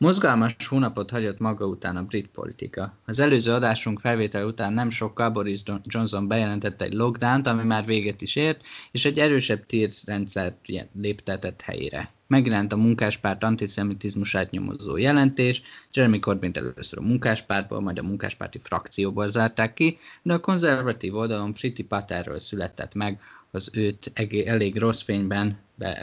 Mozgalmas hónapot hagyott maga után a brit politika. Az előző adásunk felvétel után nem sokkal Boris Johnson bejelentette egy lockdown ami már véget is ért, és egy erősebb tírrendszert léptetett helyére. Megjelent a munkáspárt antiszemitizmusát nyomozó jelentés, Jeremy Corbyn először a munkáspártból, majd a munkáspárti frakcióból zárták ki, de a konzervatív oldalon Priti Paterről született meg az őt elég rossz fényben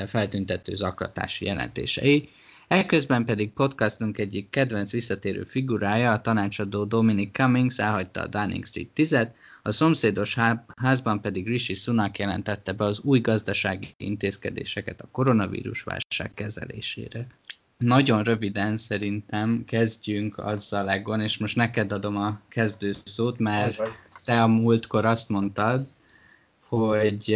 feltüntető zaklatási jelentései, Ekközben pedig podcastunk egyik kedvenc visszatérő figurája, a tanácsadó Dominic Cummings elhagyta a Downing Street 10-et, a szomszédos házban pedig Rishi Sunak jelentette be az új gazdasági intézkedéseket a koronavírus válság kezelésére. Nagyon röviden szerintem kezdjünk azzal, Egon, és most neked adom a kezdő szót, mert te a múltkor azt mondtad, hogy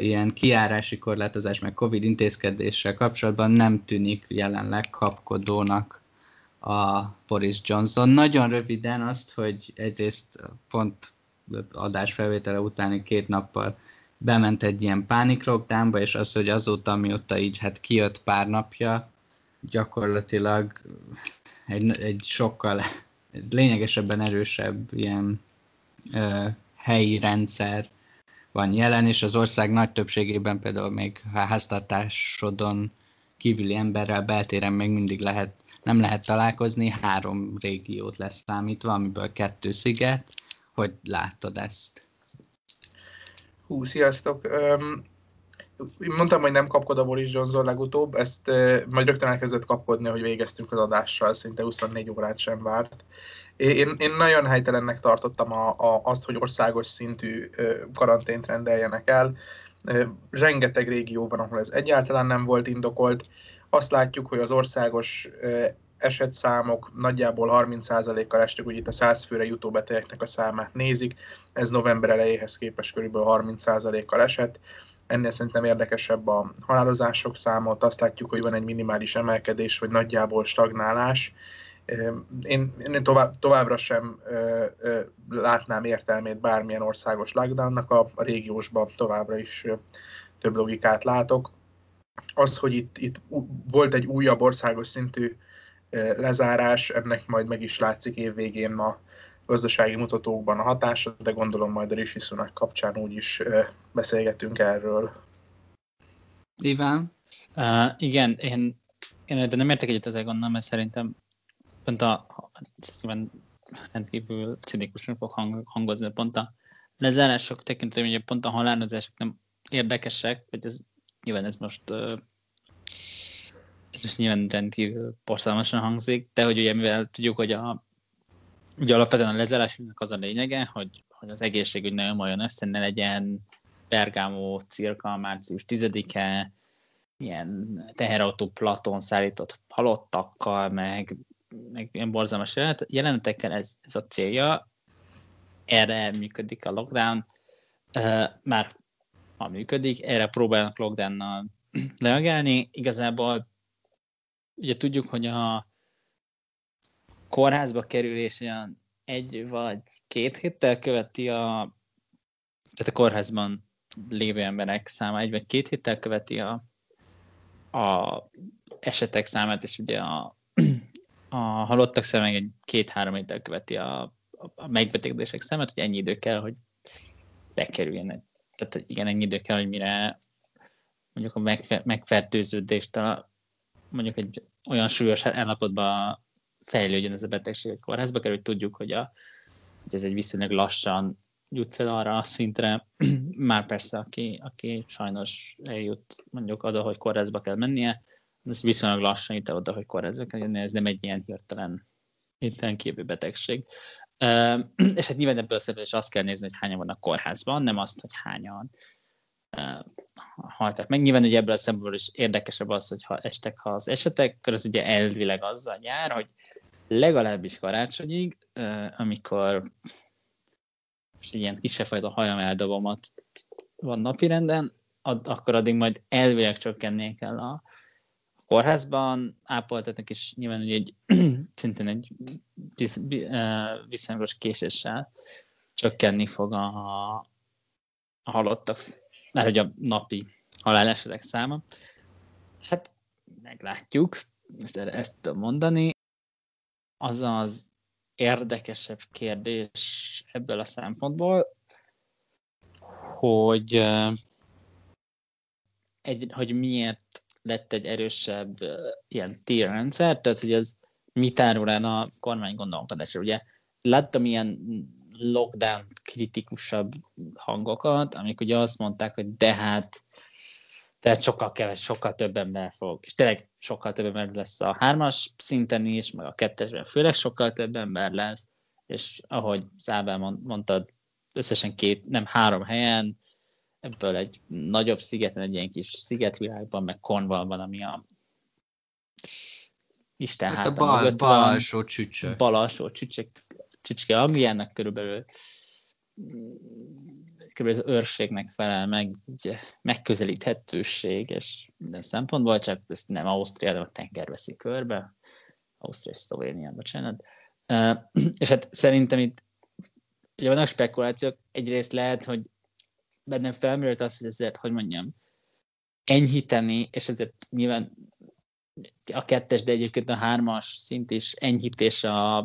ilyen kiárási korlátozás meg Covid intézkedéssel kapcsolatban nem tűnik jelenleg kapkodónak a Boris Johnson. Nagyon röviden azt, hogy egyrészt pont adásfelvétele utáni két nappal bement egy ilyen pánik lockdownba, és az, hogy azóta, mióta így hát kijött pár napja, gyakorlatilag egy, egy sokkal lényegesebben erősebb ilyen ö, helyi rendszer van jelen, és az ország nagy többségében például még háztartásodon kívüli emberrel beltéren még mindig lehet, nem lehet találkozni, három régiót lesz számítva, amiből kettő sziget. Hogy láttad ezt? Hú, sziasztok! Um, mondtam, hogy nem kapkod a Boris Johnson legutóbb, ezt uh, majd rögtön elkezdett kapkodni, hogy végeztünk az adással, szinte 24 órát sem várt. Én, én nagyon helytelennek tartottam a, a, azt, hogy országos szintű karantént rendeljenek el. Rengeteg régió van, ahol ez egyáltalán nem volt indokolt. Azt látjuk, hogy az országos esetszámok nagyjából 30%-kal estek, úgy itt a 100 főre jutó betegeknek a számát nézik, ez november elejéhez képest kb. 30%-kal esett. Ennél szerintem érdekesebb a halálozások számot, azt látjuk, hogy van egy minimális emelkedés, vagy nagyjából stagnálás, én, én tovább, továbbra sem ö, ö, látnám értelmét bármilyen országos lockdownnak, a, a régiósban továbbra is ö, több logikát látok. Az, hogy itt, itt volt egy újabb országos szintű ö, lezárás, ennek majd meg is látszik évvégén a gazdasági mutatókban a hatása, de gondolom majd a Rishi Sunak kapcsán úgy is ö, beszélgetünk erről. Iván? Uh, igen, én, én ebben nem értek egyet ezzel gondolom, mert szerintem pont a, ezt nyilván rendkívül cinikusan fog hang, hangozni, pont a lezárások tekintetében, hogy pont a halálozások nem érdekesek, hogy ez nyilván ez most ez most nyilván rendkívül porszalmasan hangzik, de hogy ugye mivel tudjuk, hogy a ugye alapvetően a lezárásnak az a lényege, hogy, hogy az egészségügy ne olyan össze, ne legyen Bergamo cirka március 10-e, ilyen teherautó Platon szállított halottakkal, meg meg ilyen borzalmas jelenetekkel ez, ez a célja. Erre működik a lockdown. Uh, már ha működik, erre próbálnak lockdownnal reagálni. Igazából ugye tudjuk, hogy a kórházba kerülés olyan egy vagy két héttel követi a tehát a kórházban lévő emberek száma egy vagy két héttel követi a, a esetek számát, és ugye a a halottak szeme egy két-három héttel követi a, a megbetegedések szemet, hogy ennyi idő kell, hogy bekerüljenek. Tehát igen, ennyi idő kell, hogy mire mondjuk a megfer- megfertőződést a, mondjuk egy olyan súlyos állapotban fejlődjön ez a betegség, hogy kórházba kerül, hogy tudjuk, hogy, a, hogy ez egy viszonylag lassan jutsz el arra a szintre, már persze, aki, aki sajnos eljut mondjuk oda, hogy kórházba kell mennie, ez viszonylag lassan itt oda, hogy kórházba kell ez nem egy ilyen hirtelen, hirtelen képű betegség. És hát nyilván ebből a is azt kell nézni, hogy hányan vannak kórházban, nem azt, hogy hányan uh, haltak meg. Nyilván ugye ebből a szempontból is érdekesebb az, hogy ha estek ha az esetek, akkor az ugye elvileg azzal jár, hogy legalábbis karácsonyig, amikor most ilyen kisebb fajta hajam eldobomat van napirenden, ad, akkor addig majd elvileg csökkennie kell a, kórházban ápoltatnak, és nyilván ugye egy szintén egy viszonylagos késéssel csökkenni fog a, a halottak, mert hogy a napi halálesetek száma. Hát meglátjuk, most erre ezt tudom mondani. az az érdekesebb kérdés ebből a szempontból, hogy, egy, hogy miért lett egy erősebb ilyen tier rendszer, tehát hogy ez mit árul el a kormány gondolkodásra. Ugye láttam ilyen lockdown kritikusabb hangokat, amik ugye azt mondták, hogy de hát tehát sokkal keves, sokkal több ember fog, és tényleg sokkal több ember lesz a hármas szinten is, meg a kettesben főleg sokkal több ember lesz, és ahogy Zábel mondtad, összesen két, nem három helyen, ebből egy nagyobb szigeten, egy ilyen kis szigetvilágban, meg Cornwallban, ami a Isten hát a bal, bal alsó csücsök. Bal alsó csücsök, csücske Angliának körülbelül körülbelül az őrségnek felel meg, ugye, megközelíthetőség, és minden szempontból, csak ezt nem Ausztria, de a tenger veszi körbe, Ausztria és Szlovénia, bocsánat. Uh, és hát szerintem itt ugye vannak spekulációk, egyrészt lehet, hogy bennem felmerült az, hogy ezért, hogy mondjam, enyhíteni, és ezért nyilván a kettes, de egyébként a hármas szint is enyhítés a,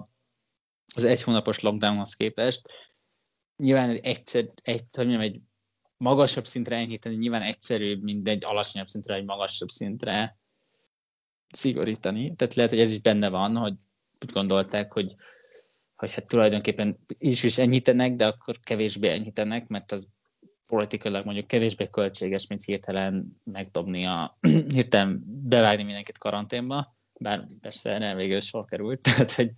az egy hónapos lockdownhoz képest. Nyilván egy, egyszer, egy, hogy mondjam, egy magasabb szintre enyhíteni nyilván egyszerűbb, mint egy alacsonyabb szintre, egy magasabb szintre szigorítani. Tehát lehet, hogy ez is benne van, hogy úgy gondolták, hogy, hogy hát tulajdonképpen is is enyhítenek, de akkor kevésbé enyhítenek, mert az politikailag mondjuk kevésbé költséges, mint hirtelen megdobni a, hirtelen bevágni mindenkit karanténba, bár persze erre végül sor került. Tehát, hogy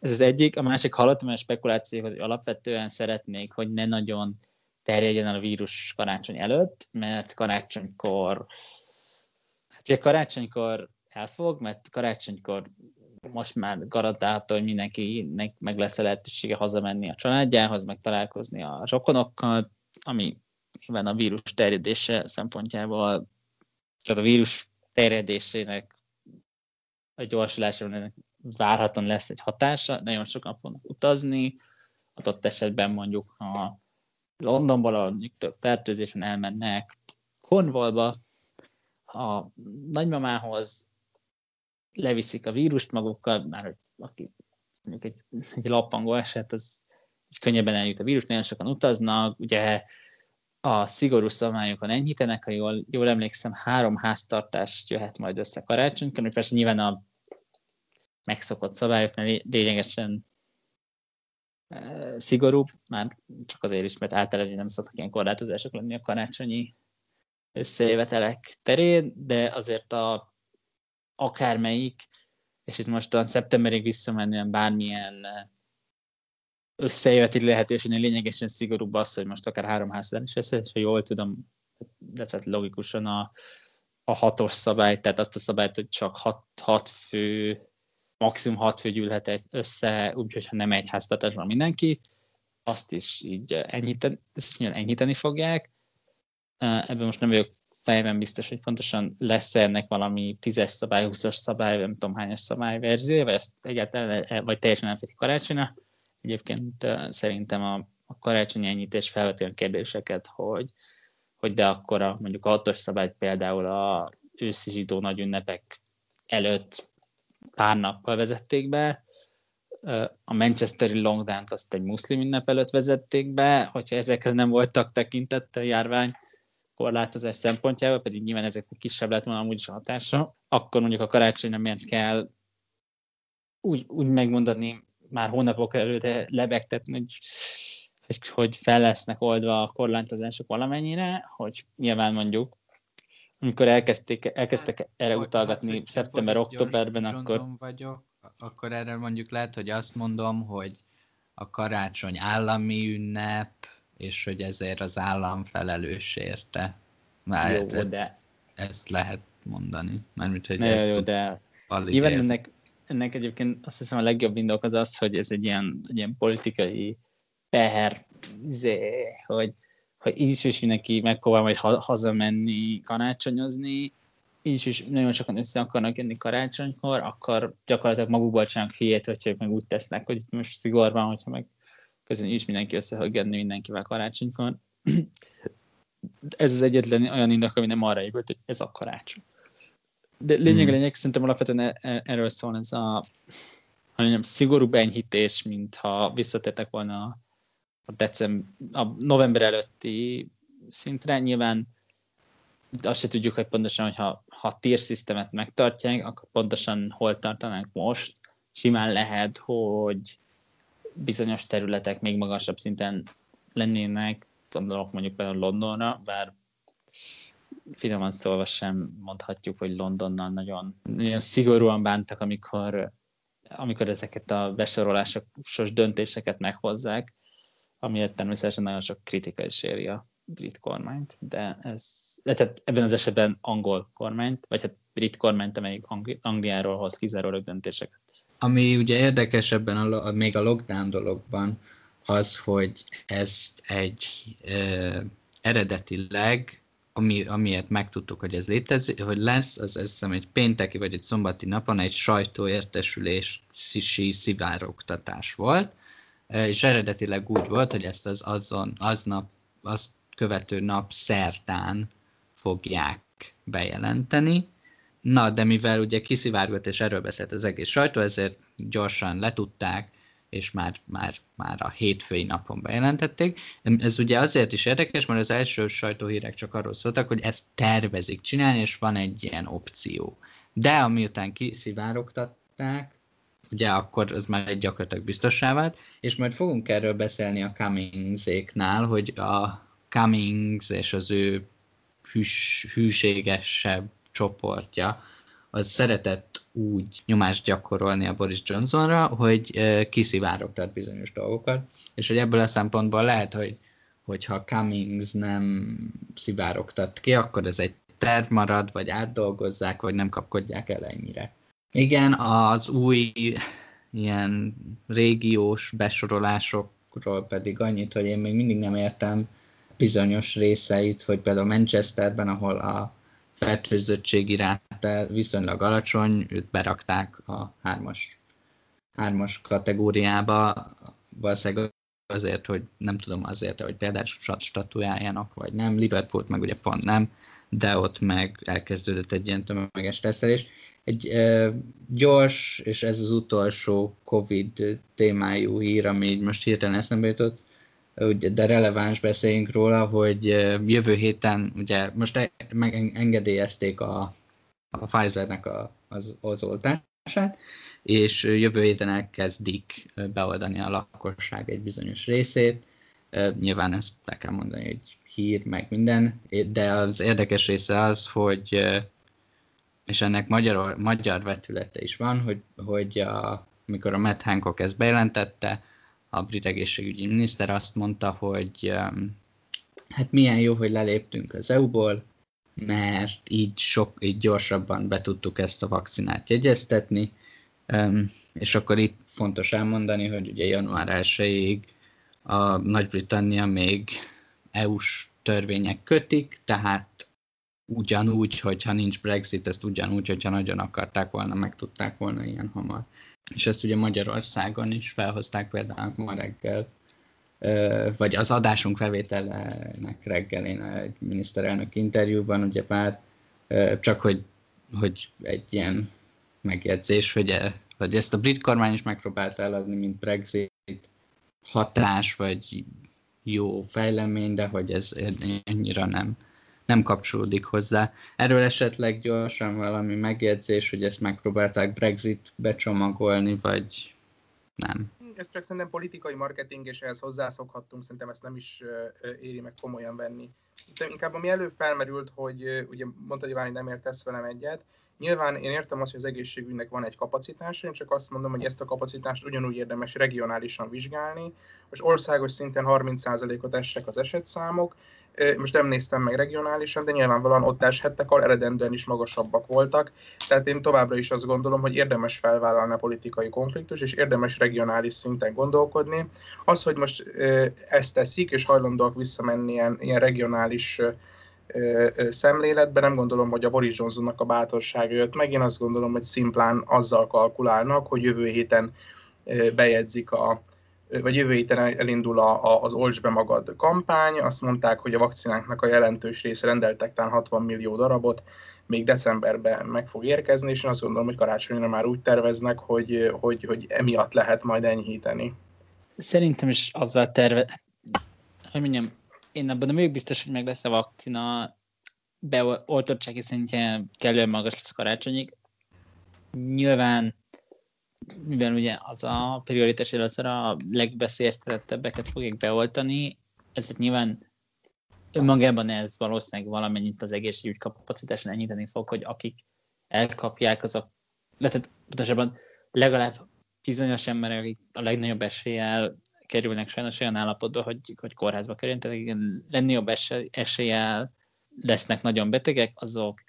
ez az egyik. A másik hallottam a spekuláció, hogy alapvetően szeretnék, hogy ne nagyon terjedjen a vírus karácsony előtt, mert karácsonykor, hát ugye karácsonykor elfog, mert karácsonykor most már garantálható, hogy mindenkinek meg lesz a lehetősége hazamenni a családjához, meg találkozni a zsokonokkal, ami nyilván a vírus terjedése szempontjából, tehát a vírus terjedésének a gyorsulása várhatóan lesz egy hatása, nagyon sokan fognak utazni, adott esetben mondjuk ha Londonból, ahol több fertőzésen elmennek Cornwallba, a nagymamához leviszik a vírust magukkal, már hogy aki mondjuk egy, egy lappangó eset, az könnyebben eljut a vírus, nagyon sokan utaznak, ugye a szigorú szabályokon enyhítenek, ha jól, jól emlékszem, három háztartást jöhet majd össze karácsonykor, hogy persze nyilván a megszokott szabályoknál lényegesen e, szigorúbb, már csak azért is, mert általában nem szoktak ilyen korlátozások lenni a karácsonyi összejövetelek terén, de azért a akármelyik, és itt most a szeptemberig visszamenően bármilyen összejöveteli lehetőségnél lényegesen szigorúbb az, hogy most akár három házadán is össze, és ha jól tudom, illetve logikusan a, a hatos szabály, tehát azt a szabályt, hogy csak hat, hat fő, maximum hat fő gyűlhet össze, úgyhogy ha nem egy háztartásban mindenki, azt is így enyhíteni, ezt enyhíteni fogják. Ebben most nem vagyok fejben biztos, hogy pontosan lesz -e ennek valami tízes szabály, 20-as szabály, nem tudom hányas szabály verzió, vagy ezt egyáltalán, vagy teljesen elfedi karácsonyra. Egyébként szerintem a, a karácsonyi enyhítés felveti a kérdéseket, hogy, hogy de akkor a, mondjuk a hatos szabályt például a őszi zsidó nagy ünnepek előtt pár nappal vezették be, a Manchesteri Longdown-t azt egy muszlim ünnep előtt vezették be, hogyha ezekre nem voltak tekintettel járvány korlátozás szempontjából, pedig nyilván ezeknek kisebb lett volna amúgy is a hatása, akkor mondjuk a karácsonyra miért kell úgy, úgy megmondani már hónapok előtt lebegtetni, hogy, hogy, hogy fel lesznek oldva a korlátozások valamennyire, hogy nyilván mondjuk amikor elkezdték, elkezdtek hát, erre utalgatni hát, szeptember-októberben, akkor... vagyok, akkor erre mondjuk lehet, hogy azt mondom, hogy a karácsony állami ünnep, és hogy ezért az állam felelős érte. Már jó, hát, de... Ezt lehet mondani. Mármint, hogy jó, ezt jó, de nyilván ennek, ennek egyébként azt hiszem a legjobb indok az az, hogy ez egy ilyen, egy ilyen politikai teher, izé, hogy, hogy így is mindenki megpróbál majd hazamenni, karácsonyozni, így is nagyon sokan össze akarnak jönni karácsonykor, akkor gyakorlatilag magukból csinálnak hülyét, hogyha meg úgy tesznek, hogy itt most szigor van, hogyha meg közben is mindenki össze fog jönni mindenkivel karácsonykor. ez az egyetlen olyan indok, ami nem arra épült, hogy ez a karácsony. De lényeg, hmm. lényeg, szerintem alapvetően e- e- erről szól ez a, hanem szigorúbb enyhítés, mintha visszatértek volna a, december, a november előtti szintre. Nyilván azt se tudjuk, hogy pontosan, hogyha ha a tier szisztemet megtartják, akkor pontosan hol tartanánk most. Simán lehet, hogy bizonyos területek még magasabb szinten lennének, gondolok mondjuk például Londonra, bár finoman szólva sem mondhatjuk, hogy Londonnal nagyon, nagyon szigorúan bántak, amikor, amikor ezeket a besorolásos döntéseket meghozzák, amiért természetesen nagyon sok kritika is éri a brit kormányt, de ez, tehát ebben az esetben angol kormányt, vagy hát brit kormányt, amelyik Angli- Angliáról hoz kizárólag döntéseket. Ami ugye érdekes ebben a, a, még a lockdown dologban, az, hogy ezt egy e, eredetileg, ami, amiért megtudtuk, hogy ez létezik, hogy lesz, az ez hiszem egy pénteki vagy egy szombati napon egy sajtóértesülés szivárogtatás volt, és eredetileg úgy volt, hogy ezt az azon, aznap, azt követő nap szerdán fogják bejelenteni. Na, de mivel ugye kiszivárgott és erről beszélt az egész sajtó, ezért gyorsan letudták, és már, már, már a hétfői napon bejelentették. Ez ugye azért is érdekes, mert az első sajtóhírek csak arról szóltak, hogy ezt tervezik csinálni, és van egy ilyen opció. De amiután kiszivárogtatták, ugye akkor ez már egy gyakorlatilag biztossá vált, és majd fogunk erről beszélni a Cummings-éknál, hogy a Cummings és az ő hűs, hűségesebb csoportja, az szeretett úgy nyomást gyakorolni a Boris Johnsonra, hogy kiszivárogtat bizonyos dolgokat, és hogy ebből a szempontból lehet, hogy hogyha Cummings nem szivárogtat ki, akkor ez egy terv marad, vagy átdolgozzák, vagy nem kapkodják el ennyire. Igen, az új ilyen régiós besorolásokról pedig annyit, hogy én még mindig nem értem bizonyos részeit, hogy például Manchesterben, ahol a fertőzöttségi ráta viszonylag alacsony, őt berakták a hármas, hármas kategóriába, valószínűleg azért, hogy nem tudom azért, hogy például statuáljanak, vagy nem, Liverpoolt meg ugye pont nem, de ott meg elkezdődött egy ilyen tömeges teszelés. Egy e, gyors, és ez az utolsó Covid témájú hír, ami így most hirtelen eszembe jutott, de releváns beszéljünk róla, hogy jövő héten, ugye most megengedélyezték a, a Pfizernek a, az, az oltását, és jövő héten elkezdik beoldani a lakosság egy bizonyos részét. Nyilván ezt le kell mondani, hogy hír, meg minden, de az érdekes része az, hogy és ennek magyar, magyar vetülete is van, hogy, hogy a, amikor a Matt Hancock ezt bejelentette, a brit egészségügyi miniszter azt mondta, hogy hát milyen jó, hogy leléptünk az EU-ból, mert így, sok, így gyorsabban be tudtuk ezt a vakcinát jegyeztetni, és akkor itt fontos elmondani, hogy ugye január 1-ig a Nagy-Britannia még EU-s törvények kötik, tehát ugyanúgy, hogyha nincs Brexit, ezt ugyanúgy, hogyha nagyon akarták volna, meg tudták volna ilyen hamar. És ezt ugye Magyarországon is felhozták például ma reggel, vagy az adásunk felvételnek reggelén egy miniszterelnök interjúban, ugye pár, csak hogy, hogy egy ilyen megjegyzés, hogy, e, hogy ezt a brit kormány is megpróbálta eladni, mint Brexit hatás, vagy jó fejlemény, de hogy ez ennyire nem nem kapcsolódik hozzá. Erről esetleg gyorsan valami megjegyzés, hogy ezt megpróbálták Brexit becsomagolni, vagy nem? Ez csak szerintem politikai marketing, és ehhez hozzászokhattunk, szerintem ezt nem is éri meg komolyan venni. De inkább ami előbb felmerült, hogy ugye mondta, hogy nem értesz velem egyet, Nyilván én értem azt, hogy az egészségügynek van egy kapacitása, én csak azt mondom, hogy ezt a kapacitást ugyanúgy érdemes regionálisan vizsgálni. Most országos szinten 30%-ot estek az esetszámok, most nem néztem meg regionálisan, de nyilvánvalóan ott eshettek, ahol eredendően is magasabbak voltak. Tehát én továbbra is azt gondolom, hogy érdemes felvállalni a politikai konfliktus, és érdemes regionális szinten gondolkodni. Az, hogy most ezt teszik, és hajlandóak visszamenni ilyen, ilyen regionális szemléletben, nem gondolom, hogy a Boris Johnsonnak a bátorsága jött meg. Én azt gondolom, hogy szimplán azzal kalkulálnak, hogy jövő héten bejegyzik a, vagy jövő héten elindul a, a, az Olcs be magad kampány, azt mondták, hogy a vakcináknak a jelentős része rendeltek talán 60 millió darabot, még decemberben meg fog érkezni, és én azt gondolom, hogy karácsonyra már úgy terveznek, hogy, hogy, hogy emiatt lehet majd enyhíteni. Szerintem is azzal terve... Hogy mondjam, én abban nem vagyok biztos, hogy meg lesz a vakcina beoltottsági szintje kellően magas lesz karácsonyig. Nyilván, mivel ugye az a prioritás először a legbeszélyeztetettebbeket fogják beoltani, ez nyilván önmagában ez valószínűleg valamennyit az egészségügy kapacitáson enyhíteni fog, hogy akik elkapják, azok, tehát pontosabban legalább bizonyos emberek a legnagyobb eséllyel kerülnek sajnos olyan állapotba, hogy, hogy kórházba kerülnek, tehát igen, legnagyobb eséllyel lesznek nagyon betegek, azok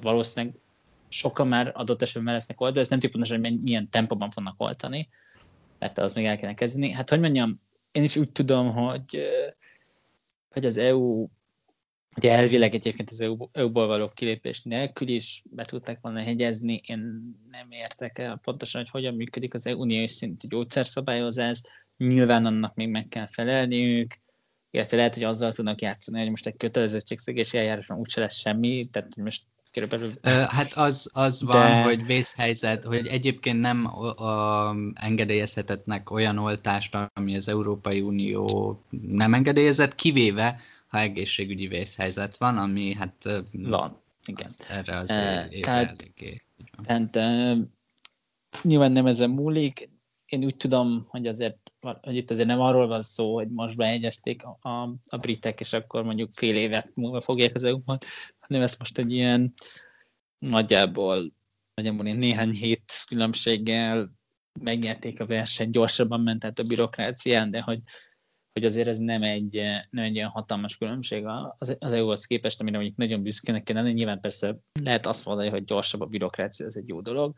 valószínűleg sokan már adott esetben lesznek oldva, ez nem tudjuk pontosan, hogy milyen tempóban fognak oltani, mert az még el kellene kezdeni. Hát hogy mondjam, én is úgy tudom, hogy, hogy az EU, ugye elvileg egyébként az EU, EU-ból való kilépés nélkül is be tudták volna hegyezni, én nem értek el pontosan, hogy hogyan működik az uniós szintű gyógyszerszabályozás, nyilván annak még meg kell felelniük, illetve lehet, hogy azzal tudnak játszani, hogy most egy kötelezettségszegési eljáráson úgyse lesz semmi, tehát most körülbelül... Hát az, az van, De... hogy vészhelyzet, hogy egyébként nem a, engedélyezhetetnek olyan oltást, ami az Európai Unió nem engedélyezett, kivéve, ha egészségügyi vészhelyzet van, ami hát... Van, igen. Erre az év tehát, eléggé. Tehát uh, nyilván nem ezen múlik, én úgy tudom, hogy azért hogy itt azért nem arról van szó, hogy most beegyezték a, a, britek, és akkor mondjuk fél évet múlva fogják az EU-mat, hanem ezt most egy ilyen nagyjából, nagyjából ilyen néhány hét különbséggel megnyerték a versenyt, gyorsabban ment át a bürokrácián, de hogy, hogy azért ez nem egy, nem egy olyan hatalmas különbség az, az EU-hoz képest, amire mondjuk nagyon büszkének kell lenni. Nyilván persze lehet azt mondani, hogy gyorsabb a bürokrácia, ez egy jó dolog,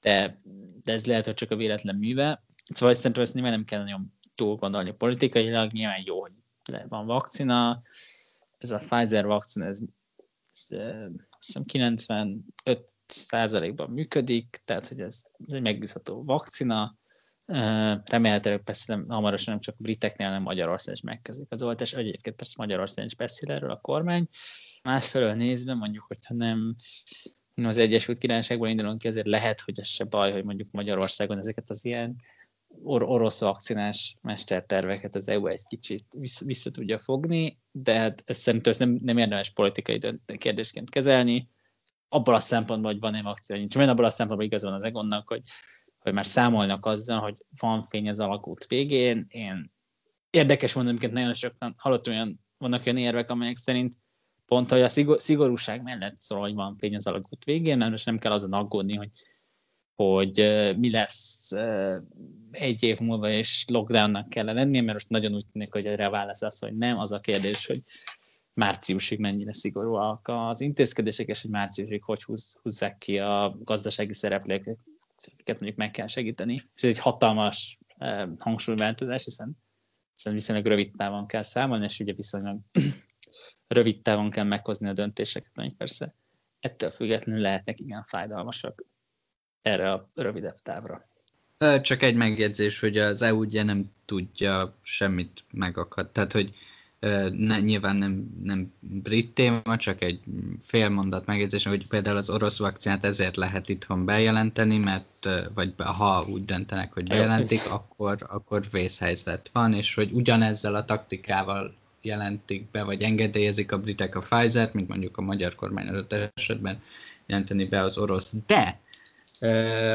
de, de ez lehet, hogy csak a véletlen műve. Szóval szerintem ezt nyilván nem kell nagyon túl gondolni politikailag, nyilván jó, hogy van vakcina, ez a Pfizer vakcina, ez, ez hiszem 95 százalékban működik, tehát hogy ez, ez egy megbízható vakcina, remélhetőleg persze nem, hamarosan nem csak a briteknél, hanem Magyarország is megkezdik az oltás. Egyébként persze Magyarország is beszél erről a kormány. Másfelől nézve mondjuk, hogyha nem az Egyesült Királyságból indulunk ki, azért lehet, hogy ez se baj, hogy mondjuk Magyarországon ezeket az ilyen or- orosz vakcinás mesterterveket az EU egy kicsit vissza, vissza tudja fogni, de hát ez szerintem ezt nem, nem érdemes politikai kérdésként kezelni. Abban a szempontból, hogy van-e vakcina, nincs. Mert abban a szempontból igaz van az Egonnak, hogy, hogy már számolnak azzal, hogy van fény az alakút végén. Én érdekes mondom, hogy nagyon sokan hallottam olyan, vannak olyan érvek, amelyek szerint pont, hogy a szigor, szigorúság mellett szól, hogy van fény az alagút végén, mert most nem kell azon aggódni, hogy, hogy mi lesz egy év múlva, és lockdownnak kell lennie, mert most nagyon úgy tűnik, hogy erre a válasz az, hogy nem. Az a kérdés, hogy márciusig mennyire szigorúak az intézkedések, és hogy márciusig hogy húz, húzzák ki a gazdasági szereplőket, mondjuk meg kell segíteni. És ez egy hatalmas hangsúlyváltozás, hiszen, hiszen viszonylag rövid távon kell számolni, és ugye viszonylag rövid távon kell meghozni a döntéseket, ami persze ettől függetlenül lehetnek igen fájdalmasak erre a rövidebb távra. Csak egy megjegyzés, hogy az EU ugye nem tudja semmit megakad. Tehát, hogy ne, nyilván nem, nem brit téma, csak egy fél mondat megjegyzés, hogy például az orosz vakcinát ezért lehet itthon bejelenteni, mert vagy ha úgy döntenek, hogy bejelentik, akkor, akkor vészhelyzet van, és hogy ugyanezzel a taktikával jelentik be, vagy engedélyezik a britek a Pfizer-t, mint mondjuk a magyar kormány adott esetben jelenteni be az orosz. De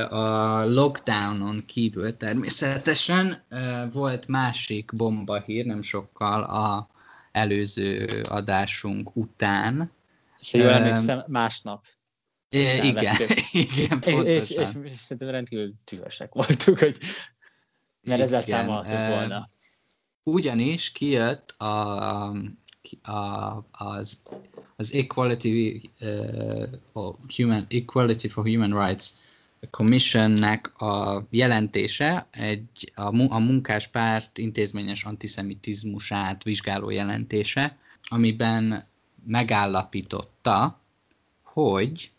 a lockdownon kívül természetesen volt másik bomba hír, nem sokkal a előző adásunk után. És jól emlékszem, másnap. É, igen, igen, pontosan. És, és, és, és szerintem rendkívül tűvösek voltunk, hogy mert ezzel számoltuk volna. Ugyanis kijött a, a, az, az Equality, uh, Human, Equality for Human Rights Commissionnek a jelentése, egy, a, a munkáspárt intézményes antiszemitizmusát vizsgáló jelentése, amiben megállapította, hogy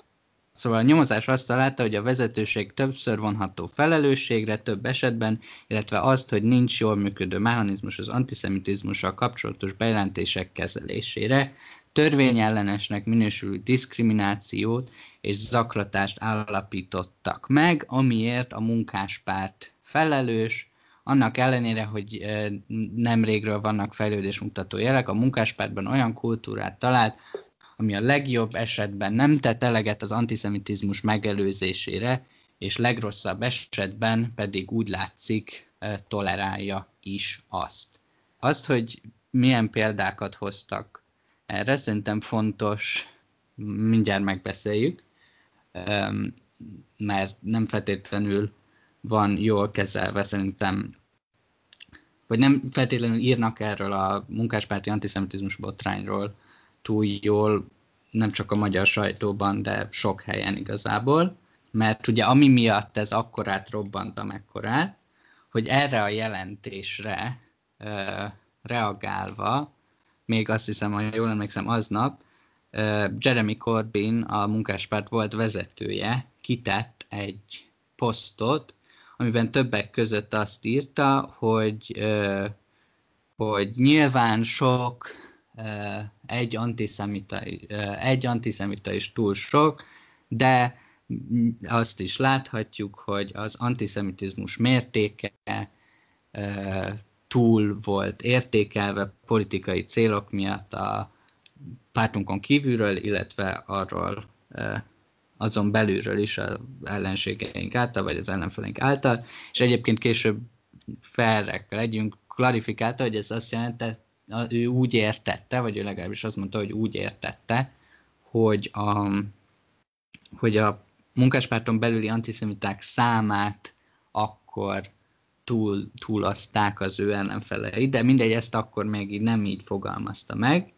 Szóval a nyomozás azt találta, hogy a vezetőség többször vonható felelősségre több esetben, illetve azt, hogy nincs jól működő mechanizmus az antiszemitizmussal kapcsolatos bejelentések kezelésére, törvényellenesnek minősülő diszkriminációt és zaklatást állapítottak meg, amiért a munkáspárt felelős, annak ellenére, hogy nemrégről vannak fejlődésmutató jelek, a munkáspártban olyan kultúrát talált, ami a legjobb esetben nem tett eleget az antiszemitizmus megelőzésére, és legrosszabb esetben pedig úgy látszik, tolerálja is azt. Azt, hogy milyen példákat hoztak erre, szerintem fontos, mindjárt megbeszéljük, mert nem feltétlenül van jól kezelve szerintem, vagy nem feltétlenül írnak erről a munkáspárti antiszemitizmus botrányról túl jól, nem csak a magyar sajtóban, de sok helyen igazából, mert ugye ami miatt ez akkorát robbant amekkorát, hogy erre a jelentésre ö, reagálva, még azt hiszem, hogy jól emlékszem, aznap ö, Jeremy Corbyn, a munkáspárt volt vezetője, kitett egy posztot, amiben többek között azt írta, hogy, ö, hogy nyilván sok egy antiszemita, egy antiszemita is túl sok, de azt is láthatjuk, hogy az antiszemitizmus mértéke túl volt értékelve politikai célok miatt a pártunkon kívülről, illetve arról azon belülről is az ellenségeink által, vagy az ellenfeleink által, és egyébként később felrek legyünk, klarifikálta, hogy ez azt jelentett, ő úgy értette, vagy ő legalábbis azt mondta, hogy úgy értette, hogy a, hogy a munkáspárton belüli antiszemiták számát akkor túl, túlaszták az ő ellenfelei, de mindegy, ezt akkor még így nem így fogalmazta meg.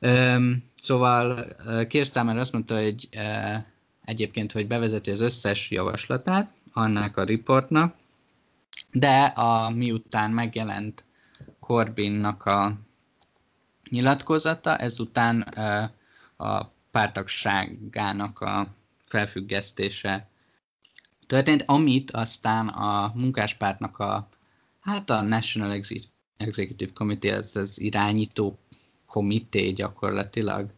Üm, szóval Kirstámer azt mondta, hogy e, egyébként, hogy bevezeti az összes javaslatát annak a riportnak, de a, miután megjelent Corbynnak a nyilatkozata, ezután a pártagságának a felfüggesztése történt, amit aztán a munkáspártnak a, hát a National Executive Committee, ez az irányító komité gyakorlatilag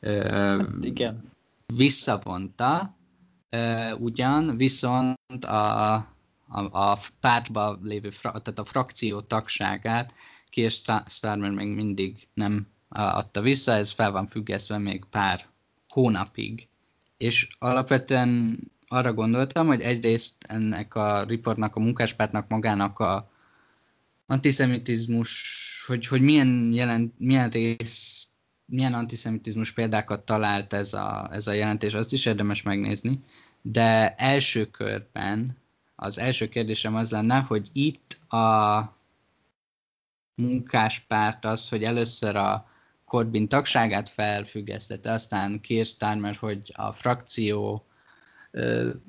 hát igen. visszavonta, ugyan, viszont a, a, a pártban lévő, tehát a frakció tagságát Keir Starmer még mindig nem adta vissza, ez fel van függesztve még pár hónapig. És alapvetően arra gondoltam, hogy egyrészt ennek a riportnak, a munkáspártnak magának a antiszemitizmus, hogy, hogy milyen, jelent, milyen rész, milyen antiszemitizmus példákat talált ez a, ez a jelentés, azt is érdemes megnézni, de első körben az első kérdésem az lenne, hogy itt a munkáspárt az, hogy először a Corbyn tagságát felfüggesztette, aztán Keir Starmer, hogy a frakció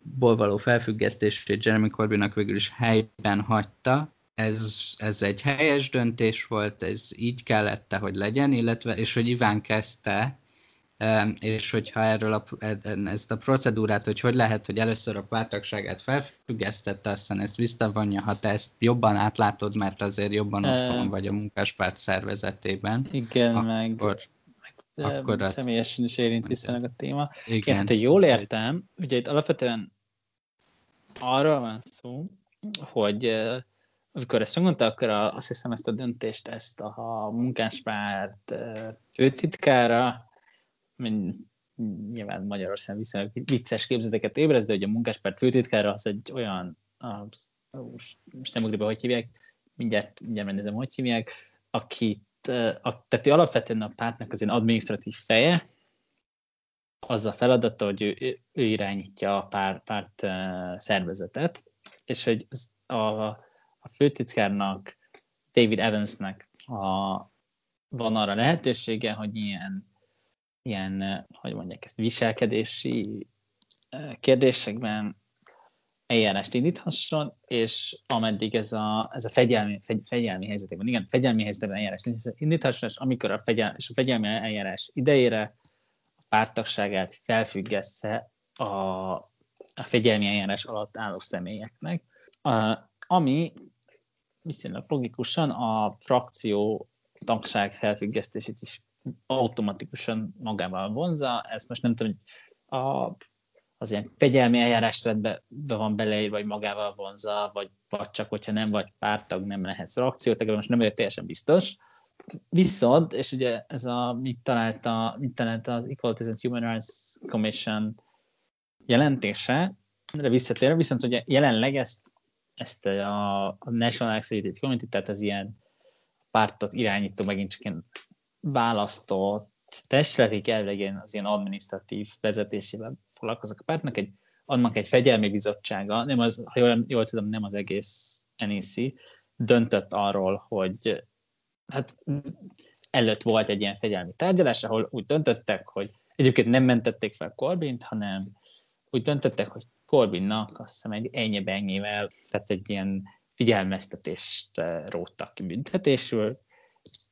ból való felfüggesztését Jeremy Corbynnak végül is helyben hagyta. Ez, ez egy helyes döntés volt, ez így kellett, hogy legyen, illetve, és hogy Iván kezdte és hogyha erről a, ezt a procedúrát, hogy hogy lehet, hogy először a pártagságát felfüggesztette, aztán ezt visszavonja, ha te ezt jobban átlátod, mert azért jobban ott van vagy a munkáspárt szervezetében. Igen, akkor, meg, meg akkor személyesen is érint viszonylag a téma. Igen. Igen, te jól értem, ugye itt alapvetően arról van szó, hogy amikor ezt megmondta, akkor azt hiszem ezt a döntést, ezt a, a munkáspárt főtitkára nyilván Magyarország viszonylag vicces képzeteket ébreszt, de hogy a munkáspárt főtitkára az egy olyan, a, most nem ugrik be, hogy hívják, mindjárt, mindjárt megnézem, hogy hívják, akit, a, tehát ő alapvetően a pártnak az én adminisztratív feje, az a feladata, hogy ő, ő irányítja a pár, párt szervezetet, és hogy a, a főtitkárnak, David Evansnek a, van arra lehetősége, hogy ilyen ilyen, hogy mondják ezt, viselkedési kérdésekben eljárást indíthasson, és ameddig ez a, ez a fegyelmi, fegy, fegyelmi helyzetekben, igen, fegyelmi helyzetekben eljárás indíthasson, és amikor a, fegyel, és a fegyelmi eljárás idejére a pártagságát felfüggesse a, a fegyelmi eljárás alatt álló személyeknek, a, ami viszonylag logikusan a frakció tagság felfüggesztését is automatikusan magával vonza. Ezt most nem tudom, hogy a, az ilyen fegyelmi eljárásrendbe van beleírva, vagy magával vonza, vagy, vagy csak, hogyha nem vagy pártag, nem lehetsz akciótag, most nem vagyok teljesen biztos. Viszont, és ugye ez a, mit találta, mit találta az Equalities and Human Rights Commission jelentése, de visszatérve, viszont ugye jelenleg ezt, ezt a, National Accredited Committee, tehát az ilyen pártot irányító, megint csak ilyen választott testületig elvegen az ilyen administratív vezetésével foglalkoznak a pártnak, egy, annak egy fegyelmi bizottsága, nem az, ha jól, jól tudom, nem az egész NEC, döntött arról, hogy hát előtt volt egy ilyen fegyelmi tárgyalás, ahol úgy döntöttek, hogy egyébként nem mentették fel Corbint, hanem úgy döntöttek, hogy Corbinnak azt hiszem egy ennyi ennyivel, tehát egy ilyen figyelmeztetést eh, róttak ki büntetésül,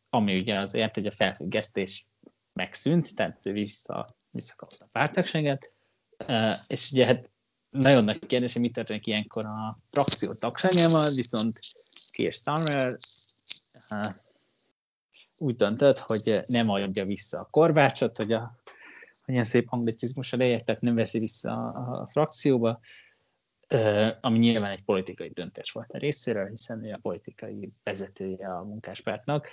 ami ugye azért, hogy a felfüggesztés megszűnt, tehát vissza, visszakapta a pártagságet, és ugye hát nagyon nagy kérdés, hogy mit történik ilyenkor a frakció tagságával, viszont Keir Starmer úgy döntött, hogy nem adja vissza a korvácsot, hogy a ilyen szép anglicizmus a tehát nem veszi vissza a, a frakcióba, ami nyilván egy politikai döntés volt a részéről, hiszen ő a politikai vezetője a munkáspártnak.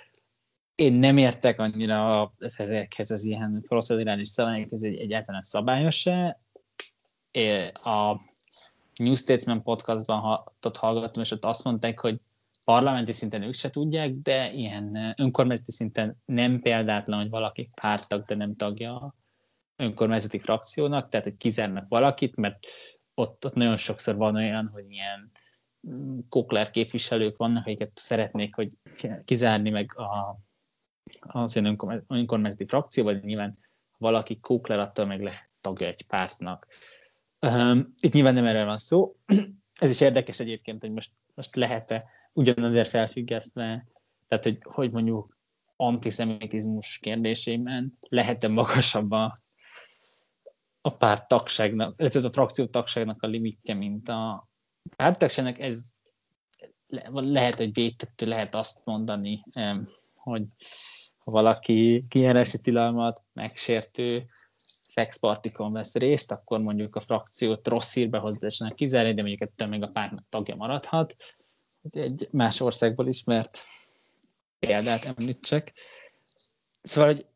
Én nem értek annyira ezekhez az ilyen procedurális szabályokhoz, egy egyáltalán szabályos-e. A New Statesman podcastban hallgattam, és ott azt mondták, hogy parlamenti szinten ők se tudják, de ilyen önkormányzati szinten nem példátlan, hogy valaki pártag, de nem tagja a önkormányzati frakciónak, tehát hogy kizárnak valakit, mert ott, ott nagyon sokszor van olyan, hogy ilyen kokler képviselők vannak, akiket szeretnék, hogy kizárni meg a, az ilyen önkormányzati frakció, vagy nyilván valaki kókler, attól meg lehet tagja egy pártnak. Um, itt nyilván nem erről van szó. Ez is érdekes egyébként, hogy most, most lehet-e ugyanazért felfüggesztve, tehát hogy, hogy mondjuk antiszemitizmus kérdésében lehet-e magasabb a, a párt tagságnak, illetve a frakció tagságnak a limitje, mint a párttagságnak, ez lehet, hogy védtettő lehet azt mondani, hogy ha valaki kijárási tilalmat megsértő flexpartikon vesz részt, akkor mondjuk a frakciót rossz hírbe hozzásnak kizárni, de mondjuk ettől még a pártnak tagja maradhat. Egy más országból ismert példát említsek. Szóval, hogy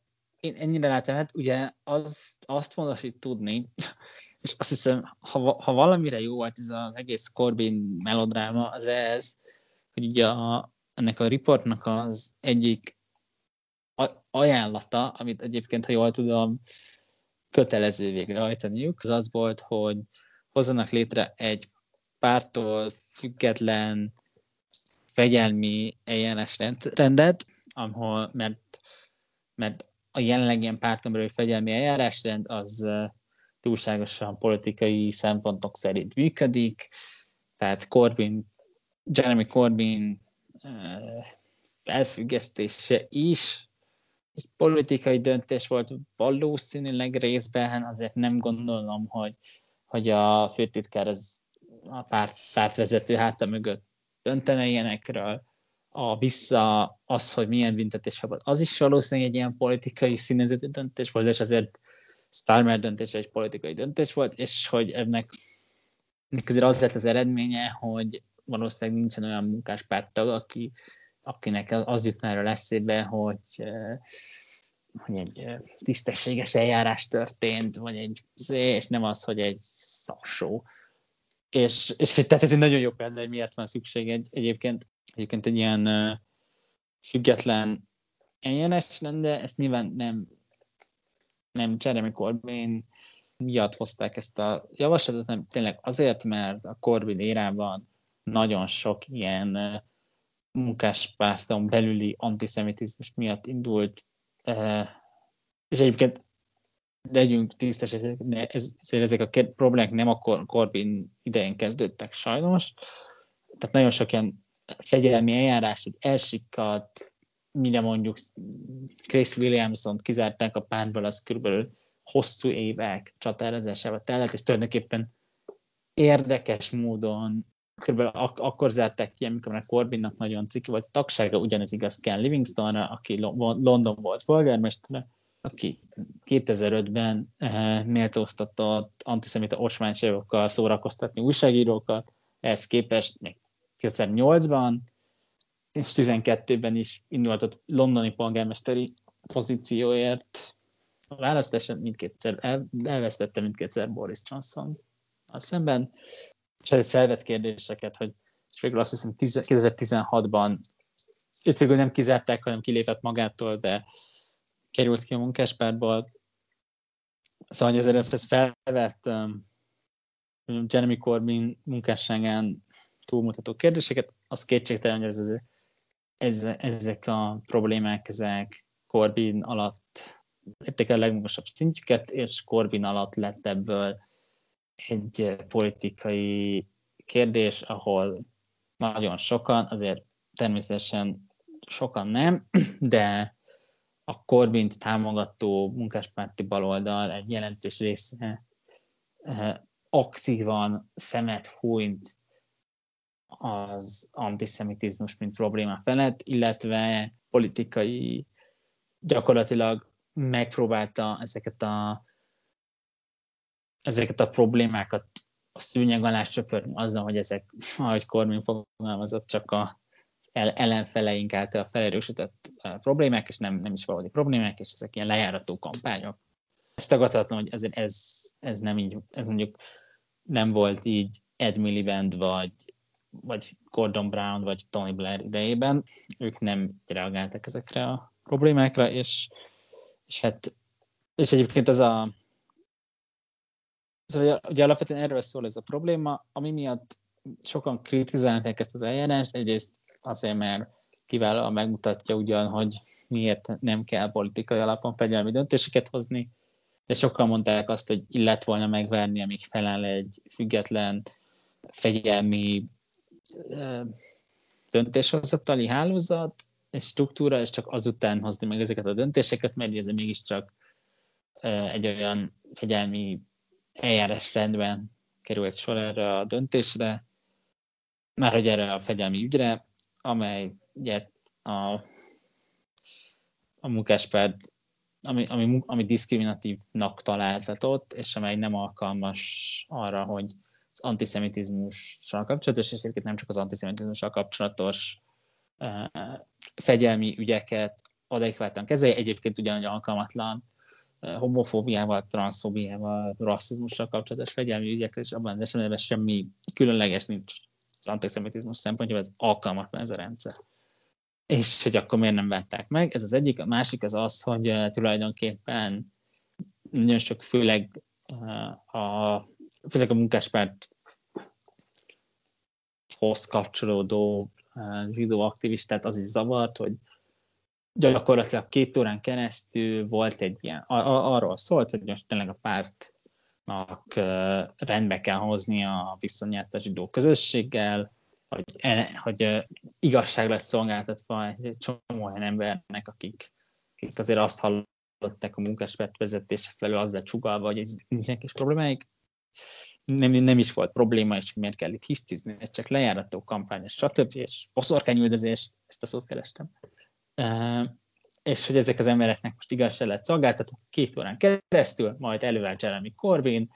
én ennyire látom, hát ugye az, azt fontos hogy tudni, és azt hiszem, ha, ha valamire jó volt ez az egész Corbin melodráma, az ez, hogy ugye a, ennek a riportnak az egyik ajánlata, amit egyébként, ha jól tudom, kötelező végrehajtaniuk, az az volt, hogy hozzanak létre egy pártól független fegyelmi eljárás rendet, ahol, mert, mert a jelenleg ilyen párton belül fegyelmi eljárásrend az túlságosan politikai szempontok szerint működik, tehát Corbyn, Jeremy Corbyn elfüggesztése is. Egy politikai döntés volt valószínűleg részben, azért nem gondolom, hogy, hogy a főtitkár az a párt, pártvezető háta mögött döntene ilyenekről. A vissza az, hogy milyen büntetés volt, az is valószínűleg egy ilyen politikai színezetű döntés volt, és azért Starmer döntése egy politikai döntés volt, és hogy ennek azért az lett az eredménye, hogy valószínűleg nincsen olyan munkáspártag, aki, akinek az jutna erről eszébe, hogy, eh, hogy egy eh, tisztességes eljárás történt, vagy egy, és nem az, hogy egy szaksó. És, és tehát ez egy nagyon jó példa, hogy miért van szükség egy, egyébként egyébként egy ilyen uh, független eljárás lenne, ezt nyilván nem, nem Jeremy Corbyn miatt hozták ezt a javaslatot, hanem tényleg azért, mert a Corbyn érában nagyon sok ilyen munkáspárton belüli antiszemitizmus miatt indult, és egyébként legyünk tisztesek, ez, ezek a problémák nem a Corbyn idején kezdődtek sajnos, tehát nagyon sok ilyen fegyelmi eljárás, hogy elsikadt, mire mondjuk Chris williamson kizárták a pártból, az körülbelül hosszú évek csatározásával tellett, és tulajdonképpen érdekes módon kb. ak- akkor zárták ki, amikor a Corbynnak nagyon ciki volt a tagsága, ugyanez igaz Ken Livingstonra, aki London volt polgármestere, aki 2005-ben eh, méltóztatott antiszemita orsmányságokkal szórakoztatni újságírókat, ehhez képest még 2008-ban és 12-ben is indultott londoni polgármesteri pozícióért. A választáson mindkétszer el, elvesztette mindkétszer Boris Johnson a szemben, és ez felvett kérdéseket, hogy és végül azt hiszem 2016-ban őt végül nem kizárták, hanem kilépett magától, de került ki a munkáspárból. Szóval ezért ez felvett um, Jeremy Corbyn munkásságán túlmutató kérdéseket, az kétségtelen, hogy ez, ez, ez, ezek a problémák, ezek Corbyn alatt érték a legmagasabb szintjüket, és Corbyn alatt lett ebből egy politikai kérdés, ahol nagyon sokan, azért természetesen sokan nem, de a Corbyn támogató munkáspárti baloldal egy jelentős része eh, aktívan szemet hújt az antiszemitizmus, mint probléma felett, illetve politikai gyakorlatilag megpróbálta ezeket a, ezeket a problémákat a szűnyeg alá söpörni azzal, hogy ezek, ahogy Kormin fogalmazott, csak a ellenfeleink által felerősített problémák, és nem, nem is valódi problémák, és ezek ilyen lejárató kampányok. Ez tagadhatatlan, hogy ezért ez, ez nem így, ez mondjuk nem volt így Ed Miliband, vagy, vagy Gordon Brown, vagy Tony Blair idejében. Ők nem reagáltak ezekre a problémákra, és, és hát és egyébként ez a Szóval ugye alapvetően erről szól ez a probléma, ami miatt sokan kritizálták ezt az eljárást, egyrészt azért, mert kiválóan megmutatja ugyan, hogy miért nem kell politikai alapon fegyelmi döntéseket hozni, de sokan mondták azt, hogy illet volna megvárni, amíg feláll egy független fegyelmi döntéshozatali hálózat és struktúra, és csak azután hozni meg ezeket a döntéseket, mert ez mégiscsak egy olyan fegyelmi eljárás rendben került sor erre a döntésre, már hogy erre a fegyelmi ügyre, amely ugye a, a munkáspárt, ami, ami, ami diszkriminatívnak találtatott, és amely nem alkalmas arra, hogy az antiszemitizmussal kapcsolatos, és egyébként nem csak az antiszemitizmussal kapcsolatos uh, fegyelmi ügyeket adekvátan kezelje, egyébként ugyanúgy alkalmatlan homofóbiával, transzfóbiával, rasszizmussal kapcsolatos fegyelmi ügyekre, és abban az esetben semmi különleges nincs az antiszemitizmus szempontjából ez alkalmatlan ez a rendszer. És hogy akkor miért nem vettek meg? Ez az egyik. A másik az az, hogy uh, tulajdonképpen nagyon sok, főleg uh, a, főleg a munkáspárt hoz kapcsolódó uh, zsidó aktivistát az is zavart, hogy gyakorlatilag két órán keresztül volt egy ilyen, ar- arról szólt, hogy most tényleg a párt rendbe kell hozni a viszonyát a zsidó közösséggel, hogy, hogy igazság lett szolgáltatva egy csomó olyan embernek, akik, akik azért azt hallották a munkáspárt vezetése felől, az lett csugalva, hogy ez nincsenek is problémáik. Nem, nem is volt probléma, és miért kell itt hisztizni, ez csak lejárató kampány, és stb. és boszorkányüldözés, ezt a szót kerestem és hogy ezek az embereknek most igazság lett szolgáltatva két órán keresztül, majd elővel Jeremy Corbyn,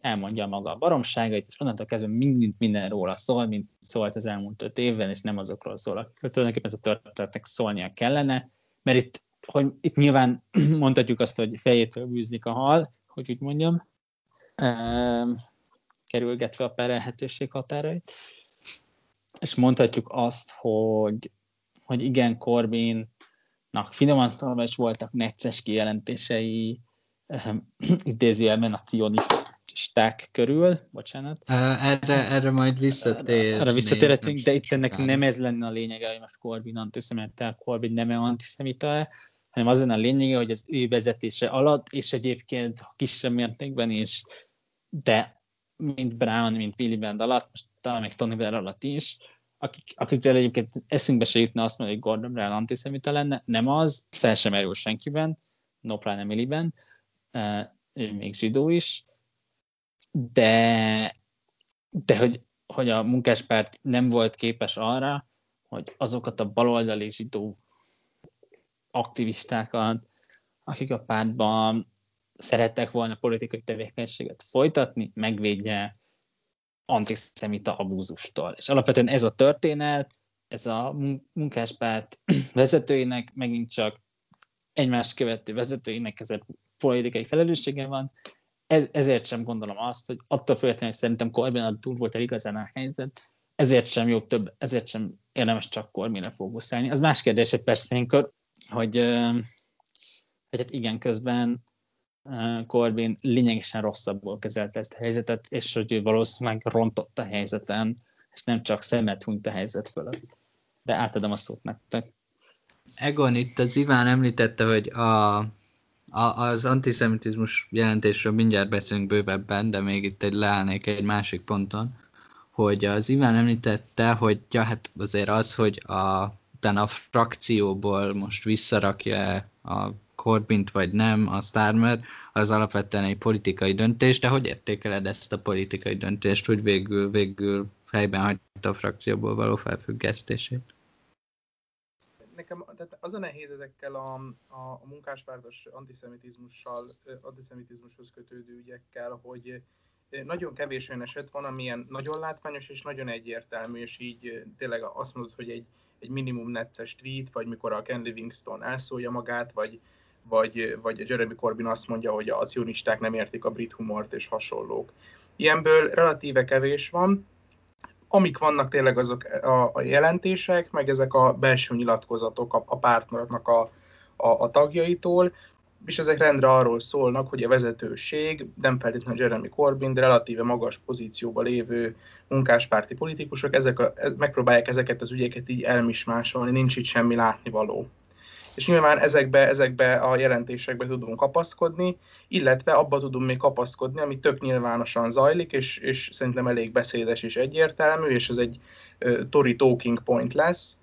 elmondja maga a baromságait, és onnantól kezdve mindent minden róla szól, mint szólt az elmúlt öt évben, és nem azokról szól, akikről tulajdonképpen ez a történetnek szólnia kellene, mert itt, hogy itt nyilván mondhatjuk azt, hogy fejétől bűznik a hal, hogy úgy mondjam, kerülgetve a perelhetőség határait, és mondhatjuk azt, hogy, hogy igen, Corbyn finoman szólva is voltak necces kijelentései idézőjelben a cionisták körül, bocsánat. Erre, erre majd visszatér. Erre visszatérhetünk, de itt ennek nem ez lenne a lényege, hogy most Corbyn antiszemita, Corbyn nem antiszemita, hanem az lenne a lényege, hogy az ő vezetése alatt, és egyébként kisebb mértékben is, de mint Brown, mint Billy Band alatt, most talán még Tony Blair alatt is, akik, akikről egyébként eszünkbe se jutna azt mondani, hogy Gordon Brown antiszemita lenne, nem az, fel sem erül senkiben, no pláne Milliben, ő még zsidó is, de, de hogy hogy a munkáspárt nem volt képes arra, hogy azokat a baloldali zsidó aktivistákat, akik a pártban szerettek volna politikai tevékenységet folytatni, megvédje antiszemita abúzustól. És alapvetően ez a történet, ez a munkáspárt vezetőinek megint csak egymást követő vezetőinek ezért politikai felelőssége van, ezért sem gondolom azt, hogy attól függetlenül, hogy szerintem Corbyn túl volt el igazán a helyzet, ezért sem jobb több, ezért sem érdemes csak Corbynre fókuszálni. Az más kérdés egy persze ilyenkor, hogy, hogy hát igen, közben Corbyn lényegesen rosszabbul kezelte ezt a helyzetet, és hogy ő valószínűleg rontott a helyzeten, és nem csak szemet hunyt a helyzet fölött. De átadom a szót nektek. Egon itt az Iván említette, hogy a, a, az antiszemitizmus jelentésről mindjárt beszélünk bővebben, de még itt egy leállnék egy másik ponton, hogy az Iván említette, hogy ja, hát azért az, hogy a, utána a frakcióból most visszarakja a Corbint vagy nem, a Starmer, az alapvetően egy politikai döntés, de hogy értékeled ezt a politikai döntést, hogy végül, végül fejben hagyta a frakcióból való felfüggesztését? Nekem tehát az a nehéz ezekkel a, a, a munkáspártos antiszemitizmussal, antiszemitizmushoz kötődő ügyekkel, hogy nagyon kevés olyan eset van, amilyen nagyon látványos és nagyon egyértelmű, és így tényleg azt mondod, hogy egy, egy minimum necces tweet, vagy mikor a Ken Livingston elszólja magát, vagy, vagy, vagy Jeremy Corbyn azt mondja, hogy a sionisták nem értik a brit humort és hasonlók. Ilyenből relatíve kevés van, amik vannak tényleg azok a, a jelentések, meg ezek a belső nyilatkozatok a, a pártnak a, a, a tagjaitól, és ezek rendre arról szólnak, hogy a vezetőség, nem feltétlenül Jeremy Corbyn, de relatíve magas pozícióban lévő munkáspárti politikusok, ezek a, megpróbálják ezeket az ügyeket így elmismásolni, nincs itt semmi látnivaló és nyilván ezekbe, ezekbe a jelentésekbe tudunk kapaszkodni, illetve abba tudunk még kapaszkodni, ami tök nyilvánosan zajlik, és, és szerintem elég beszédes és egyértelmű, és ez egy uh, Tory talking point lesz.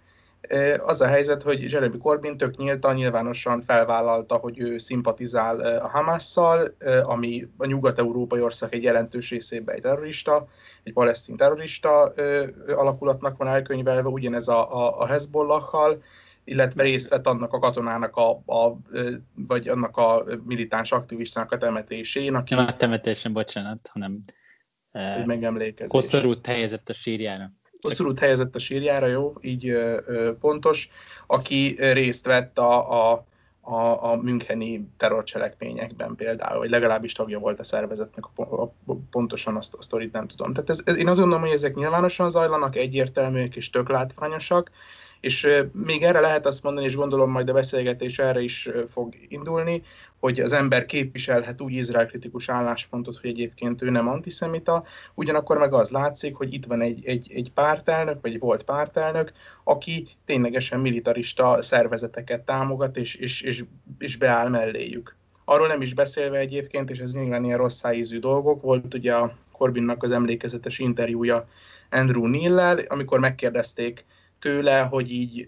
Uh, az a helyzet, hogy Jeremy Corbyn tök nyíltan, nyilvánosan felvállalta, hogy ő szimpatizál uh, a Hamasszal, uh, ami a nyugat-európai ország egy jelentős részében egy terrorista, egy palesztin terrorista alakulatnak van elkönyvelve, ugyanez a, a, a Hezbollahal, illetve részt vett annak a katonának, a, a, vagy annak a militáns aktivistának a temetésén, aki... Nem a temetésen, bocsánat, hanem hogy megemlékezés. Koszorút helyezett a sírjára. Koszorút helyezett a sírjára, jó, így ö, ö, pontos, aki részt vett a, a, a, a Müncheni terrorcselekményekben például, vagy legalábbis tagja volt a szervezetnek, a, a, a, pontosan azt a sztorit nem tudom. Tehát ez, ez, én azt gondolom, hogy ezek nyilvánosan zajlanak, egyértelműek és tök látványosak, és még erre lehet azt mondani, és gondolom majd a beszélgetés erre is fog indulni, hogy az ember képviselhet úgy izrael kritikus álláspontot, hogy egyébként ő nem antiszemita, ugyanakkor meg az látszik, hogy itt van egy, egy, egy pártelnök, vagy volt pártelnök, aki ténylegesen militarista szervezeteket támogat, és, és, és, és beáll melléjük. Arról nem is beszélve egyébként, és ez nyilván ilyen rossz ízű dolgok, volt ugye a Corbynnak az emlékezetes interjúja Andrew Neil-lel, amikor megkérdezték tőle, hogy így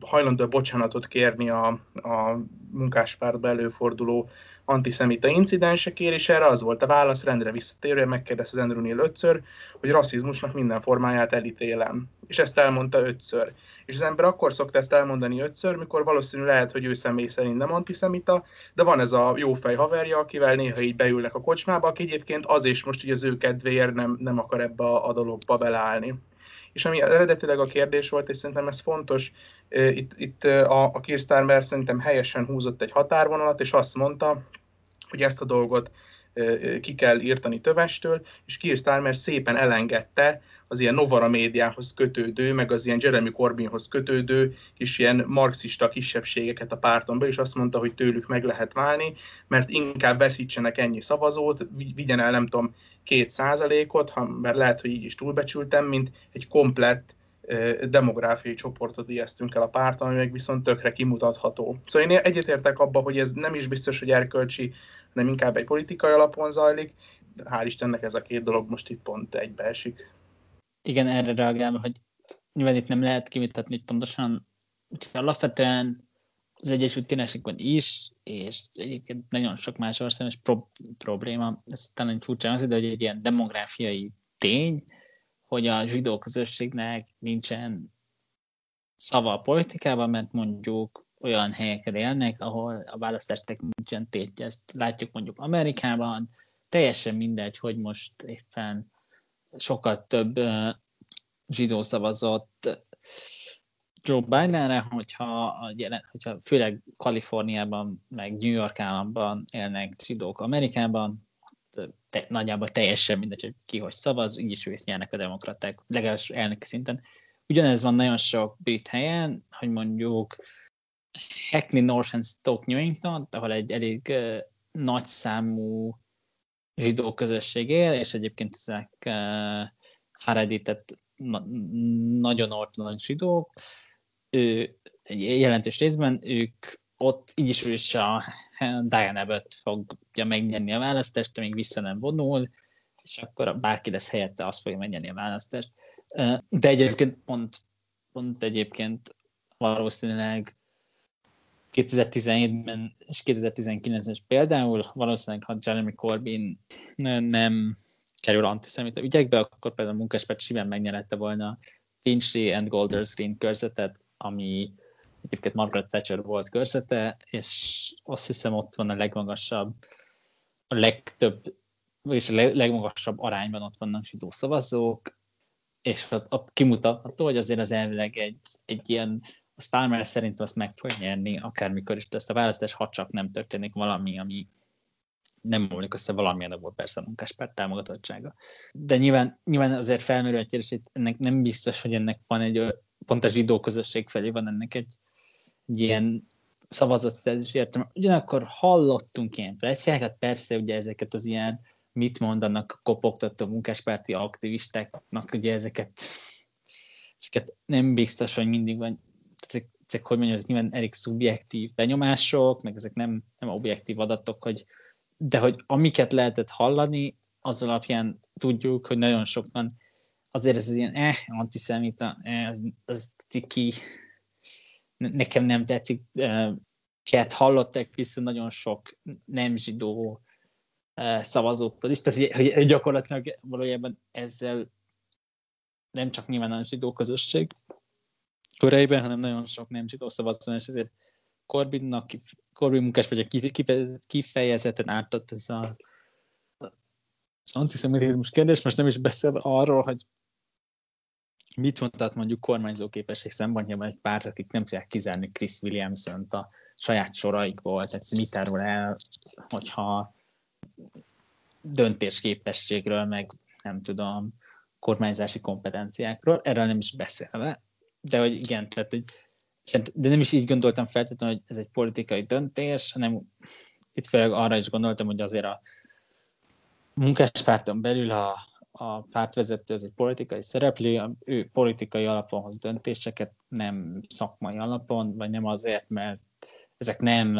hajlandó bocsánatot kérni a, a munkáspártba előforduló antiszemita incidensekért, és erre az volt a válasz, rendre visszatérően megkérdezte az Andrew ötször, hogy rasszizmusnak minden formáját elítélem. És ezt elmondta ötször. És az ember akkor szokta ezt elmondani ötször, mikor valószínű lehet, hogy ő személy szerint nem antiszemita, de van ez a jófej haverja, akivel néha így beülnek a kocsmába, aki egyébként az is most így az ő kedvéért nem, nem akar ebbe a, a dologba beleállni. És ami eredetileg a kérdés volt, és szerintem ez fontos, itt, itt a, a Keir Starmer szerintem helyesen húzott egy határvonalat, és azt mondta, hogy ezt a dolgot ki kell írtani tövestől, és Keir Starmer szépen elengedte az ilyen Novara médiához kötődő, meg az ilyen Jeremy Corbynhoz kötődő kis ilyen marxista kisebbségeket a párton be, és azt mondta, hogy tőlük meg lehet válni, mert inkább veszítsenek ennyi szavazót, vigyen el nem tudom két százalékot, mert lehet, hogy így is túlbecsültem, mint egy komplett demográfiai csoportot ijesztünk el a párton, ami meg viszont tökre kimutatható. Szóval én egyetértek abba, hogy ez nem is biztos, hogy erkölcsi, hanem inkább egy politikai alapon zajlik. Hál' Istennek ez a két dolog most itt pont egybeesik. Igen, erre reagálva, hogy nyilván itt nem lehet kimutatni pontosan, úgyhogy alapvetően az Egyesült Királyságban is, és egyébként nagyon sok más országban is pro- probléma, ez talán egy furcsa az, de hogy egy ilyen demográfiai tény, hogy a zsidó közösségnek nincsen szava a politikában, mert mondjuk olyan helyeken élnek, ahol a választásnak nincsen tétje. Ezt látjuk mondjuk Amerikában, teljesen mindegy, hogy most éppen sokkal több zsidó szavazott Joe Bidenre, hogyha, hogyha főleg Kaliforniában, meg New York államban élnek zsidók Amerikában, te, nagyjából teljesen mindegy, hogy ki hogy szavaz, így is nyernek a demokraták, legalábbis elnöki szinten. Ugyanez van nagyon sok brit helyen, hogy mondjuk Hackney, North and Stoke Newington, ahol egy elég uh, nagy számú zsidó közösség és egyébként ezek Haredi, tehát na, nagyon ortodox zsidók, ő, jelentős részben ők ott így is, is a Diana Abbott fogja megnyerni a választást, amíg vissza nem vonul, és akkor bárki lesz helyette, azt fogja megnyerni a választást. De egyébként pont, pont egyébként valószínűleg 2017-ben és 2019-ben például valószínűleg, ha Jeremy Corbyn nem kerül antiszemita ügyekbe, akkor például a munkáspárt simán megnyerette volna a Finchley and Golders Green körzetet, ami egyébként Margaret Thatcher volt körzete, és azt hiszem ott van a legmagasabb, a legtöbb, vagyis a legmagasabb arányban ott vannak zsidó szavazók, és ott, ott kimutatható, hogy azért az elvileg egy, egy ilyen a Starmer szerint azt meg fog nyerni, akármikor is ezt a választás, ha csak nem történik valami, ami nem múlik össze valamilyen volt persze a munkáspárt támogatottsága. De nyilván, nyilván azért felmerül egy kérdés, hogy ennek nem biztos, hogy ennek van egy, pont a zsidó közösség felé van ennek egy, egy ilyen szavazatszerzés értem. Ugyanakkor hallottunk ilyen pletykákat, persze ugye ezeket az ilyen mit mondanak kopogtató munkáspárti aktivistáknak, ugye ezeket, ezeket nem biztos, hogy mindig van, ezek, hogy mondjam, ezek nyilván elég szubjektív benyomások, meg ezek nem, nem objektív adatok, hogy, de hogy amiket lehetett hallani, az alapján tudjuk, hogy nagyon sokan azért ez ilyen eh, antiszemita, eh, az, az ki, nekem nem tetszik, eh, ket hallottak vissza nagyon sok nem zsidó eh, szavazótól is, tehát hogy gyakorlatilag valójában ezzel nem csak nyilván a zsidó közösség köreiben, hanem nagyon sok nem zsidó szavazó, és ezért Corbynnak, Corbyn munkás vagy kifejezetten ártott ez a az antiszemitizmus kérdés, most nem is beszélve arról, hogy mit mondtat mondjuk kormányzó képesség szempontjában egy párt, akik nem tudják kizárni Chris williamson a saját soraikból, tehát mit árul el, hogyha döntésképességről, meg nem tudom, kormányzási kompetenciákról, erről nem is beszélve, de hogy igen, tehát hogy, de nem is így gondoltam feltétlenül, hogy ez egy politikai döntés, hanem itt főleg arra is gondoltam, hogy azért a munkáspárton belül a, a pártvezető az egy politikai szereplő, ő politikai alapon hoz döntéseket, nem szakmai alapon, vagy nem azért, mert ezek nem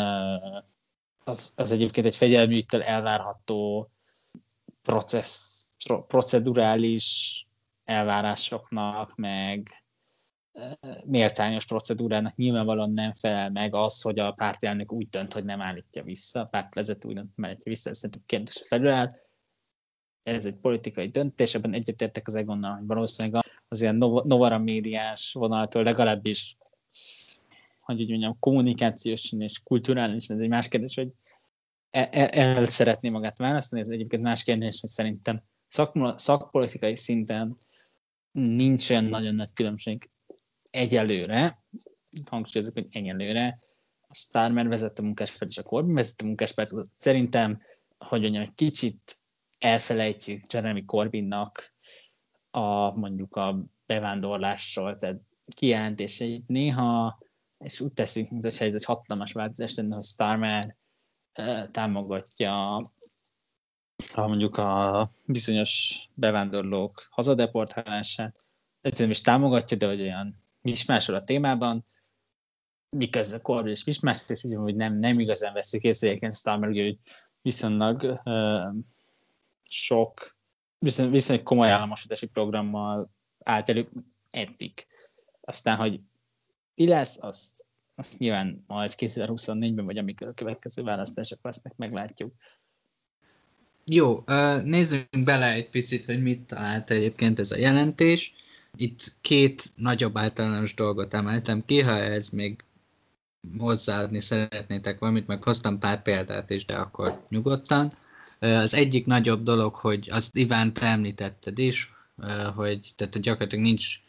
az, az egyébként egy fegyelműtől elvárható processz, procedurális elvárásoknak, meg méltányos procedúrának nyilvánvalóan nem felel meg az, hogy a pártelnök úgy dönt, hogy nem állítja vissza, a pártvezető úgy dönt, hogy állítja vissza, ez szerintem kérdés felüláll, ez egy politikai döntés, ebben egyetértek az Egonnal, hogy valószínűleg az ilyen Novara médiás vonaltól legalábbis, hogy úgy mondjam, kommunikációs és kulturális, ez egy más kérdés, hogy el, el, el szeretné magát választani, ez egyébként más kérdés, hogy szerintem szak, szakpolitikai szinten nincs olyan nagyon nagy különbség egyelőre, hangsúlyozok, hogy egyelőre, a Starmer vezette munkáspárt és a Corbyn vezette munkáspárt, szerintem, hogy mondjam, egy kicsit elfelejtjük Jeremy Corbynnak a mondjuk a bevándorlásról, tehát kijelentéseit néha, és úgy teszünk, mintha ez egy hatalmas változás lenne, hogy Starmer támogatja a mondjuk a bizonyos bevándorlók hazadeportálását, egyszerűen is támogatja, de hogy olyan mismásol a témában, miközben Corbyn is mismás, és ugyanúgy nem, nem igazán veszik észre, egyébként Starmer ugye, hogy viszonylag uh, sok, viszonylag, viszonylag komoly államosodási programmal állt elő eddig. Aztán, hogy mi lesz, azt, azt nyilván majd 2024-ben, vagy amikor a következő választások lesznek, meglátjuk. Jó, nézzünk bele egy picit, hogy mit talált egyébként ez a jelentés. Itt két nagyobb általános dolgot emeltem ki, ha ez még hozzáadni szeretnétek valamit, meg hoztam pár példát is, de akkor nyugodtan. Az egyik nagyobb dolog, hogy azt Iván te említetted is, hogy tehát gyakorlatilag nincs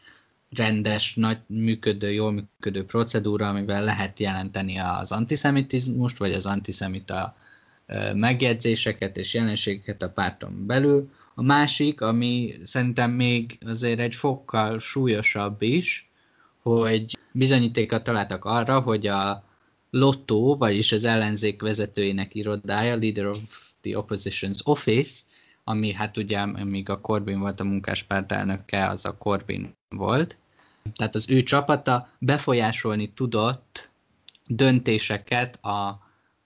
rendes, nagy működő, jól működő procedúra, amivel lehet jelenteni az antiszemitizmust, vagy az antiszemita megjegyzéseket és jelenségeket a párton belül. A másik, ami szerintem még azért egy fokkal súlyosabb is, hogy bizonyítékat találtak arra, hogy a Lotto, vagyis az ellenzék vezetőjének irodája, Leader of the Opposition's Office, ami hát ugye, amíg a Corbyn volt a munkáspárt elnöke, az a Corbyn volt. Tehát az ő csapata befolyásolni tudott döntéseket a,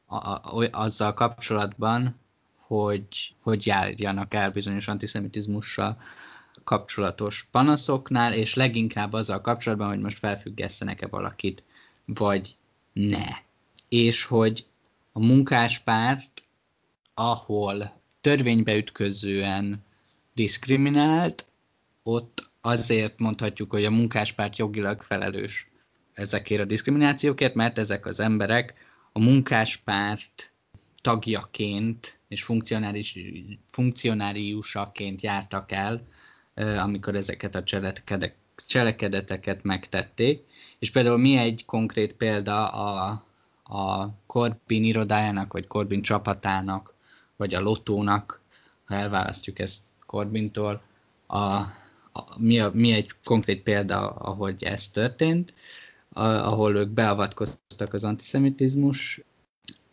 a, a, azzal kapcsolatban, hogy hogy járjanak el bizonyos antiszemitizmussal kapcsolatos panaszoknál, és leginkább azzal kapcsolatban, hogy most felfüggesztenek-e valakit, vagy ne. És hogy a munkáspárt, ahol törvénybe ütközően diszkriminált, ott azért mondhatjuk, hogy a munkáspárt jogilag felelős ezekért a diszkriminációkért, mert ezek az emberek a munkáspárt tagjaként és funkcionáriusaként jártak el, amikor ezeket a cselekedeteket megtették. És például mi egy konkrét példa a, a Corbyn irodájának, vagy Corbyn csapatának, vagy a Lotónak, ha elválasztjuk ezt Corbintól, a, a, mi, a, mi egy konkrét példa, ahogy ez történt, a, ahol ők beavatkoztak az antiszemitizmus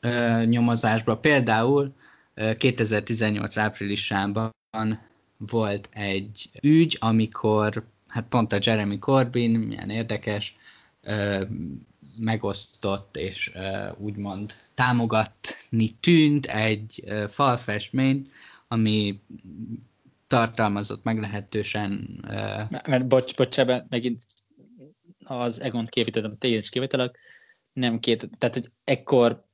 ö, nyomozásba. Például 2018 áprilisában volt egy ügy, amikor hát pont a Jeremy Corbyn, milyen érdekes, megosztott és úgymond támogatni tűnt egy falfestményt, ami tartalmazott meglehetősen... Uh... Mert bocs, bocs, ebben megint az Egont képítettem, téged is kivételek, nem két, tehát hogy ekkor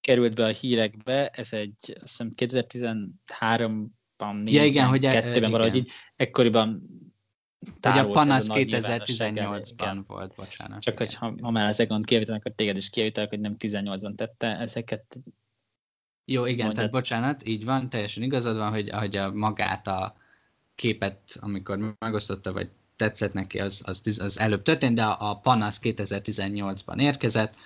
került be a hírekbe, ez egy, azt hiszem 2013-ban, ja, igen, hogy e- kettőben valahogy így, ekkoriban hogy a panasz 2018-ban volt, bocsánat. Csak igen. hogy ha, ha már az Egont kijavítanak, akkor téged is kijavítanak, hogy nem 18-ban tette ezeket. Jó, igen, mondjad. tehát bocsánat, így van, teljesen igazad van, hogy, hogy a magát a képet, amikor megosztotta, vagy tetszett neki, az, az, az előbb történt, de a, a panasz 2018-ban érkezett,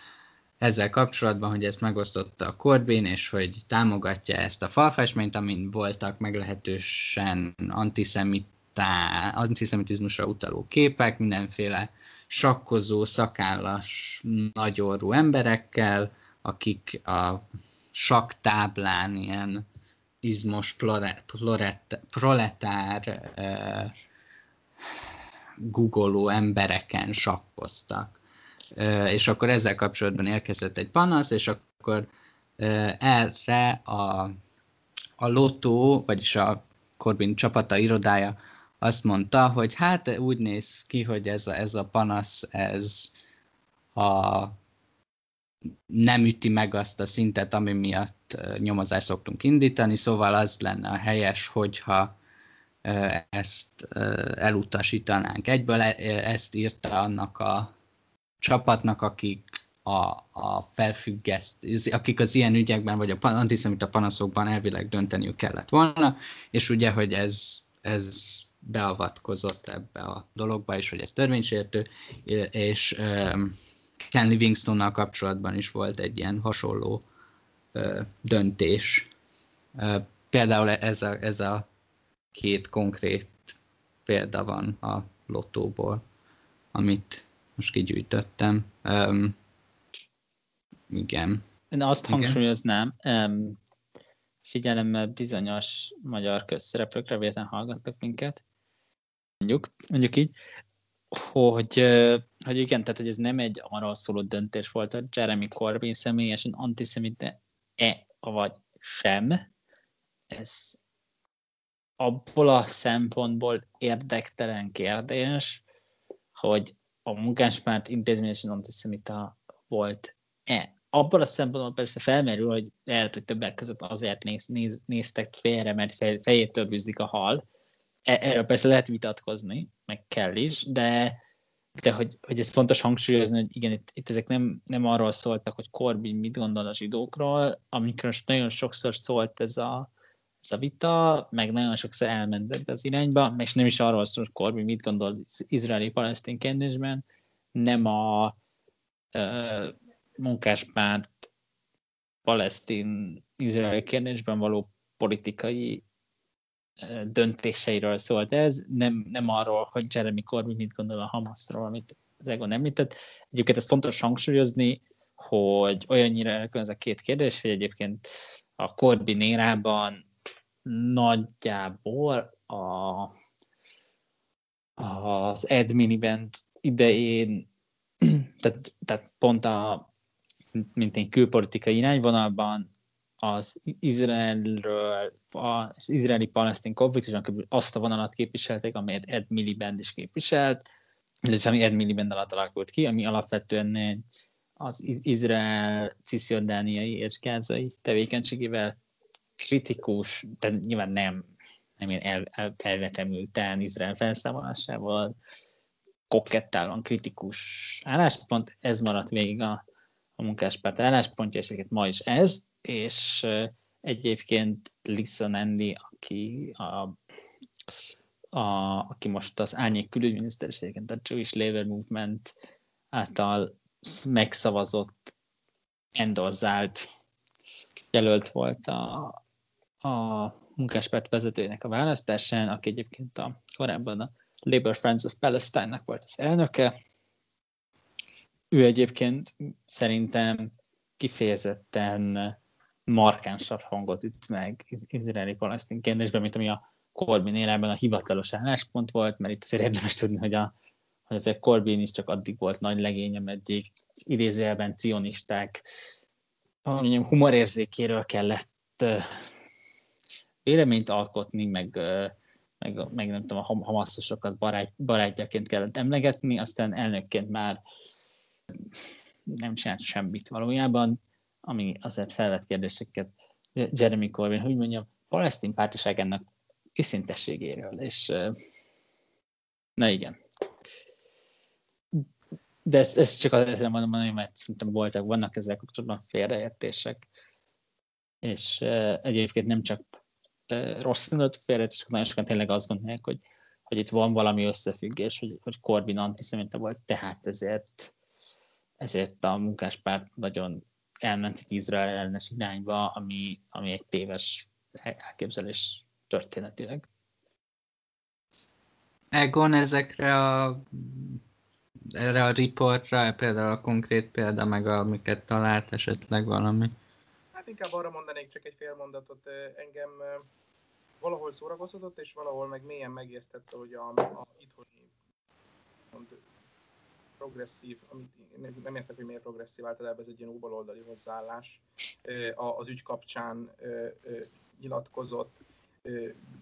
ezzel kapcsolatban, hogy ezt megosztotta a Corbyn, és hogy támogatja ezt a falfestményt, amin voltak meglehetősen antiszemitá, antiszemitizmusra utaló képek, mindenféle sakkozó, szakállas, nagyorú emberekkel, akik a saktáblán ilyen izmos proletár, proletár uh, googoló embereken sakkoztak és akkor ezzel kapcsolatban érkezett egy panasz, és akkor erre a, a Lotto, vagyis a Corbyn csapata irodája azt mondta, hogy hát úgy néz ki, hogy ez a, ez a panasz, ez a, nem üti meg azt a szintet, ami miatt nyomozást szoktunk indítani, szóval az lenne a helyes, hogyha ezt elutasítanánk egyből. Ezt írta annak a csapatnak, akik a, a felfüggeszt, akik az ilyen ügyekben, vagy a antiszemita panaszokban elvileg dönteniük kellett volna, és ugye, hogy ez, ez beavatkozott ebbe a dologba, és hogy ez törvénysértő, és um, Ken Livingstone-nal kapcsolatban is volt egy ilyen hasonló uh, döntés. Uh, például ez a, ez a két konkrét példa van a lottóból, amit most kigyűjtöttem. Um, igen. Én azt igen. hangsúlyoznám, um, figyelemmel bizonyos magyar közszereplőkre véletlen hallgatnak minket, mondjuk, mondjuk így, hogy, hogy igen, tehát hogy ez nem egy arról szóló döntés volt, hogy Jeremy Corbyn személyesen antiszemite-e vagy sem. Ez abból a szempontból érdektelen kérdés, hogy a munkáspárt intézményesen antiszemita volt-e. abban a szempontból persze felmerül, hogy lehet, hogy többek között azért néz, néz, néztek félre, mert fej, fejétől bűzdik a hal. E, erről persze lehet vitatkozni, meg kell is, de, de hogy, hogy ez fontos hangsúlyozni, hogy igen, itt, itt ezek nem, nem arról szóltak, hogy Corbyn mit gondol a zsidókról, amikor nagyon sokszor szólt ez a, ez a vita, meg nagyon sokszor elment ebbe az irányba, és nem is arról szól, hogy Corbyn mit gondol izraeli-palesztin kérdésben, nem a ö, munkáspárt palesztin-izraeli kérdésben való politikai döntéseiről szólt ez, nem, nem arról, hogy Jeremy Corbyn mit gondol a Hamasról, amit az Egon említett. Egyébként ezt fontos hangsúlyozni, hogy olyannyira ez a két kérdés, hogy egyébként a Corbyn érában nagyjából a, az Ed Miliband idején, tehát, tehát pont a mint egy külpolitikai irányvonalban az Izraelről, az izraeli-palesztin konfliktusban azt a vonalat képviselték, amelyet Ed Miliband is képviselt, illetve ami Ed Miliband alatt alakult ki, ami alapvetően az Izrael cisziordániai és gázai tevékenységével kritikus, de nyilván nem, nem ilyen el, el, elvetemülten Izrael felszámolásával kokettálóan kritikus álláspont, ez maradt végig a, a munkáspárt álláspontja, és ma is ez, és egyébként Lisa Nandy, aki, a, a, aki most az árnyék külügyminiszter, és egyébként a Jewish Labor Movement által megszavazott, endorzált jelölt volt a, a munkáspárt vezetőjének a választásán, aki egyébként a, korábban a Labour Friends of Palestine-nak volt az elnöke. Ő egyébként szerintem kifejezetten markánsabb hangot üt meg izraeli-palesztin kérdésben, mint ami a Corbyn élában a hivatalos álláspont volt, mert itt azért érdemes tudni, hogy, a, hogy azért Corbyn is csak addig volt nagy legény, ameddig az idézőjelben cionisták mondjam, humorérzékéről kellett véleményt alkotni, meg, meg, meg nem tudom, a hamaszosokat barát, barátjaként kellett emlegetni, aztán elnökként már nem csinált semmit valójában, ami azért felvett kérdéseket Jeremy Corbyn, hogy mondjam, palesztin pártiságának őszintességéről, és na igen. De ezt, ezt csak azért mondom, mert szerintem voltak, vannak ezzel kapcsolatban félreértések, és egyébként nem csak rossz színűt félret, és nagyon sokan tényleg azt gondolják, hogy, hogy itt van valami összefüggés, hogy, hogy Corbyn antiszemita volt, tehát ezért, ezért a munkáspárt nagyon elment itt Izrael ellenes irányba, ami, ami egy téves elképzelés történetileg. Egon ezekre a erre a riportra, például a konkrét példa, meg amiket talált esetleg valami? Hát inkább arra mondanék csak egy fél mondatot. Engem valahol szórakoztatott, és valahol meg mélyen megijesztette, hogy a, a itthoni mond, progresszív, amit nem értek, hogy miért progresszív, általában ez egy ilyen óbaloldali hozzáállás, az ügy kapcsán nyilatkozott,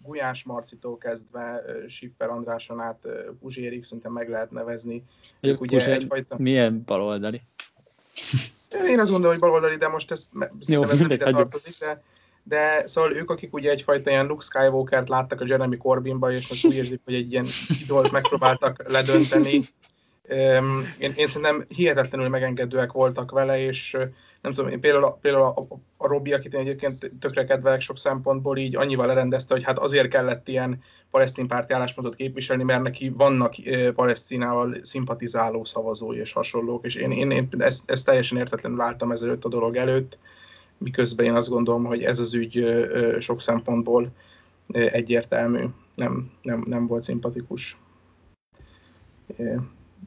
Gulyás Marcitól kezdve Sipper Andráson át Puzsérig szinte meg lehet nevezni. Ők ugye egyfajta... Milyen baloldali? Én azt gondolom, hogy baloldali, de most ez Jó, ide tartozik, de de szóval ők, akik ugye egyfajta ilyen Luke Skywalker-t láttak a Jeremy Corbynba, és most úgy érzik, hogy egy ilyen idolt megpróbáltak ledönteni. Én, én szerintem hihetetlenül megengedőek voltak vele, és nem tudom, én például, például a, a, a Robi, akit én egyébként tökre kedvelek sok szempontból, így annyival lerendezte, hogy hát azért kellett ilyen palesztin párti álláspontot képviselni, mert neki vannak palesztinával szimpatizáló szavazói és hasonlók, és én, én, én ezt, ezt teljesen értetlenül láttam ezelőtt a dolog előtt miközben én azt gondolom, hogy ez az ügy sok szempontból egyértelmű, nem, nem, nem volt szimpatikus.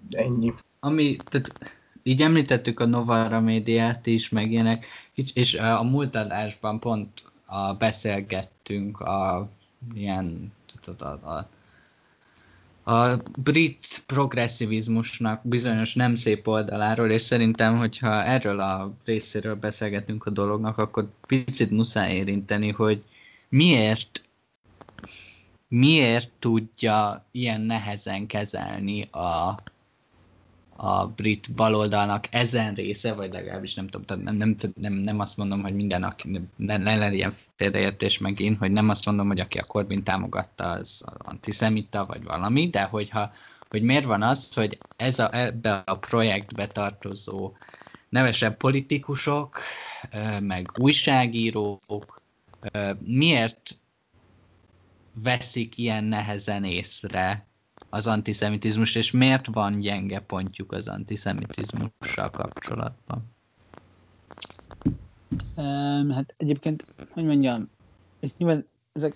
Ennyi. Ami, tehát így említettük a Novara médiát is, meg ilyenek, és a múlt adásban pont a, beszélgettünk a ilyen a, a, a a brit progresszivizmusnak bizonyos nem szép oldaláról, és szerintem, hogyha erről a részéről beszélgetünk a dolognak, akkor picit muszáj érinteni, hogy miért miért tudja ilyen nehezen kezelni a a brit baloldalnak ezen része, vagy legalábbis nem tudom, nem, nem, nem, nem azt mondom, hogy minden, aki, ne, ne legyen ilyen félreértés megint, hogy nem azt mondom, hogy aki a Corbyn támogatta, az antiszemita, vagy valami, de hogyha, hogy miért van az, hogy ez a, ebbe a projektbe tartozó nevesebb politikusok, meg újságírók, miért veszik ilyen nehezen észre az antiszemitizmus, és miért van gyenge pontjuk az antiszemitizmussal kapcsolatban? Um, hát egyébként, hogy mondjam, nyilván ezek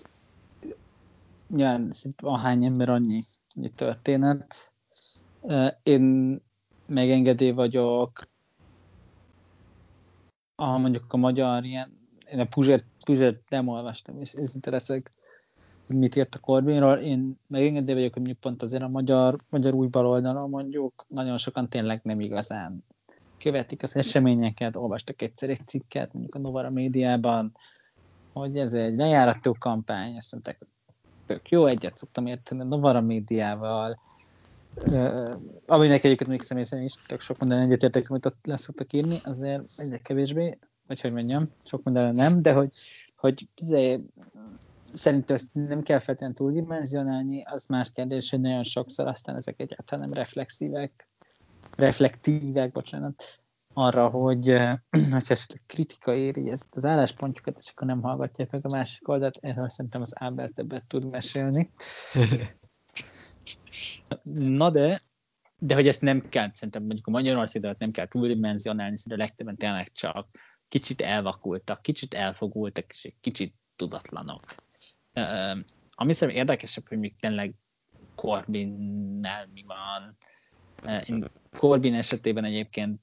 nyilván ahány ember annyi, annyi történet. Én megengedé vagyok, a, mondjuk a magyar ilyen, én a Puzsért, Puzsért nem olvastam, és őszinte leszek, mit írt a Corbynról. Én megengedő vagyok, hogy mondjuk pont azért a magyar, magyar új baloldalon mondjuk nagyon sokan tényleg nem igazán követik az eseményeket, olvastak egyszer egy cikket, mondjuk a Novara médiában, hogy ez egy lejárató kampány, azt mondták, tök jó, egyet szoktam érteni a Novara médiával, uh, aminek egyébként még személy szerint is tök sok minden egyetértek, amit ott leszoktak írni, azért egyre kevésbé, vagy hogy mondjam, sok minden nem, de hogy, hogy azért szerintem ezt nem kell feltétlenül túldimenzionálni, az más kérdés, hogy nagyon sokszor aztán ezek egyáltalán nem reflexívek, reflektívek, bocsánat, arra, hogy ha esetleg kritika éri ezt az álláspontjukat, és akkor nem hallgatják meg a másik oldalt, erről szerintem az Ábel többet tud mesélni. Na de, de hogy ezt nem kell, szerintem mondjuk a Magyarországot nem kell túldimenzionálni, szerintem a legtöbben tényleg csak kicsit elvakultak, kicsit elfogultak, és egy kicsit tudatlanok. Uh, ami szerintem érdekesebb, hogy még tényleg Corbynnel mi van. Uh, Corbyn esetében egyébként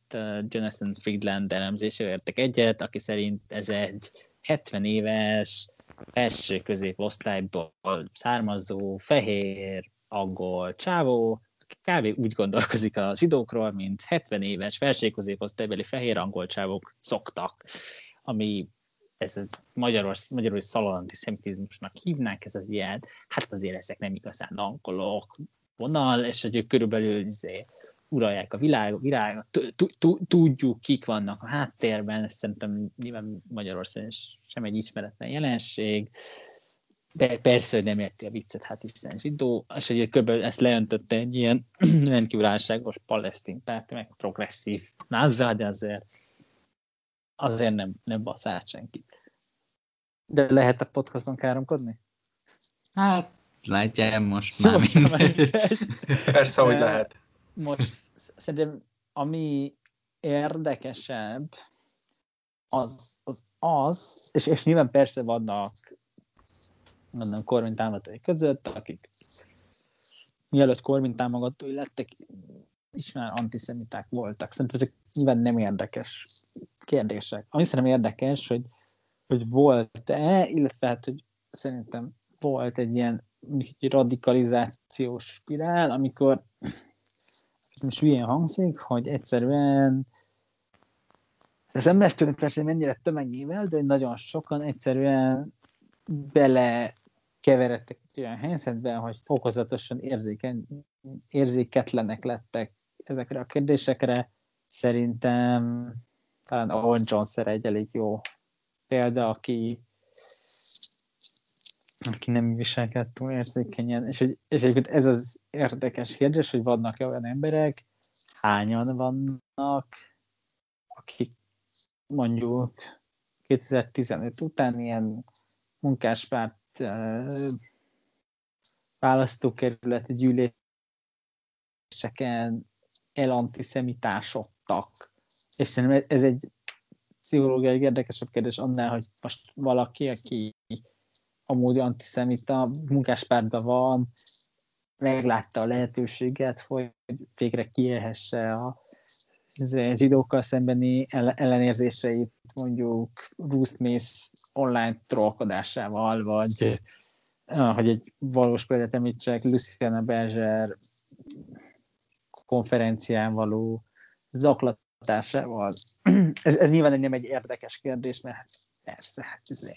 Jonathan Friedland elemzésével értek egyet, aki szerint ez egy 70 éves, első középosztályból származó, fehér, angol csávó, aki kb. úgy gondolkozik a zsidókról, mint 70 éves felsőközéposztálybeli fehér angol csávók szoktak, ami ez az magyaros, magyaros szalon antiszemitizmusnak hívnák, ez az ilyen, hát azért ezek nem igazán angolok vonal, és hogy ők körülbelül izé, uralják a világ, világ tudjuk, kik vannak a háttérben, ezt szerintem nyilván Magyarországon sem egy ismeretlen jelenség, de persze, hogy nem érti a viccet, hát hiszen zsidó, és egy kb. ezt leöntötte egy ilyen rendkívül álságos palesztin párt, meg progresszív názzal, de azért azért nem, nem baszált senki. De lehet a podcaston káromkodni? Hát, látja most már most Persze, hogy lehet. Most szerintem, ami érdekesebb, az az, az és, és nyilván persze vannak mondom, kormány támogatói között, akik mielőtt kormány támogatói lettek, is már antiszemiták voltak. Szerintem ezek nyilván nem érdekes kérdések. Ami szerintem érdekes, hogy, hogy volt-e, illetve hát, hogy szerintem volt egy ilyen radikalizációs spirál, amikor ez most hülyén hangzik, hogy egyszerűen ez nem lehet persze mennyire tömegével, de nagyon sokan egyszerűen bele keveredtek olyan helyzetben, hogy fokozatosan érzéken, érzéketlenek lettek ezekre a kérdésekre. Szerintem talán Owen Johnson egy elég jó példa, aki aki nem viselkedt túl érzékenyen. És, és egyébként ez az érdekes kérdés, hogy vannak-e olyan emberek, hányan vannak, akik mondjuk 2015 után ilyen munkáspárt választókerületi gyűléseken elantiszemitásodtak. És szerintem ez egy pszichológiai érdekesebb kérdés annál, hogy most valaki, aki amúgy antiszemita munkáspártban van, meglátta a lehetőséget, hogy végre kiélhesse a zsidókkal szembeni ellenérzéseit mondjuk Bruce Smith online trollkodásával, vagy hogy egy valós példát említsek, Luciana Berger konferencián való zaklatásával. Ez, ez nyilván nem egy érdekes kérdés, mert hát persze, hát ez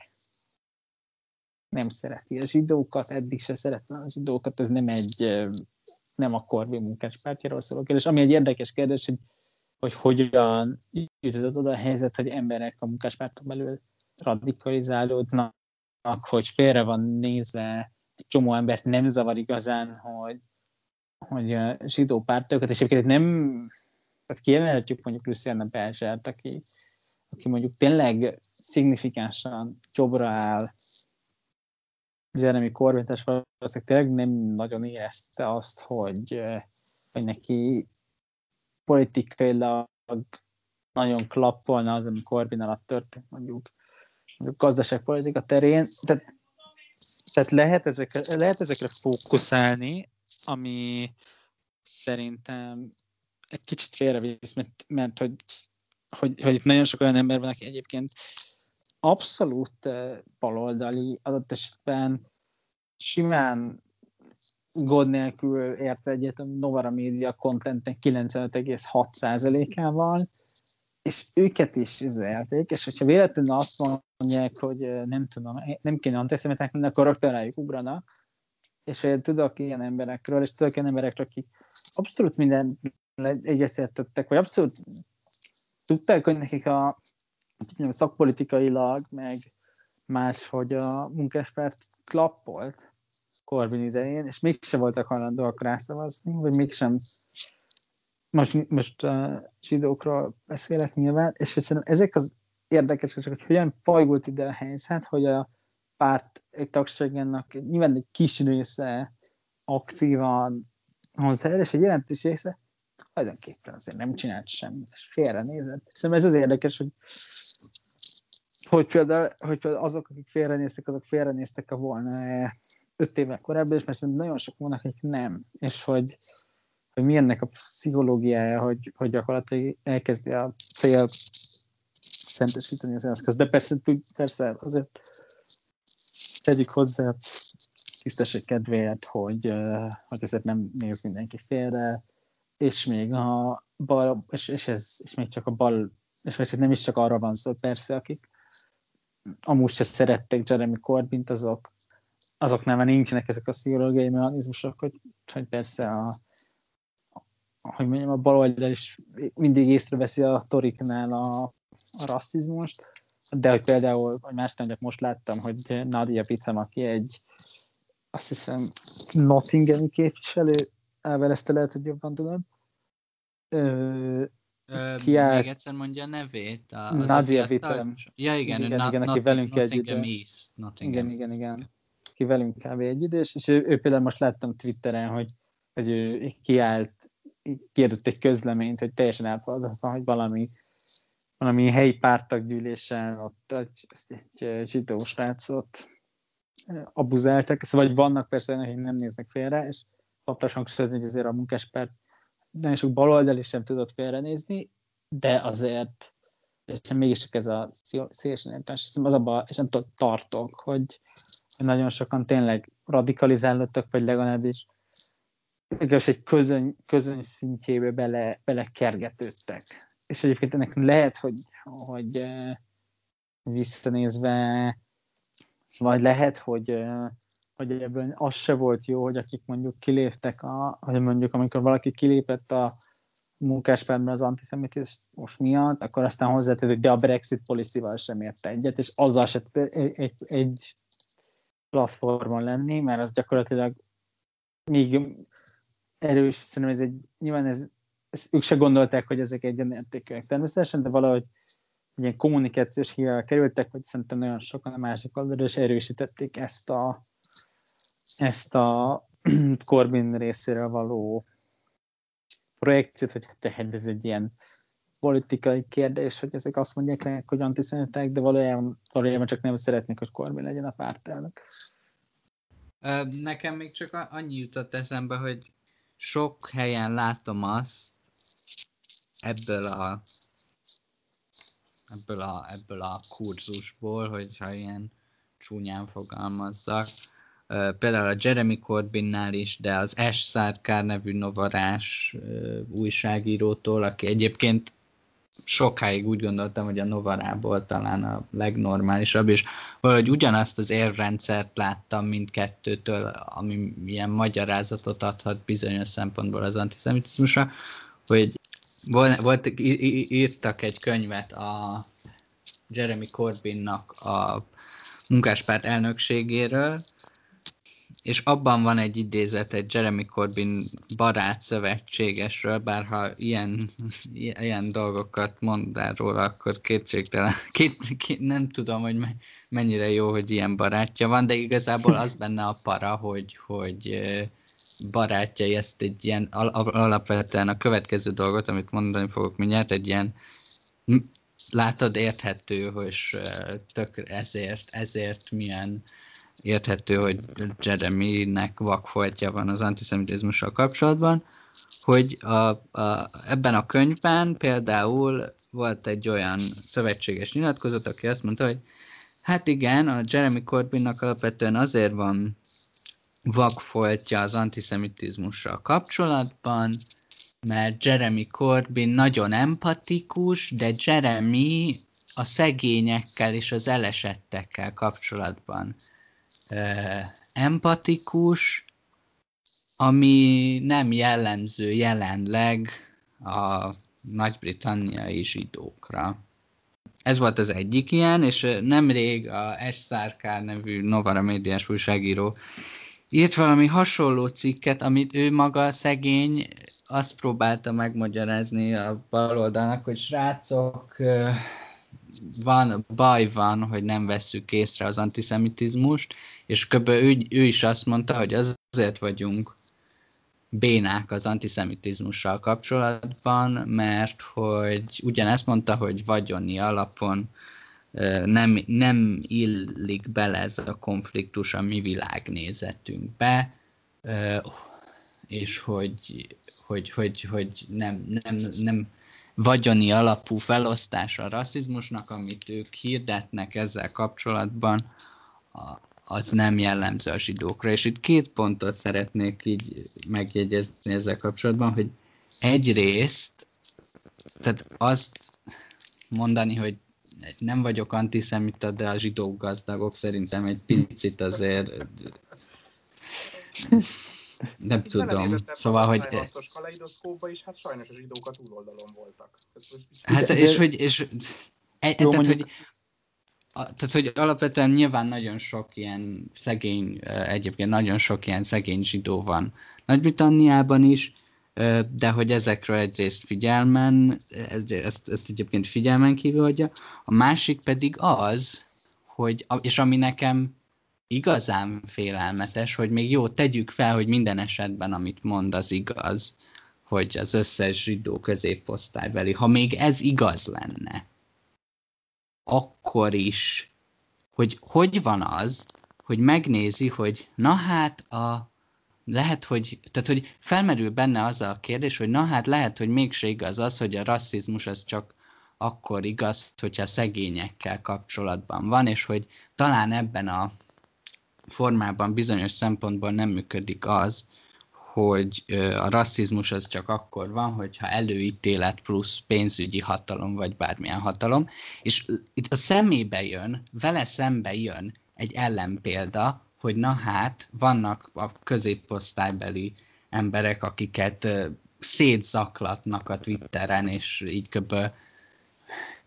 nem szereti a zsidókat, eddig se szerette a zsidókat, ez nem egy nem a Corbyn munkáspártjáról szólok el, és ami egy érdekes kérdés, hogy, hogy hogyan jutott oda a helyzet, hogy emberek a munkáspárton belül radikalizálódnak, hogy félre van nézve, csomó embert nem zavar igazán, hogy, hogy a zsidó pártokat, és egyébként nem, tehát kiemelhetjük mondjuk Luciana Belzsert, aki, aki mondjuk tényleg szignifikánsan jobbra áll Jeremy Corbyn, és valószínűleg tényleg nem nagyon érezte azt, hogy, hogy neki politikailag nagyon klappolna az, ami Corbyn alatt történt mondjuk, mondjuk gazdaságpolitika terén. Tehát, tehát lehet, ezekre, lehet ezekre fókuszálni, ami szerintem egy kicsit félrevisz, mert, mert hogy, hogy, hogy itt nagyon sok olyan ember van, aki egyébként abszolút eh, baloldali, adott esetben simán gond nélkül érte egyet a Novara Media contentnek 95,6%-ával, és őket is üzelték, és hogyha véletlenül azt mondják, hogy eh, nem tudom, nem kéne antiszemiták lenni, akkor rögtön rájuk ugranak, és én tudok ilyen emberekről, és tudok ilyen emberekről, akik abszolút minden egyetértettek, vagy abszolút tudták, hogy nekik a szakpolitikailag, meg más, hogy a munkáspárt klappolt Corbyn idején, és mégsem voltak hajlandóak rászavazni, vagy mégsem. Most, most a zsidókról beszélek nyilván, és szerintem ezek az érdekesek, hogy hogyan fajult ide a helyzet, hogy a párt tagságának nyilván egy kis része aktívan hozzá, és egy jelentős része tulajdonképpen azért nem csinált semmit, és félrenézett. Szerintem ez az érdekes, hogy hogy például, hogy például azok, akik félrenéztek, azok félrenéztek a volna öt évvel korábban, és mert szerintem nagyon sok vannak, akik nem. És hogy, hogy mi ennek a pszichológiája, hogy, hogy gyakorlatilag elkezdi a cél szentesíteni az eszköz. De persze, persze azért tegyük hozzá tisztesség kedvéért, hogy, hogy ezért nem néz mindenki félre, és még a bal, és, és, ez, és még csak a bal, és ez nem is csak arra van szó, persze, akik amúgy se szerették Jeremy Corbyn-t, azok, azok nem, nincsenek ezek a pszichológiai mechanizmusok, hogy, hogy persze a, hogy mondjam, a baloldal is mindig észreveszi a toriknál a, a rasszizmust, de hogy például, hogy más nem, most láttam, hogy Nadia Pitem, aki egy azt hiszem Nottinghami képviselő, Elvel ezt lehet, hogy jobban tudod. Ö, kiáll... Még egyszer mondja a nevét. A, az Nadia Vitem. Ja, igen, igen, na, igen aki velünk egy East. Igen, igen, igen. Ki velünk kb. egy idős, és ő, ő például most láttam Twitteren, hogy, hogy ő kiállt, kiadott egy közleményt, hogy teljesen elfogadhatatlan, hogy valami valami helyi pártaggyűlésen ott egy, egy zsidó srácot abuzáltak, szóval vagy vannak persze olyanok, akik nem néznek félre, és fontos hangsúlyozni, hogy azért a munkáspárt nagyon sok baloldal is sem tudott félrenézni, de azért és mégiscsak ez a szélesen értelmes, hiszem az abban, és nem tartok, hogy, nagyon sokan tényleg radikalizálódtak, vagy legalábbis legalábbis egy közöny, közöny szintjébe bele, bele kergetődtek. És egyébként ennek lehet, hogy, hogy visszanézve, vagy lehet, hogy hogy ebből az se volt jó, hogy akik mondjuk kiléptek, a, hogy mondjuk amikor valaki kilépett a munkáspártban az antiszemitizmus miatt, akkor aztán hozzátett, hogy de a Brexit policy sem érte egyet, és azzal se egy, egy, egy platformon lenni, mert az gyakorlatilag még erős, szerintem ez egy, nyilván ez, ez ők se gondolták, hogy ezek egyenértékűek természetesen, de valahogy ilyen kommunikációs hívvel kerültek, hogy szerintem nagyon sokan a másik oldalra, és erősítették ezt a, ezt a Corbyn részéről való projekciót, hogy tehát ez egy ilyen politikai kérdés, hogy ezek azt mondják rá, hogy antiszemiták, de valójában, valójában csak nem szeretnék, hogy Corbyn legyen a pártelnök. Nekem még csak annyi jutott eszembe, hogy sok helyen látom azt ebből a ebből a, ebből a kurzusból, hogyha ilyen csúnyán fogalmazzak, például a Jeremy Corbynnál is, de az S. Sarkar nevű novarás újságírótól, aki egyébként sokáig úgy gondoltam, hogy a Novarából talán a legnormálisabb, és valahogy ugyanazt az érrendszert láttam mindkettőtől, ami ilyen magyarázatot adhat bizonyos szempontból az antiszemitizmusra, hogy volt, írtak egy könyvet a Jeremy Corbynnak a munkáspárt elnökségéről, és abban van egy idézet egy Jeremy Corbyn barát szövetségesről, bár ha ilyen, ilyen dolgokat mond el róla, akkor kétségtelen, két, két, nem tudom, hogy mennyire jó, hogy ilyen barátja van, de igazából az benne a para, hogy, hogy barátjai ezt egy ilyen alapvetően a következő dolgot, amit mondani fogok mindjárt, egy ilyen látod érthető, hogy tök ezért, ezért milyen érthető, hogy Jeremy-nek vakfoltja van az antiszemitizmussal kapcsolatban, hogy a, a, ebben a könyvben például volt egy olyan szövetséges nyilatkozat, aki azt mondta, hogy hát igen, a Jeremy Corbynnak alapvetően azért van vakfoltja az antiszemitizmussal kapcsolatban, mert Jeremy Corbyn nagyon empatikus, de Jeremy a szegényekkel és az elesettekkel kapcsolatban empatikus, ami nem jellemző jelenleg a nagy-britanniai zsidókra. Ez volt az egyik ilyen, és nemrég a S. Szárkár nevű Novara médiás újságíró írt valami hasonló cikket, amit ő maga szegény azt próbálta megmagyarázni a baloldalnak, hogy srácok, van, baj van, hogy nem vesszük észre az antiszemitizmust, és kb. Ő, ő is azt mondta, hogy azért vagyunk bénák az antiszemitizmussal kapcsolatban, mert hogy ugyanezt mondta, hogy vagyoni alapon nem, nem illik bele ez a konfliktus a mi világnézetünkbe, és hogy, hogy, hogy, hogy nem, nem, nem vagyoni alapú felosztása a rasszizmusnak, amit ők hirdetnek ezzel kapcsolatban, az nem jellemző a zsidókra. És itt két pontot szeretnék így megjegyezni ezzel kapcsolatban, hogy egyrészt, tehát azt mondani, hogy nem vagyok antiszemita, de a zsidók gazdagok szerintem egy picit azért nem Itt tudom. Szóval, hogy... A kaleidoszkópba is, hát sajnos a zsidók a túloldalon voltak. Hát, és hogy... És, e, Jó, tehát, hogy a, tehát, hogy alapvetően nyilván nagyon sok ilyen szegény, egyébként nagyon sok ilyen szegény zsidó van Nagy-Britanniában is, de hogy ezekről egyrészt figyelmen, ezt, ezt egyébként figyelmen kívül hagyja, a másik pedig az, hogy, és ami nekem igazán félelmetes, hogy még jó, tegyük fel, hogy minden esetben, amit mond, az igaz, hogy az összes zsidó középosztálybeli, ha még ez igaz lenne, akkor is, hogy hogy van az, hogy megnézi, hogy na hát a lehet, hogy, tehát, hogy felmerül benne az a kérdés, hogy na hát lehet, hogy mégse igaz az, hogy a rasszizmus az csak akkor igaz, hogyha szegényekkel kapcsolatban van, és hogy talán ebben a formában bizonyos szempontból nem működik az, hogy a rasszizmus az csak akkor van, hogyha előítélet plusz pénzügyi hatalom, vagy bármilyen hatalom, és itt a szemébe jön, vele szembe jön egy ellenpélda, hogy na hát, vannak a középosztálybeli emberek, akiket szétzaklatnak a Twitteren, és így kb.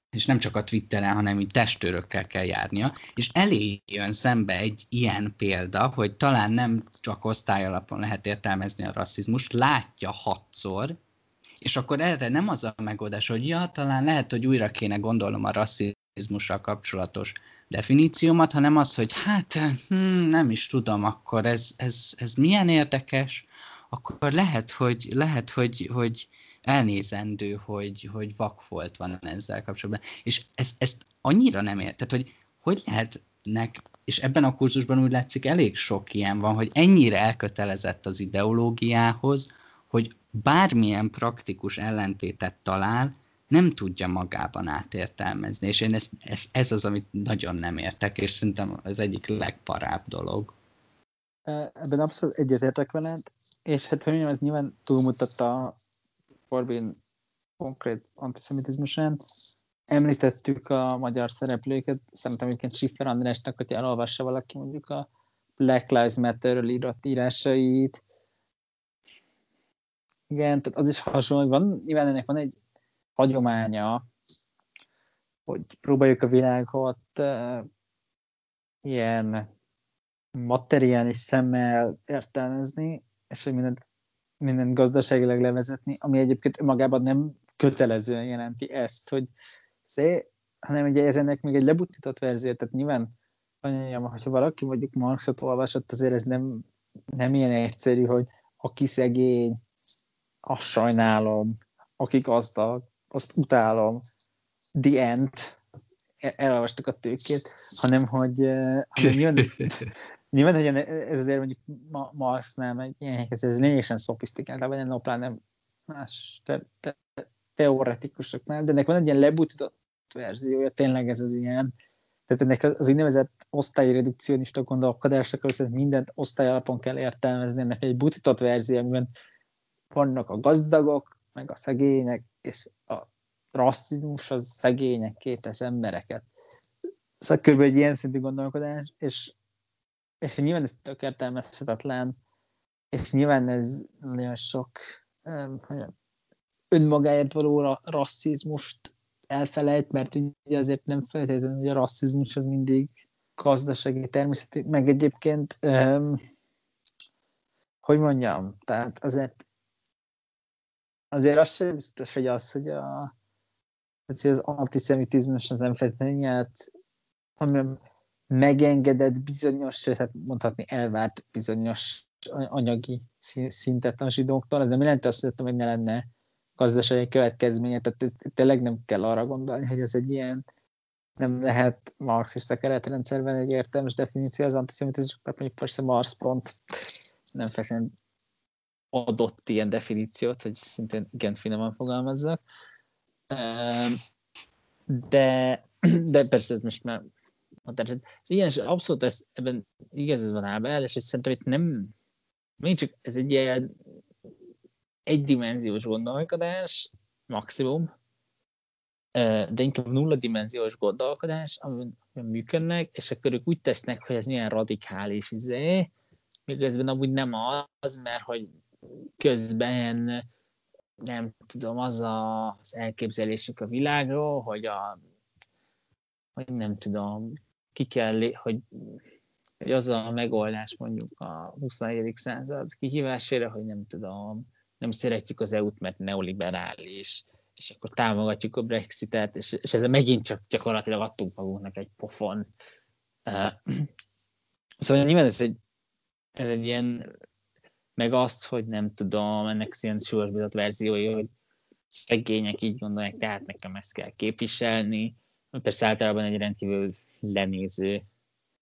És nem csak a Twitteren, hanem így testőrökkel kell járnia, és elé jön szembe egy ilyen példa, hogy talán nem csak osztályalapon lehet értelmezni a rasszizmust, látja hatszor, és akkor erre nem az a megoldás, hogy ja, talán lehet, hogy újra kéne gondolnom a rasszizmussal kapcsolatos definíciómat, hanem az, hogy hát hm, nem is tudom, akkor ez, ez, ez milyen érdekes, akkor lehet, hogy, lehet, hogy, hogy elnézendő, hogy, hogy vakfolt van ezzel kapcsolatban. És ez, ezt annyira nem ért, tehát hogy hogy lehetnek, és ebben a kurzusban úgy látszik elég sok ilyen van, hogy ennyire elkötelezett az ideológiához, hogy bármilyen praktikus ellentétet talál, nem tudja magában átértelmezni. És én ez, ez, ez az, amit nagyon nem értek, és szerintem az egyik legparább dolog. Ebben abszolút egyetértek veled, és hát hogy mondjam, ez nyilván túlmutatta Corbyn konkrét antiszemitizmusán. Említettük a magyar szereplőket, szerintem egyébként Schiffer Andrásnak, hogyha elolvassa valaki mondjuk a Black Lives Matter-ről írott írásait. Igen, tehát az is hasonló, hogy van, nyilván ennek van egy hagyománya, hogy próbáljuk a világot uh, ilyen materiális szemmel értelmezni, és hogy mindent, mindent gazdaságilag levezetni, ami egyébként magában nem kötelezően jelenti ezt, hogy szé, hanem ugye ez ennek még egy lebutított verzió, tehát nyilván mondjam, hogyha valaki mondjuk Marxot olvasott, azért ez nem, nem ilyen egyszerű, hogy aki szegény, azt sajnálom, aki gazdag, azt utálom, the end, e, elolvastuk a tőkét, hanem hogy, hanem nyilván, nyilván hogy ez azért mondjuk Marxnál egy ilyen ez lényegesen szofisztikált, vagy nem nem más te, te, teoretikusoknál, de ennek van egy ilyen lebutított verziója, tényleg ez az ilyen, tehát ennek az úgynevezett osztályredukcionista gondolkodásokról szerint mindent osztály alapon kell értelmezni, ennek egy butított verzió, amiben vannak a gazdagok, meg a szegények, és a rasszizmus az szegények képes embereket. Szóval kb. egy ilyen szintű gondolkodás, és, és nyilván ez tök értelmezhetetlen, és nyilván ez nagyon sok um, önmagáért való rasszizmust elfelejt, mert ugye azért nem feltétlenül, hogy a rasszizmus az mindig gazdasági természetű, meg egyébként, um, hogy mondjam, tehát azért azért az sem biztos, hogy az, hogy a, hogy az antiszemitizmus az nem feltétlenül nyert, hanem megengedett bizonyos, tehát mondhatni elvárt bizonyos anyagi szintet a zsidóktól, ez nem jelenti azt, hogy ne lenne gazdasági következménye, tehát ez, tényleg nem kell arra gondolni, hogy ez egy ilyen nem lehet marxista keretrendszerben egy értelmes definíció az antiszemitizmusnak, mondjuk persze Marx pont nem feltétlenül adott ilyen definíciót, hogy szintén igen finoman fogalmazzak. De, de persze ez most már tehát, igen, és abszolút ez, ebben igazad van Ábel, és szerintem itt nem, még csak ez egy ilyen egydimenziós gondolkodás, maximum, de inkább nulladimenziós gondolkodás, amiben működnek, és akkor ők úgy tesznek, hogy ez milyen radikális izé, miközben amúgy nem az, mert hogy közben nem tudom, az a, az elképzelésük a világról, hogy a hogy nem tudom, ki kell, hogy, hogy az a megoldás mondjuk a 21. század kihívásére, hogy nem tudom, nem szeretjük az EU-t, mert neoliberális, és akkor támogatjuk a Brexitet, és, és ezzel megint csak gyakorlatilag adtunk magunknak egy pofon. Uh, szóval nyilván ez egy, ez egy ilyen meg azt, hogy nem tudom, ennek ilyen súlyosbított verziója, hogy szegények így gondolják, tehát nekem ezt kell képviselni. Persze általában egy rendkívül lenéző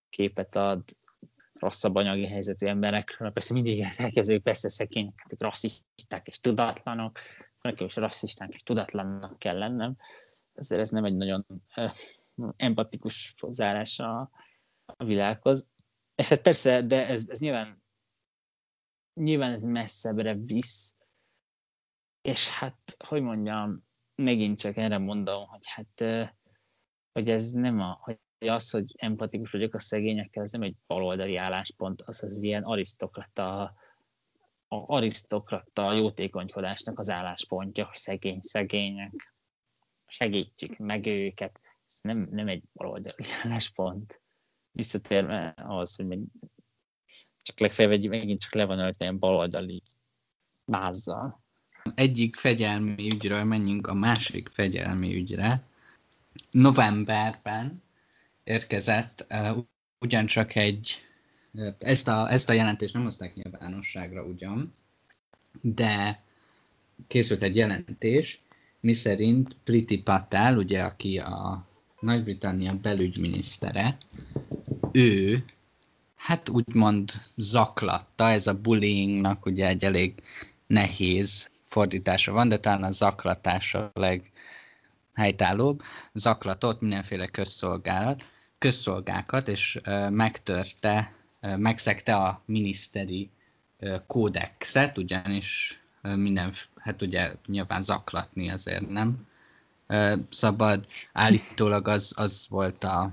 képet ad rosszabb anyagi helyzetű emberekről. Persze mindig elkezdők, persze szegények, rasszisták és tudatlanok, nekem is rasszisták és tudatlannak kell lennem. Ezért ez nem egy nagyon empatikus hozzáállás a, a világhoz. És hát persze, de ez, ez nyilván nyilván ez messzebbre visz, és hát, hogy mondjam, megint csak erre mondom, hogy hát, hogy ez nem a, hogy az, hogy empatikus vagyok a szegényekkel, ez nem egy baloldali álláspont, az az ilyen arisztokrata, a arisztokrata jótékonykodásnak az álláspontja, hogy szegény szegények, segítsük meg őket. Ez nem, nem egy baloldali álláspont. Visszatérve ahhoz, hogy csak legfeljebb megint csak le van öltve ilyen baloldali mázzal. Egyik fegyelmi ügyről menjünk a másik fegyelmi ügyre. Novemberben érkezett uh, ugyancsak egy, ezt a, ezt a jelentést nem hozták nyilvánosságra ugyan, de készült egy jelentés, miszerint Priti Patel, ugye, aki a Nagy-Britannia belügyminisztere, ő hát úgymond zaklatta, ez a bullyingnak ugye egy elég nehéz fordítása van, de talán a zaklatás a leghelytállóbb, zaklatott mindenféle közszolgálat, közszolgákat, és megtörte, megszegte a miniszteri kódexet, ugyanis minden, hát ugye nyilván zaklatni azért nem szabad. Állítólag az, az volt a,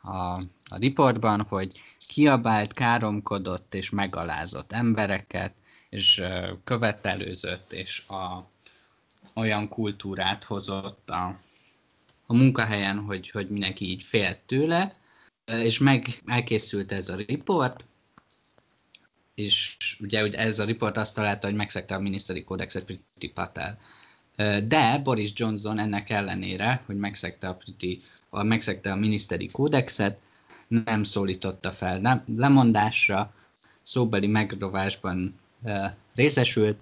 a, a riportban, hogy kiabált, káromkodott és megalázott embereket, és követelőzött, és a, olyan kultúrát hozott a, a munkahelyen, hogy, hogy mindenki így félt tőle, és meg elkészült ez a riport, és ugye, ugye ez a riport azt találta, hogy megszegte a miniszteri kódexet Priti Patel. De Boris Johnson ennek ellenére, hogy megszegte a, Priti, a, megszegte a miniszteri kódexet, nem szólította fel. Nem, lemondásra, szóbeli megrovásban uh, részesült,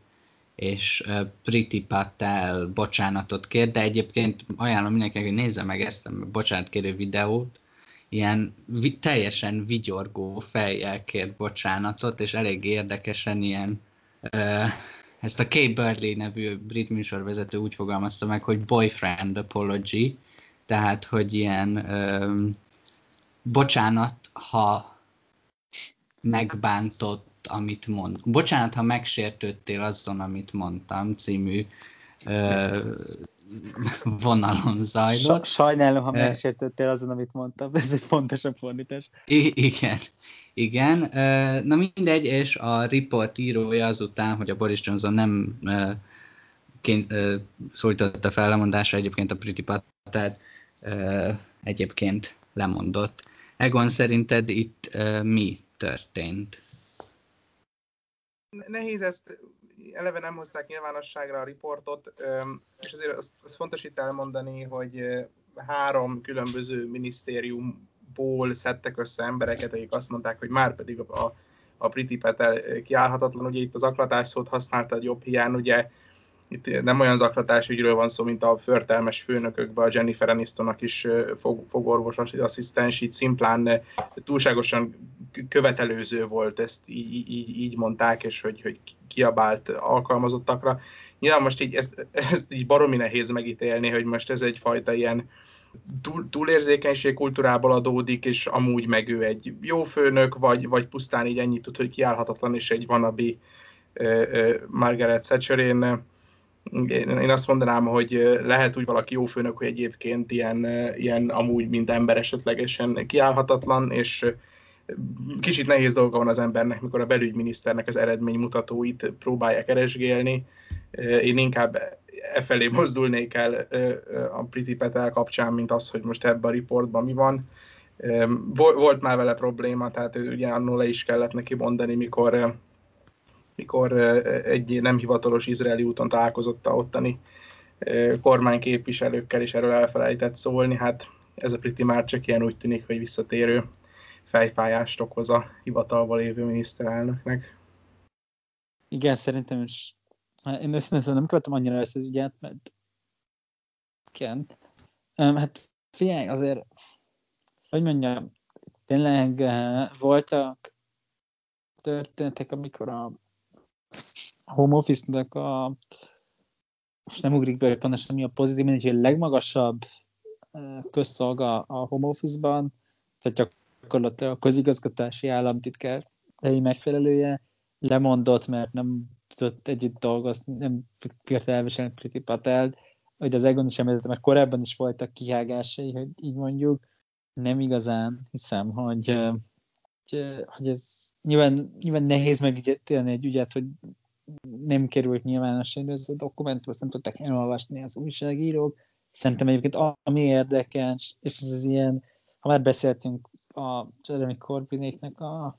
és uh, Priti Patel bocsánatot kér, de egyébként ajánlom mindenkinek, hogy nézze meg ezt a bocsánatkérő videót, ilyen vi- teljesen vigyorgó fejjel kért bocsánatot, és elég érdekesen ilyen uh, ezt a Kay Burley nevű brit műsorvezető úgy fogalmazta meg, hogy boyfriend apology, tehát, hogy ilyen um, bocsánat, ha megbántott, amit mond. Bocsánat, ha megsértődtél azon, amit mondtam, című ö, vonalon zajlott. Sajnálom, ha megsértődtél azon, amit mondtam, ez egy fontosabb fordítás. I- igen, igen. Na mindegy, és a report írója azután, hogy a Boris Johnson nem ként, szólította fel lemondásra egyébként a Priti Patát, egyébként lemondott. Egon, szerinted itt mi történt? Nehéz ezt, eleve nem hozták nyilvánosságra a riportot, és azért azt, azt fontos itt elmondani, hogy három különböző minisztériumból szedtek össze embereket, akik azt mondták, hogy már pedig a, a Priti Petel kiállhatatlan, ugye itt az aklatás szót használta jobb hiány, ugye itt nem olyan zaklatás ügyről van szó, mint a förtelmes főnökökben, a Jennifer Anistonnak is fog, fogorvos asszisztens, így szimplán túlságosan követelőző volt, ezt így, így, így mondták, és hogy, hogy kiabált alkalmazottakra. Nyilván most így ezt, ezt így baromi nehéz megítélni, hogy most ez egyfajta ilyen túl, túlérzékenység kultúrából adódik, és amúgy meg ő egy jó főnök, vagy, vagy pusztán így ennyit tud, hogy kiállhatatlan, és egy vanabi Margaret Thatcher. Én, én azt mondanám, hogy lehet úgy valaki jó főnök, hogy egyébként ilyen, ilyen amúgy, mint ember esetlegesen kiállhatatlan, és kicsit nehéz dolga van az embernek, mikor a belügyminiszternek az eredménymutatóit próbálják keresgélni. Én inkább e felé mozdulnék el a Priti Petel kapcsán, mint az, hogy most ebben a riportban mi van. Volt már vele probléma, tehát ugye annól le is kellett neki mondani, mikor, mikor egy nem hivatalos izraeli úton találkozott a ottani kormányképviselőkkel, és erről elfelejtett szólni. Hát ez a Priti már csak ilyen úgy tűnik, hogy visszatérő fejfájást okoz a hivatalban lévő miniszterelnöknek. Igen, szerintem is. Én összesen nem követem annyira ezt az ügyet, mert igen. Hát figyelj, azért, hogy mondjam, tényleg voltak történetek, amikor a home office-nak a most nem ugrik be, hogy pontosan mi a pozitív, hogy a legmagasabb közszolga a home office-ban, tehát gyakorlatilag a közigazgatási államtitkár helyi megfelelője lemondott, mert nem tudott együtt dolgozni, nem tudott elviselni Priti Patel, hogy az Egon is említette, mert korábban is voltak kihágásai, hogy így mondjuk, nem igazán hiszem, hogy, hogy, ez nyilván, nyilván nehéz megítélni egy ügyet, hogy nem került nyilvánosságra ez a dokumentum, azt nem tudták elolvasni az újságírók. Szerintem egyébként ami érdekes, és ez az ilyen ha már beszéltünk a Jeremy Corbynéknek a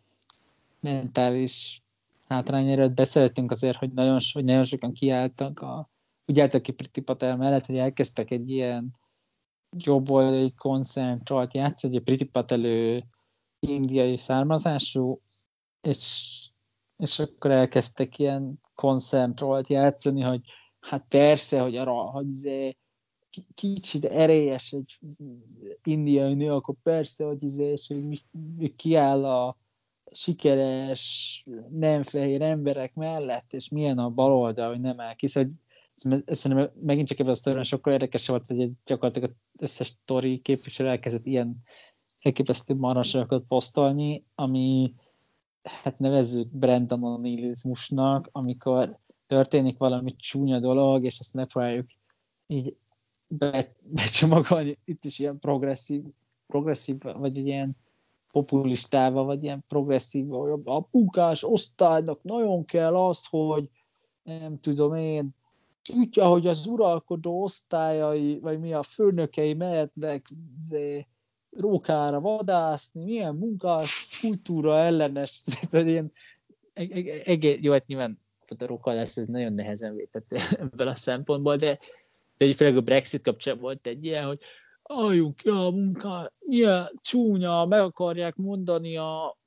mentális hátrányáról, beszéltünk azért, hogy nagyon, hogy nagyon sokan kiálltak, a, úgy álltak ki Priti Patel mellett, hogy elkezdtek egy ilyen jobboldali koncentrált játszani, hogy Priti Patel ő indiai származású, és, és akkor elkezdtek ilyen koncentrált játszani, hogy hát persze, hogy arra, hogy izé, kicsit erélyes egy indiai nő, akkor persze, hogy izé, és hogy kiáll a sikeres, nem fehér emberek mellett, és milyen a baloldal, hogy nem ki. Szóval, ez szerintem megint csak ebben a sztoriban sokkal érdekes volt, hogy gyakorlatilag az összes sztori képviselő elkezdett ilyen elképesztő marasokat posztolni, ami hát nevezzük Brandon amikor történik valami csúnya dolog, és ezt megpróbáljuk így be, becsomagolni. Itt is ilyen progresszív, progresszív vagy ilyen populistával, vagy ilyen progresszív, a munkás osztálynak nagyon kell az, hogy nem tudom én, tudja, hogy az uralkodó osztályai, vagy mi a főnökei mehetnek rókára vadászni, milyen munkás, kultúra ellenes, tehát ilyen, egész, jó, hát nyilván a róka lesz, ez nagyon nehezen vétett ebből a szempontból, de, de főleg a Brexit kapcsán volt egy ilyen, hogy aljuk ki a munka, milyen csúnya, meg akarják mondani a,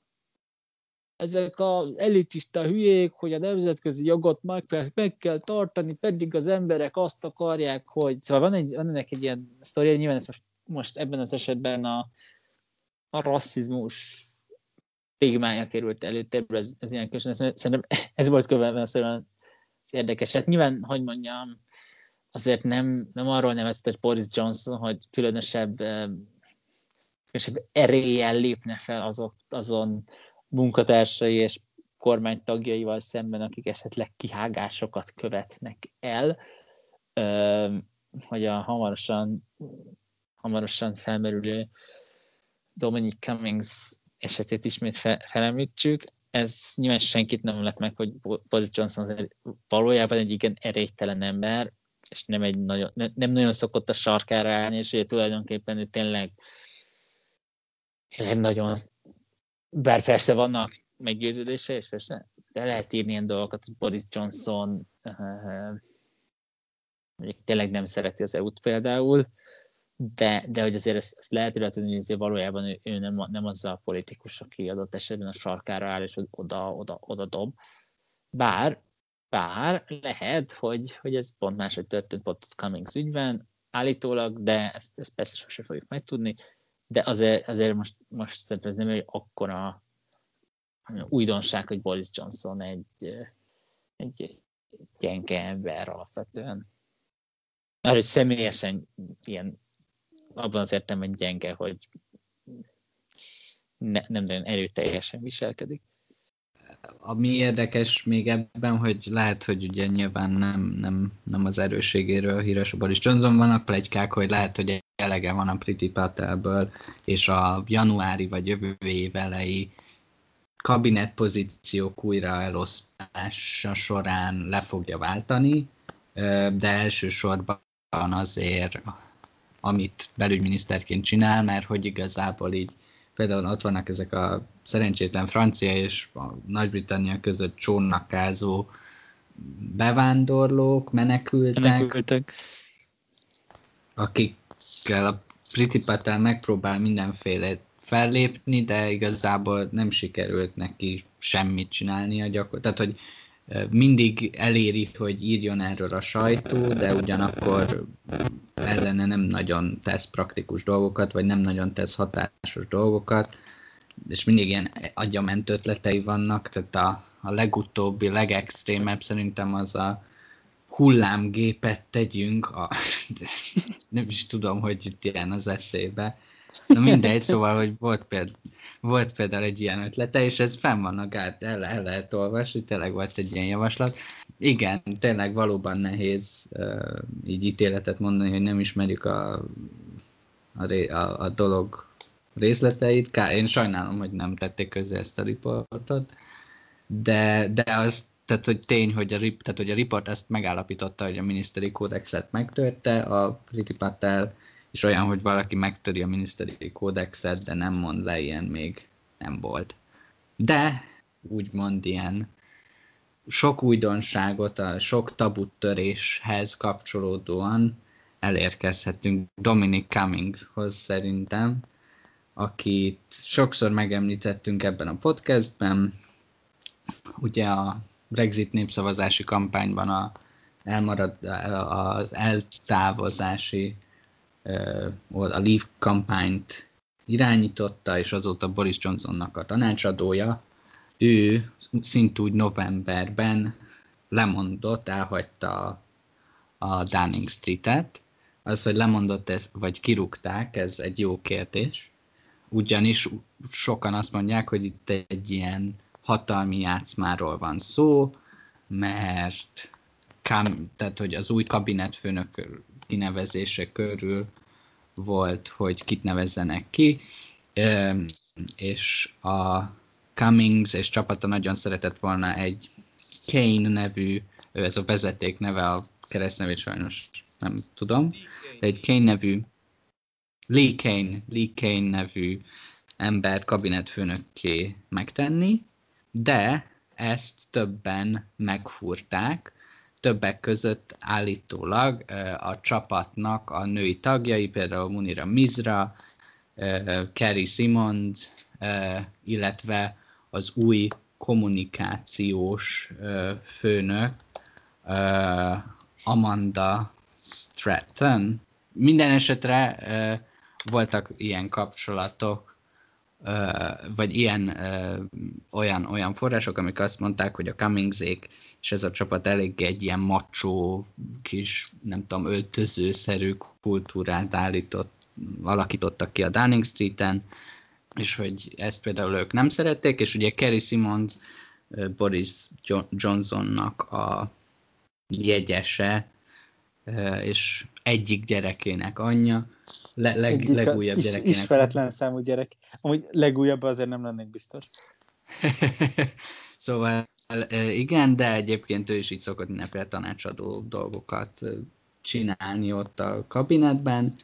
ezek az elitista hülyék, hogy a nemzetközi jogot meg, meg kell tartani, pedig az emberek azt akarják, hogy... Szóval van, egy, van ennek egy ilyen sztoria, nyilván ez most, most ebben az esetben a, a rasszizmus témája került előtt, ez, ez ilyen köszönöm. Szerintem ez volt követve az érdekes. Hát nyilván, hogy mondjam, azért nem, nem arról nevezett Boris Johnson, hogy különösebb, különösebb eréllyel lépne fel azok, azon munkatársai és kormánytagjaival szemben, akik esetleg kihágásokat követnek el, hogy a hamarosan, hamarosan felmerülő Dominic Cummings esetét ismét fe, felemlítsük. Ez nyilván senkit nem lett meg, hogy Boris Johnson valójában egy igen erélytelen ember, és nem, egy nagyon, nem nagyon szokott a sarkára állni, és ugye tulajdonképpen ő tényleg, tényleg nagyon bár persze vannak meggyőződése, és persze de lehet írni ilyen dolgokat, hogy Boris Johnson uh, tényleg nem szereti az EU-t például, de, de hogy azért ezt, ezt lehet illetve, hogy azért valójában ő, ő nem, nem az a politikus, aki adott esetben a sarkára áll, és oda, oda, oda dob. Bár, bár lehet, hogy, hogy ez pont máshogy történt pont Cummings ügyben, állítólag, de ezt, ezt persze sosem fogjuk megtudni de azért, azért most, most szerintem ez nem egy akkora újdonság, hogy Boris Johnson egy, egy gyenge ember alapvetően. Mert hogy személyesen ilyen, abban az értelemben gyenge, hogy ne, nem nagyon erőteljesen viselkedik. Ami érdekes még ebben, hogy lehet, hogy ugye nyilván nem, nem, nem az erősségéről híres a Boris Johnson, vannak plegykák, hogy lehet, hogy elege van a Priti Patelből, és a januári vagy jövő év elejé kabinetpozíciók újra elosztása során le fogja váltani, de elsősorban azért, amit belügyminiszterként csinál, mert hogy igazából így például ott vannak ezek a szerencsétlen Francia és a Nagy-Britannia között csónakázó bevándorlók, menekültek, menekültek. akikkel a Priti Patel megpróbál mindenféle fellépni, de igazából nem sikerült neki semmit csinálni a gyakor. Tehát, hogy mindig eléri, hogy írjon erről a sajtó, de ugyanakkor ellene nem nagyon tesz praktikus dolgokat, vagy nem nagyon tesz hatásos dolgokat, és mindig ilyen agyament ötletei vannak, tehát a, a legutóbbi, legextrémebb szerintem az a hullámgépet tegyünk, a, nem is tudom, hogy itt ilyen az eszébe. Na mindegy, szóval, hogy volt például, volt például egy ilyen ötlete, és ez fenn van a gárd, el, el lehet olvasni, tényleg volt egy ilyen javaslat. Igen, tényleg valóban nehéz uh, így ítéletet mondani, hogy nem ismerjük a, a, a, a dolog részleteit. Kár, én sajnálom, hogy nem tették közé ezt a riportot, de, de az tehát, hogy tény, hogy a, tehát, hogy a report ezt megállapította, hogy a miniszteri kódexet megtörte, a Priti Patel és olyan, hogy valaki megtöri a miniszteri kódexet, de nem mond le, ilyen még nem volt. De úgymond ilyen sok újdonságot, a sok tabuttöréshez kapcsolódóan elérkezhetünk Dominic Cummingshoz szerintem, akit sokszor megemlítettünk ebben a podcastben. Ugye a Brexit népszavazási kampányban a, elmarad, az eltávozási a Leave kampányt irányította, és azóta Boris Johnsonnak a tanácsadója. Ő szintúgy novemberben lemondott, elhagyta a Downing Street-et. Az, hogy lemondott, ez, vagy kirúgták, ez egy jó kérdés. Ugyanis sokan azt mondják, hogy itt egy ilyen hatalmi játszmáról van szó, mert tehát, hogy az új kabinetfőnök kinevezése körül volt, hogy kit nevezzenek ki, és a Cummings és csapata nagyon szeretett volna egy Kane nevű, ez a vezeték neve, a keresztnevét sajnos nem tudom, de egy Kane nevű, Lee Kane, Lee Kane nevű ember kabinetfőnökké megtenni, de ezt többen megfúrták, többek között állítólag a csapatnak a női tagjai, például Munira Mizra, Kerry Simmons, illetve az új kommunikációs főnök Amanda Stratton. Minden esetre voltak ilyen kapcsolatok, vagy ilyen olyan, olyan források, amik azt mondták, hogy a Cummingsék és ez a csapat eléggé egy ilyen macsó, kis, nem tudom, öltözőszerű kultúrát állított, alakítottak ki a Downing Street-en, és hogy ezt például ők nem szerették, és ugye Kerry Simons Boris Johnsonnak a jegyese, és egyik gyerekének anyja, le, leg, egyik legújabb is, gyerekének. Ismeretlen számú gyerek. Amúgy legújabb azért nem lennék biztos. szóval igen, de egyébként ő is így szokott mindenféle tanácsadó dolgokat csinálni ott a kabinetben,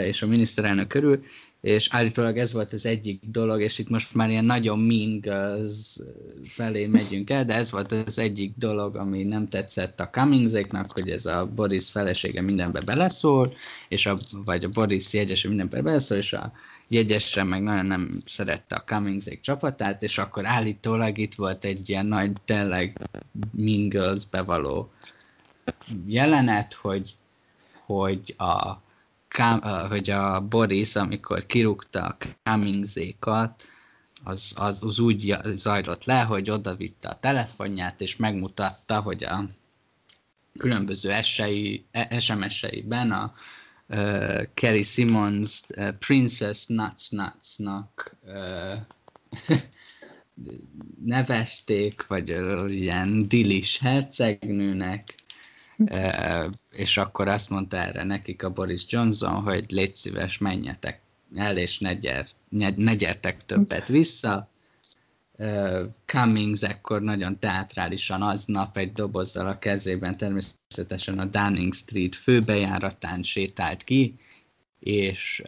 és a miniszterelnök körül, és állítólag ez volt az egyik dolog, és itt most már ilyen nagyon mean girls felé megyünk el, de ez volt az egyik dolog, ami nem tetszett a Cummingséknak, hogy ez a Boris felesége mindenbe beleszól, és a, vagy a Boris jegyese mindenbe beleszól, és a jegyesre meg nagyon nem szerette a Cummingsék csapatát, és akkor állítólag itt volt egy ilyen nagy, tényleg mean girls bevaló jelenet, hogy, hogy a hogy a Boris, amikor kirúgta a Cummingsékat, az, az, az úgy zajlott le, hogy oda vitte a telefonját, és megmutatta, hogy a különböző esei, SMS-eiben a uh, Kerry Simmons uh, Princess Nuts Nuts-nak uh, nevezték, vagy uh, ilyen dilis hercegnőnek, és akkor azt mondta erre nekik a Boris Johnson, hogy légy szíves, menjetek el, és ne, gyer, ne, ne gyertek többet vissza. Cummings ekkor nagyon teátrálisan aznap egy dobozzal a kezében természetesen a Downing Street főbejáratán sétált ki, és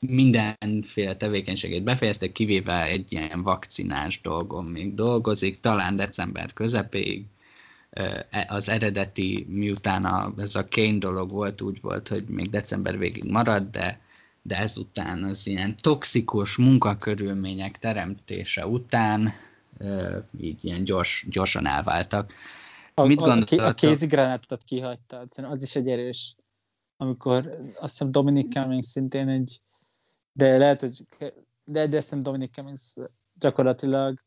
mindenféle tevékenységét befejezte, kivéve egy ilyen vakcinás dolgon még dolgozik, talán december közepéig, az eredeti, miután a, ez a Kane dolog volt, úgy volt, hogy még december végig marad, de, de ezután az ilyen toxikus munkakörülmények teremtése után így ilyen gyors, gyorsan elváltak. A, Mit a, a kézigránátot kihagyta, az is egy erős, amikor azt hiszem Dominic Cummings szintén egy, de lehet, hogy de, de azt hiszem Dominic Cummings gyakorlatilag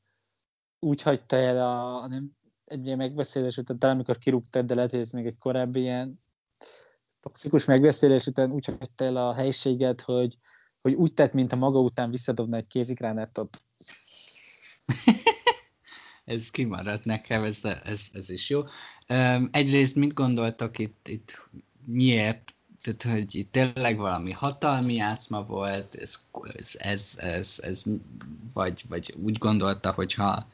úgy hagyta el a, a nem, egy ilyen megbeszélés után, talán amikor kirúgtad, de lehet, hogy ez még egy korábbi ilyen toxikus megbeszélés után úgy hagyta el a helységet, hogy, hogy úgy tett, mint a maga után visszadobna egy kézikránátot. ez kimaradt nekem, ez, ez, ez is jó. Um, egyrészt mit gondoltak itt, itt miért, tehát, hogy itt tényleg valami hatalmi játszma volt, ez, ez, ez, ez, ez vagy, vagy úgy gondolta, hogy ha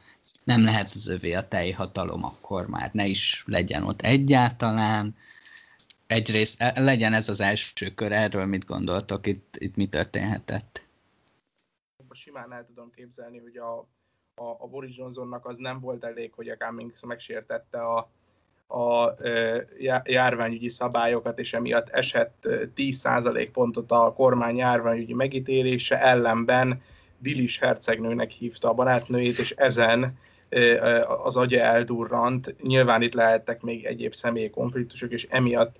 nem lehet az övé a teljhatalom, akkor már ne is legyen ott egyáltalán. Egyrészt e, legyen ez az első kör, erről mit gondoltok, itt, itt mi történhetett? Simán el tudom képzelni, hogy a, a, a Boris Johnsonnak az nem volt elég, hogy a Cummings megsértette a, a járványügyi szabályokat, és emiatt esett 10% pontot a kormány járványügyi megítélése, ellenben Dilis hercegnőnek hívta a barátnőjét, és ezen az agya eldurrant. Nyilván itt lehettek még egyéb személyi konfliktusok, és emiatt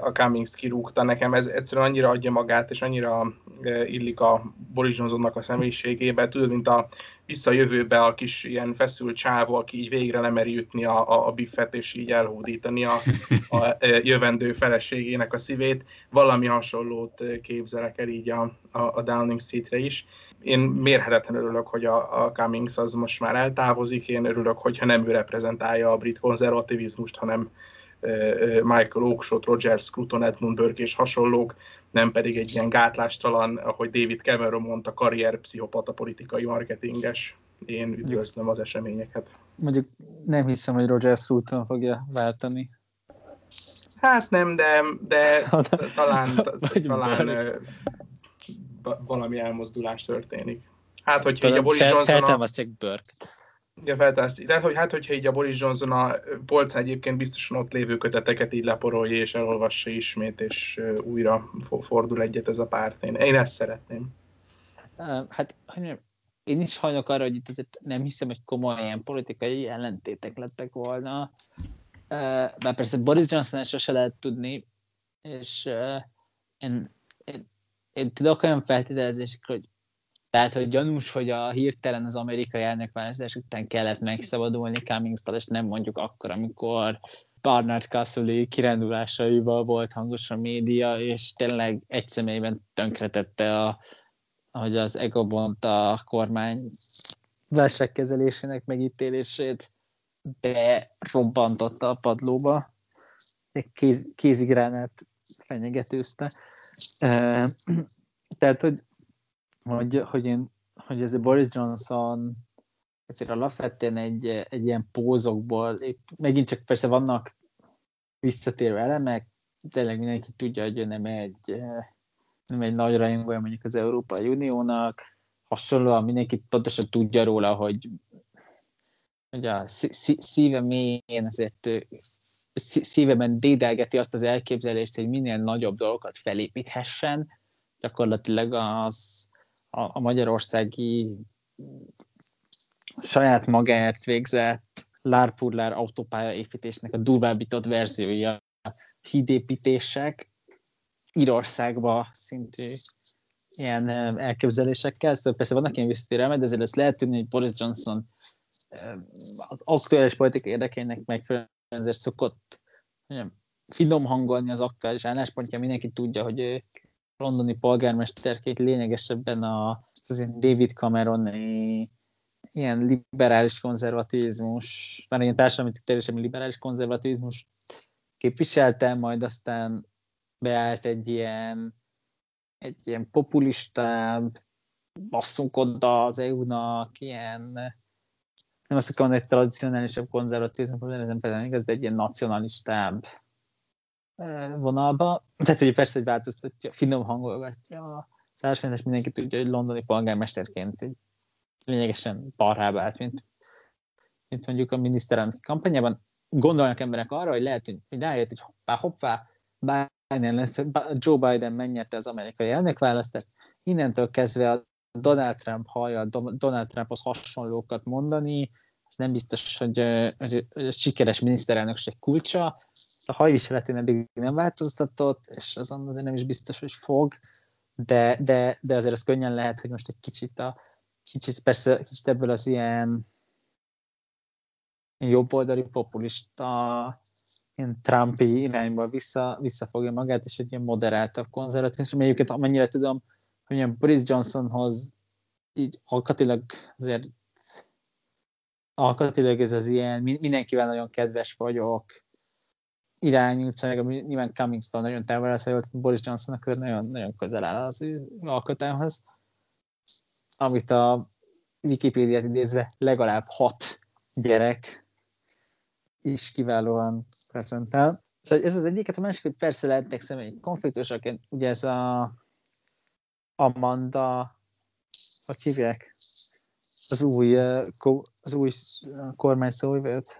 a Cummings kirúgta. Nekem ez egyszerűen annyira adja magát, és annyira illik a Boris Johnsonnak a személyiségébe, tudod, mint a visszajövőbe a kis ilyen feszült csávó, aki így végre lemeri ütni a, a, a biffet, és így elhódítani a, a jövendő feleségének a szívét. Valami hasonlót képzelek el így a, a, a Downing Streetre is én mérhetetlen örülök, hogy a, a Cummings az most már eltávozik, én örülök, hogyha nem ő reprezentálja a brit konzervativizmust, hanem Michael Oakeshott, Roger Scruton, Edmund Burke és hasonlók, nem pedig egy ilyen gátlástalan, ahogy David Cameron mondta, karrier pszichopata politikai marketinges. Én üdvözlöm az eseményeket. Mondjuk nem hiszem, hogy Roger Scruton fogja váltani. Hát nem, de, de talán, talán valami elmozdulás történik. Hát, hogyha így a Boris Johnson... Feltámasztják Burke. Igen, feltámasztják. De hogy, hát, hogyha így a Boris Johnson a polcán egyébként biztosan ott lévő köteteket így leporolja és elolvassa ismét, és újra fordul egyet ez a párt. Én, én ezt szeretném. Hát, én is hajlok arra, hogy itt azért nem hiszem, hogy komoly ilyen politikai ellentétek lettek volna. Bár persze Boris Johnson sose lehet tudni, és én, én, én tudok olyan feltételezések, hogy tehát, hogy gyanús, hogy a hirtelen az amerikai elnökválasztás után kellett megszabadulni cummings és nem mondjuk akkor, amikor Barnard Castle kirándulásaival volt hangos a média, és tényleg egy személyben tönkretette a, ahogy az Egobont a kormány válságkezelésének megítélését berobbantotta a padlóba, egy kéz, kézigránát fenyegetőzte. Tehát, hogy, hogy, hogy, én, hogy ez a Boris Johnson egyszerűen alapvetően egy, egy ilyen pózokból, épp, megint csak persze vannak visszatérő elemek, tényleg mindenki tudja, hogy ő nem egy, nem egy nagy rajongója mondjuk az Európai Uniónak, hasonlóan mindenki pontosan tudja róla, hogy, hogy a szíve mélyén azért szívemen dédelgeti azt az elképzelést, hogy minél nagyobb dolgokat felépíthessen, gyakorlatilag az a, a magyarországi saját magáért végzett lárpullár autópálya építésnek a durvábbított verziója, hídépítések, Írországba szintű ilyen elképzelésekkel. Szóval persze vannak ilyen visszatérelmek, de ezért ezt lehet tudni, hogy Boris Johnson az aktuális politika érdekeinek megfelelően ezért szokott mondjam, finom hangolni az aktuális álláspontja, mindenki tudja, hogy ő londoni polgármesterként lényegesebben a, az ilyen David Cameron ilyen liberális konzervatizmus, már ilyen társadalmi teljesen liberális konzervatizmus képviselte, majd aztán beállt egy ilyen egy ilyen populistább, basszunk oda az EU-nak, ilyen nem azt akarom egy tradicionálisabb konzervatizmus, ez nem például igaz, de egy ilyen nacionalistább vonalba. Tehát, hogy persze, hogy változtatja, finom hangolgatja a szállásmentes, mindenki tudja, hogy londoni polgármesterként egy lényegesen balrább állt, mint, mint mondjuk a miniszterelnök kampányában. Gondolnak emberek arra, hogy lehet, hogy rájött, hogy hoppá, hoppá, Biden lesz, Joe Biden megnyerte az amerikai elnökválasztást, innentől kezdve a Donald Trump hallja Donald Trumphoz hasonlókat mondani, ez nem biztos, hogy, hogy, hogy sikeres miniszterelnökség kulcsa. A hajviseletén eddig nem változtatott, és azon azért nem is biztos, hogy fog, de, de, de azért az könnyen lehet, hogy most egy kicsit a kicsit persze kicsit ebből az ilyen jobboldali populista ilyen Trumpi irányba vissza, visszafogja magát, és egy ilyen moderáltabb konzervatív, és egyébként amennyire tudom, ilyen Boris Johnsonhoz így alkatilag azért alkatilag ez az ilyen, mindenkivel nagyon kedves vagyok, irányultság, nyilván Cummings-tól nagyon távol hogy Boris Johnsonnak nagyon, nagyon közel áll az ő amit a Wikipédiát idézve legalább hat gyerek is kiválóan prezentál. Szóval ez az egyiket, a másik, hogy persze lehetnek személyi konfliktusok, ugye ez a Amanda, hogy hívják? Az új, az új kormány szóvivőt.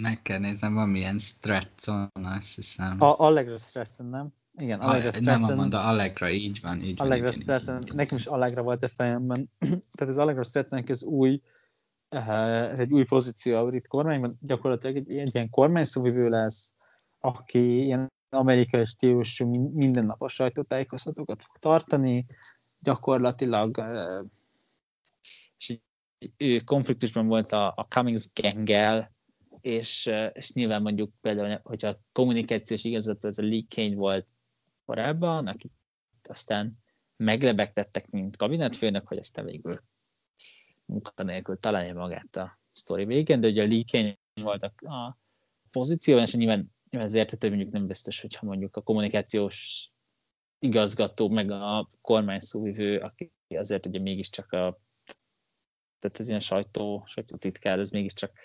Meg kell néznem, van milyen Stratton, azt hiszem. A Allegra Stratton, nem? Igen, Allegra Stratton. Nem Amanda, Allegra, így van, így Allegra van. Igen, Stratton, igen, nekem is Allegra volt a fejemben. Tehát az Allegra Stratton az új, ez egy új pozíció a brit kormányban, gyakorlatilag egy, egy ilyen kormányszóvivő lesz, aki ilyen amerikai stílusú mindennapos sajtótájékoztatókat fog tartani, gyakorlatilag és ő konfliktusban volt a, a Cummings gang és, és nyilván mondjuk például, hogyha a kommunikációs igazgató ez a Lee Kane volt korábban, aki aztán meglebegtettek, mint kabinetfőnök, hogy aztán végül munkanélkül találja magát a sztori végén, de ugye a Lee volt a, a pozíció, és nyilván, az értető mondjuk nem biztos, hogyha mondjuk a kommunikációs igazgató, meg a kormány szóvivő, aki azért ugye mégiscsak a tehát ez ilyen sajtó, sajtótitkár, ez mégiscsak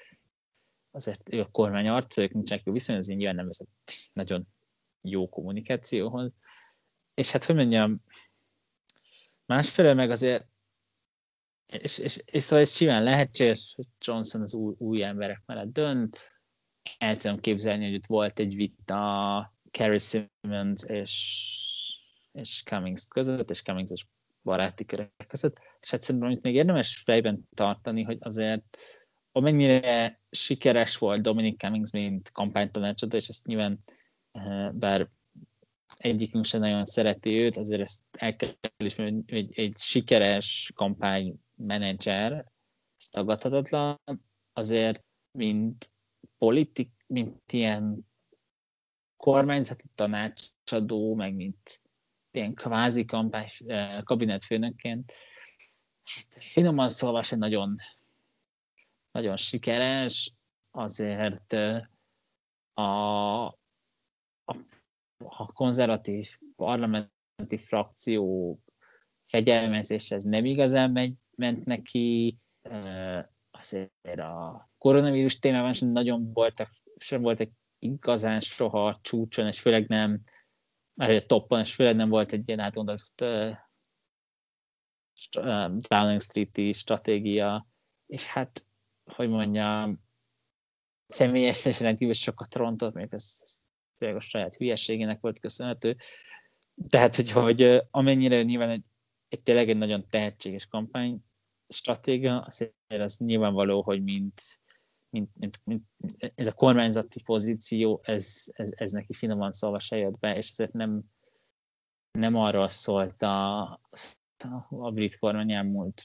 azért ő a kormány arca, ők nincsenek jó viszony, az ilyen nyilván nem vezet nagyon jó kommunikációhoz. És hát, hogy mondjam, másfelől meg azért, és, és, és szóval ez simán lehetséges, hogy Johnson az új, új emberek mellett dönt, el tudom képzelni, hogy ott volt egy vita Carrie Simmons és, és Cummings között, és Cummings és baráti körek között, és szerintem amit még érdemes fejben tartani, hogy azért amennyire sikeres volt Dominic Cummings, mint kampánytanácsadó, és ezt nyilván eh, bár egyikünk sem nagyon szereti őt, azért ezt el kell ismerni, hogy egy, egy sikeres kampánymenedzser, ez tagadhatatlan, azért mint politik, mint ilyen kormányzati tanácsadó, meg mint ilyen kvázi kampány eh, kabinetfőnökként, finoman szólva se nagyon, nagyon sikeres, azért eh, a, a, a konzervatív parlamenti frakció fegyelmezés ez nem igazán megy, ment neki, eh, azért a koronavírus témában sem nagyon voltak, sem voltak igazán soha csúcson, és főleg nem mert a toppon, és főleg nem volt egy ilyen átgondolott uh, Downing Street-i stratégia, és hát, hogy mondjam, személyesen is rendkívül sokat rontott, még ez, ez főleg a saját hülyeségének volt köszönhető. Tehát, hogy, hogy amennyire nyilván egy, egy tényleg egy nagyon tehetséges kampány stratégia, azért az nyilvánvaló, hogy mint, mint, mint, mint, ez a kormányzati pozíció, ez, ez, ez neki finoman szólva se jött be, és ezért nem, nem arról szólt a, a brit kormány elmúlt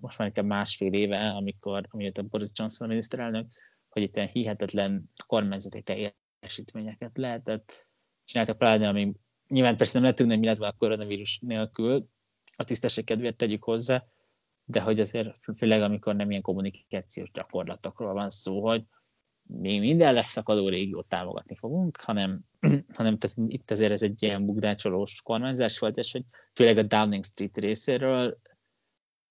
most már inkább másfél éve, amikor, amióta Boris Johnson a miniszterelnök, hogy itt ilyen hihetetlen kormányzati teljesítményeket lehetett csináltak pláne, ami nyilván persze nem lehet tudni, hogy mi lett volna a koronavírus nélkül, a tisztesség kedvéért tegyük hozzá, de hogy azért főleg amikor nem ilyen kommunikációs gyakorlatokról van szó, hogy mi minden leszakadó régiót támogatni fogunk, hanem, hanem tehát itt azért ez egy ilyen bugdácsolós kormányzás volt, és hogy főleg a Downing Street részéről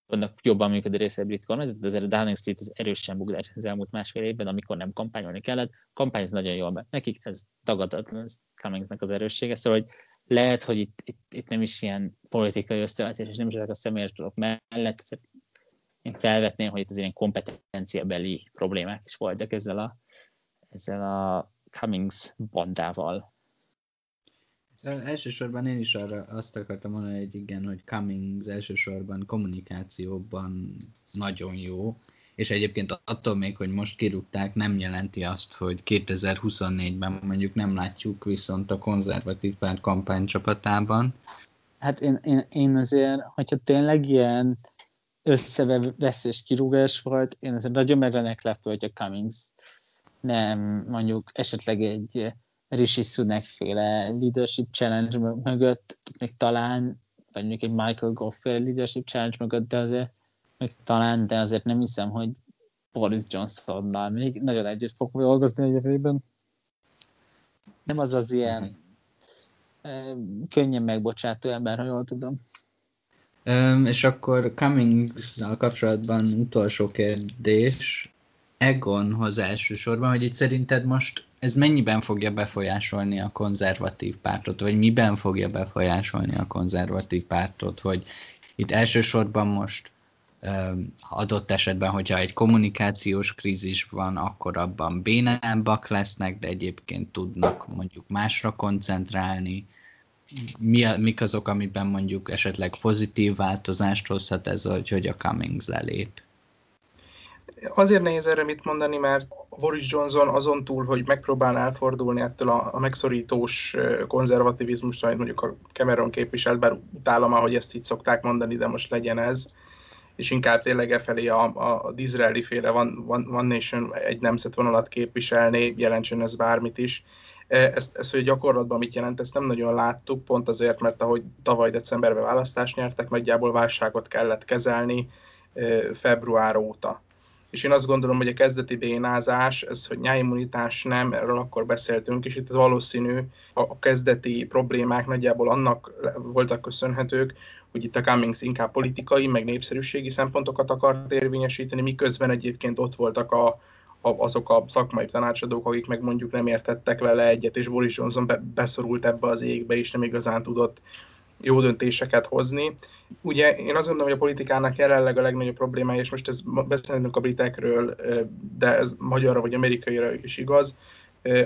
vannak jobban működő része a brit kormányzat, de azért a Downing Street az erősen bugdács az elmúlt másfél évben, amikor nem kampányolni kellett. Kampány az nagyon jól mert nekik, ez tagadatlan, ez Cummingsnek az erőssége, szóval hogy lehet, hogy itt, itt, itt nem is ilyen politikai összevetés, és nem is ezek a személyes dolgok mellett, én felvetném, hogy itt az ilyen kompetenciabeli problémák is voltak ezzel a, ezzel a Cummings bandával. Elsősorban én is arra azt akartam mondani, hogy igen, hogy Cummings elsősorban kommunikációban nagyon jó, és egyébként attól még, hogy most kirúgták, nem jelenti azt, hogy 2024-ben mondjuk nem látjuk viszont a konzervatív párt kampánycsapatában. Hát én, én, én azért, hogyha tényleg ilyen összeveszés kirúgás volt, én azért nagyon meg lennék lepve, hogy a Cummings nem mondjuk esetleg egy Rishi Sunak féle leadership challenge mögött, még talán, vagy mondjuk egy Michael Goff féle leadership challenge mögött, de azért talán, de azért nem hiszem, hogy Boris Johnsonnal még nagyon együtt fog dolgozni a jövőben. Nem az az ilyen könnyen megbocsátó ember, ha jól tudom. Um, és akkor cummings kapcsolatban utolsó kérdés. Egonhoz elsősorban, hogy itt szerinted most ez mennyiben fogja befolyásolni a konzervatív pártot, vagy miben fogja befolyásolni a konzervatív pártot, hogy itt elsősorban most adott esetben, hogyha egy kommunikációs krízis van, akkor abban bénábbak lesznek, de egyébként tudnak mondjuk másra koncentrálni. Mi a, mik azok, amiben mondjuk esetleg pozitív változást hozhat ez, hogy a Cummings lelép? Azért nehéz erre mit mondani, mert Boris Johnson azon túl, hogy megpróbál elfordulni ettől a, a megszorítós konzervativizmus, amit mondjuk a Cameron képviselt, bár utálom, ahogy ezt így szokták mondani, de most legyen ez, és inkább tényleg e felé a, a, a izraeli féle One, One, One Nation egy nemzet vonalat képviselni, jelentsen ez bármit is. Ezt, ezt, hogy gyakorlatban mit jelent, ezt nem nagyon láttuk, pont azért, mert ahogy tavaly decemberben választást nyertek, nagyjából válságot kellett kezelni február óta. És én azt gondolom, hogy a kezdeti bénázás, ez, hogy nyáimmunitás nem, erről akkor beszéltünk, és itt valószínű, a kezdeti problémák nagyjából annak voltak köszönhetők, hogy itt a Cummings inkább politikai, meg népszerűségi szempontokat akart érvényesíteni, miközben egyébként ott voltak a, a, azok a szakmai tanácsadók, akik meg mondjuk nem értettek vele egyet, és Boris Johnson be, beszorult ebbe az égbe, és nem igazán tudott jó döntéseket hozni. Ugye én azt gondolom, hogy a politikának jelenleg a legnagyobb problémája, és most ez beszélünk a britekről, de ez magyarra vagy amerikaira is igaz,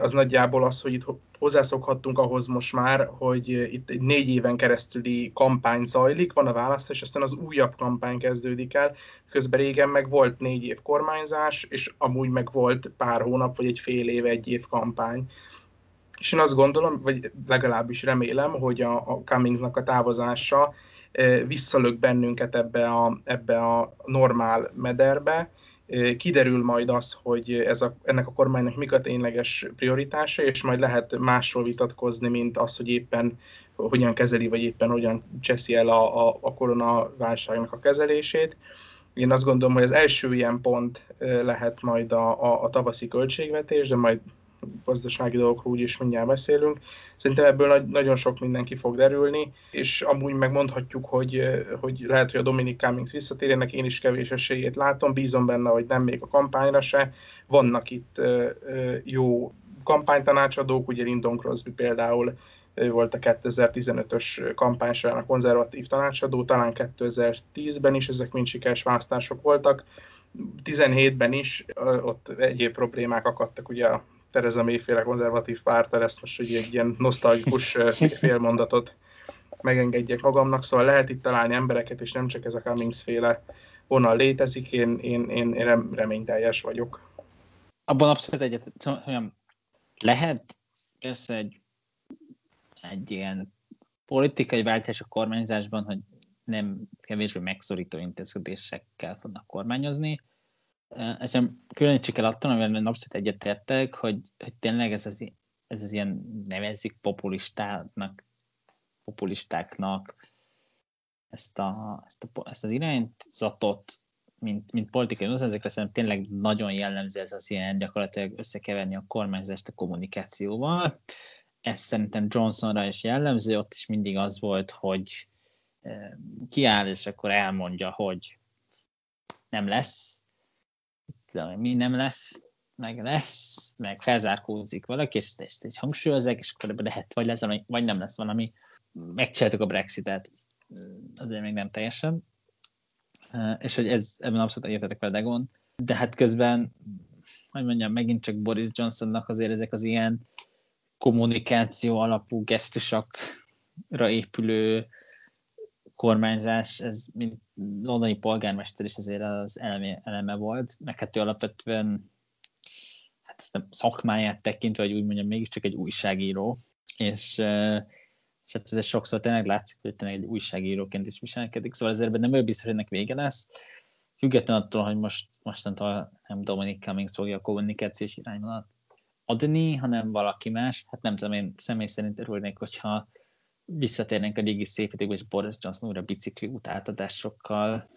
az nagyjából az, hogy itt hozzászokhattunk ahhoz most már, hogy itt négy éven keresztüli kampány zajlik, van a választás, aztán az újabb kampány kezdődik el, közben régen meg volt négy év kormányzás, és amúgy meg volt pár hónap, vagy egy fél év, egy év kampány. És én azt gondolom, vagy legalábbis remélem, hogy a, a Cummingsnak a távozása visszalök bennünket ebbe a, ebbe a normál mederbe, kiderül majd az, hogy ez a, ennek a kormánynak mik a tényleges prioritása, és majd lehet másról vitatkozni, mint az, hogy éppen hogyan kezeli, vagy éppen hogyan cseszi el a, a, a koronaválságnak a kezelését. Én azt gondolom, hogy az első ilyen pont lehet majd a, a, a tavaszi költségvetés, de majd gazdasági dolgokról úgyis mindjárt beszélünk. Szerintem ebből nagy, nagyon sok mindenki fog derülni, és amúgy megmondhatjuk, hogy, hogy lehet, hogy a Dominic Cummings visszatérjenek, én is kevés esélyét látom, bízom benne, hogy nem még a kampányra se. Vannak itt jó kampánytanácsadók, ugye Lyndon Crosby például ő volt a 2015-ös kampány során a konzervatív tanácsadó, talán 2010-ben is ezek mind sikeres választások voltak. 17-ben is ott egyéb problémák akadtak ugye a Tereza Mayféle konzervatív párta lesz most egy ilyen nosztalgikus félmondatot megengedjek magamnak, szóval lehet itt találni embereket, és nem csak ez a Cummings féle vonal létezik, én, én, én, én reményteljes vagyok. Abban abszolút egyet, szóval, lehet ez egy, egy ilyen politikai váltás a kormányzásban, hogy nem kevésbé megszorító intézkedésekkel fognak kormányozni, Ezen különítsük el attól, amivel abszolút egyetértek, hogy, hogy tényleg ez az, ez az ilyen nevezik populistának, populistáknak ezt, a, ezt, a, ezt az irányzatot, mint, mint politikai ezekre szerintem tényleg nagyon jellemző ez az ilyen gyakorlatilag összekeverni a kormányzást a kommunikációval. Ez szerintem Johnsonra is jellemző, ott is mindig az volt, hogy kiáll, és akkor elmondja, hogy nem lesz, mi nem lesz, meg lesz, meg felzárkózik valaki, és ezt egy hangsúlyozzák, és akkor lehet, vagy lesz, vagy nem lesz valami. Megcsináltuk a Brexitet, azért még nem teljesen. És hogy ez, ebben abszolút egyetetek vele Degon, de hát közben, hogy mondjam, megint csak Boris Johnsonnak azért ezek az ilyen kommunikáció alapú gesztusokra épülő kormányzás, ez mint londoni polgármester is azért az eleme, eleme volt, meg hát ő alapvetően hát ezt nem szakmáját tekintve, vagy úgy mondjam, mégiscsak egy újságíró, és, és hát ez sokszor tényleg látszik, hogy tényleg egy újságíróként is viselkedik, szóval ezért nem ő biztos, hogy ennek vége lesz, független attól, hogy most mostantól nem Dominic Cummings fogja a kommunikációs irányvonalat adni, hanem valaki más. Hát nem tudom, én személy szerint örülnék, hogyha visszatérnénk a régi szép és Boris Johnson újra bicikli utáltatásokkal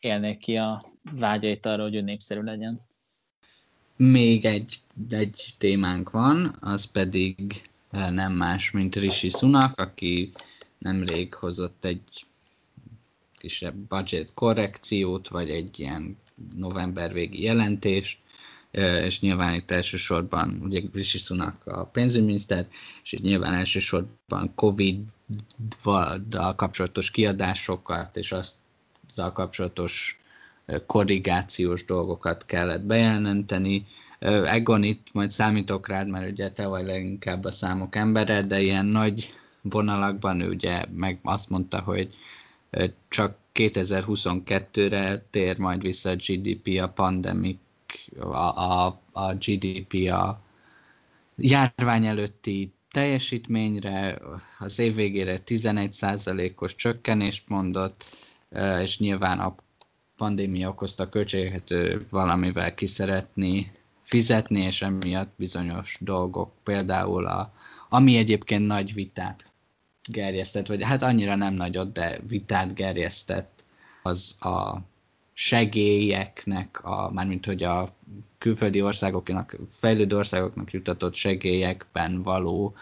élnék ki a vágyait arra, hogy ő népszerű legyen. Még egy, egy témánk van, az pedig eh, nem más, mint Rishi Sunak, aki nemrég hozott egy kisebb budget korrekciót, vagy egy ilyen november végi jelentést, és nyilván itt elsősorban ugye Rishi a pénzügyminiszter, és itt nyilván elsősorban Covid-dal kapcsolatos kiadásokat, és azzal kapcsolatos korrigációs dolgokat kellett bejelenteni. Egon itt majd számítok rád, mert ugye te vagy leginkább a számok embere, de ilyen nagy vonalakban ő ugye meg azt mondta, hogy csak 2022-re tér majd vissza a GDP a pandemik a, a, a GDP a járvány előtti teljesítményre, az év végére 11%-os csökkenést mondott, és nyilván a pandémia okozta költségeket valamivel ki szeretni fizetni, és emiatt bizonyos dolgok, például a, ami egyébként nagy vitát gerjesztett, vagy hát annyira nem nagyot, de vitát gerjesztett, az a segélyeknek, a, mármint hogy a külföldi országoknak, fejlődő országoknak jutatott segélyekben való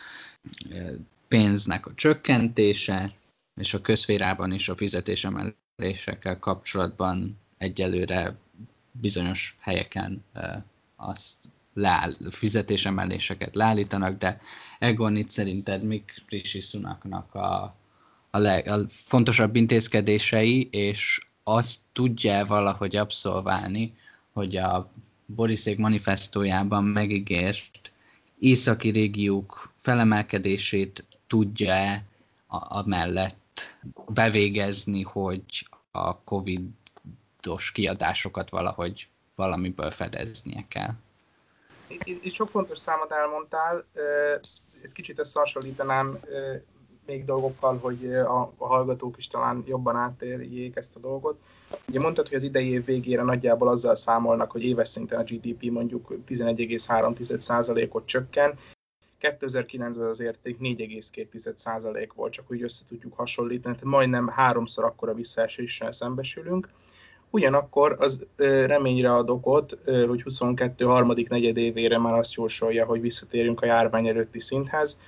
pénznek a csökkentése, és a közférában is a fizetésemelésekkel kapcsolatban egyelőre bizonyos helyeken azt leáll, fizetésemeléseket leállítanak, de Egon itt szerinted mik Rishi Sunaknak a, a, leg, a fontosabb intézkedései, és azt tudja valahogy abszolválni, hogy a Boriszék manifestójában megígért északi régiók felemelkedését tudja-e amellett bevégezni, hogy a Covid-os kiadásokat valahogy valamiből fedeznie kell. Itt, sok fontos számot elmondtál, egy kicsit összehasonlítanám még dolgokkal, hogy a, a hallgatók is talán jobban átérjék ezt a dolgot. Ugye mondtad, hogy az idei év végére nagyjából azzal számolnak, hogy éves szinten a GDP mondjuk 11,3%-ot csökken, 2009-ben az érték 4,2% volt, csak úgy össze tudjuk hasonlítani, tehát majdnem háromszor akkora visszaeséssel szembesülünk. Ugyanakkor az reményre ad okot, hogy 22 harmadik negyedévére már azt jósolja, hogy visszatérünk a járvány előtti szinthez.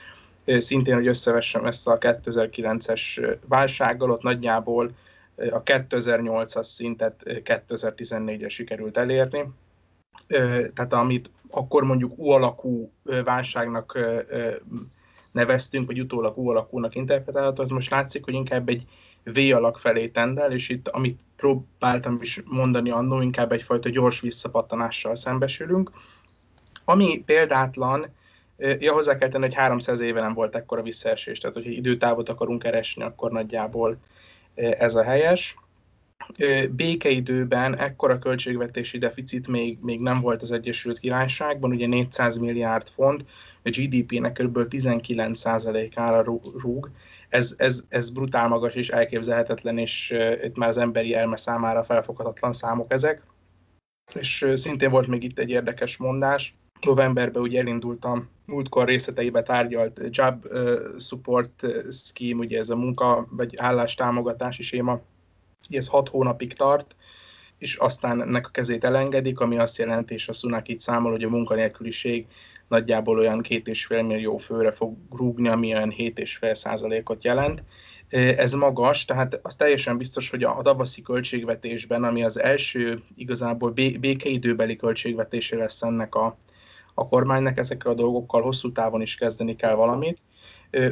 Szintén, hogy összevessem ezt a 2009-es válsággal, ott nagyjából a 2008-as szintet 2014-re sikerült elérni. Tehát amit akkor mondjuk U alakú válságnak neveztünk, vagy utólag U alakúnak interpretálható, az most látszik, hogy inkább egy V alak felé tendel, és itt, amit próbáltam is mondani annó, inkább egyfajta gyors visszapattanással szembesülünk. Ami példátlan, ja, hozzá kell tenni, hogy 300 éve nem volt ekkora visszaesés, tehát hogyha időtávot akarunk keresni, akkor nagyjából ez a helyes békeidőben ekkora költségvetési deficit még, még nem volt az Egyesült Királyságban, ugye 400 milliárd font, a GDP-nek kb. 19%-ára rúg. Ez, ez, ez brutál magas és elképzelhetetlen, és itt már az emberi elme számára felfoghatatlan számok ezek. És szintén volt még itt egy érdekes mondás. Novemberben ugye elindultam múltkor részleteibe tárgyalt Job Support Scheme, ugye ez a munka vagy állástámogatási séma, ez hat hónapig tart, és aztán ennek a kezét elengedik, ami azt jelenti, és a Sunak itt számol, hogy a munkanélküliség nagyjából olyan két és fél millió főre fog rúgni, ami olyan 7,5 százalékot jelent. Ez magas, tehát az teljesen biztos, hogy a tavaszi költségvetésben, ami az első igazából békeidőbeli költségvetésé lesz ennek a, a kormánynak, ezekkel a dolgokkal hosszú távon is kezdeni kell valamit.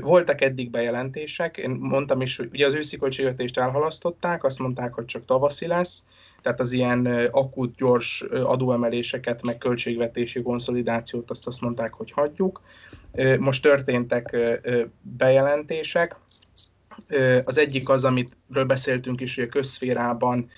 Voltak eddig bejelentések, én mondtam is, hogy ugye az őszi költségvetést elhalasztották, azt mondták, hogy csak tavaszi lesz, tehát az ilyen akut, gyors adóemeléseket, meg költségvetési konszolidációt azt azt mondták, hogy hagyjuk. Most történtek bejelentések. Az egyik az, amitről beszéltünk is, hogy a közszférában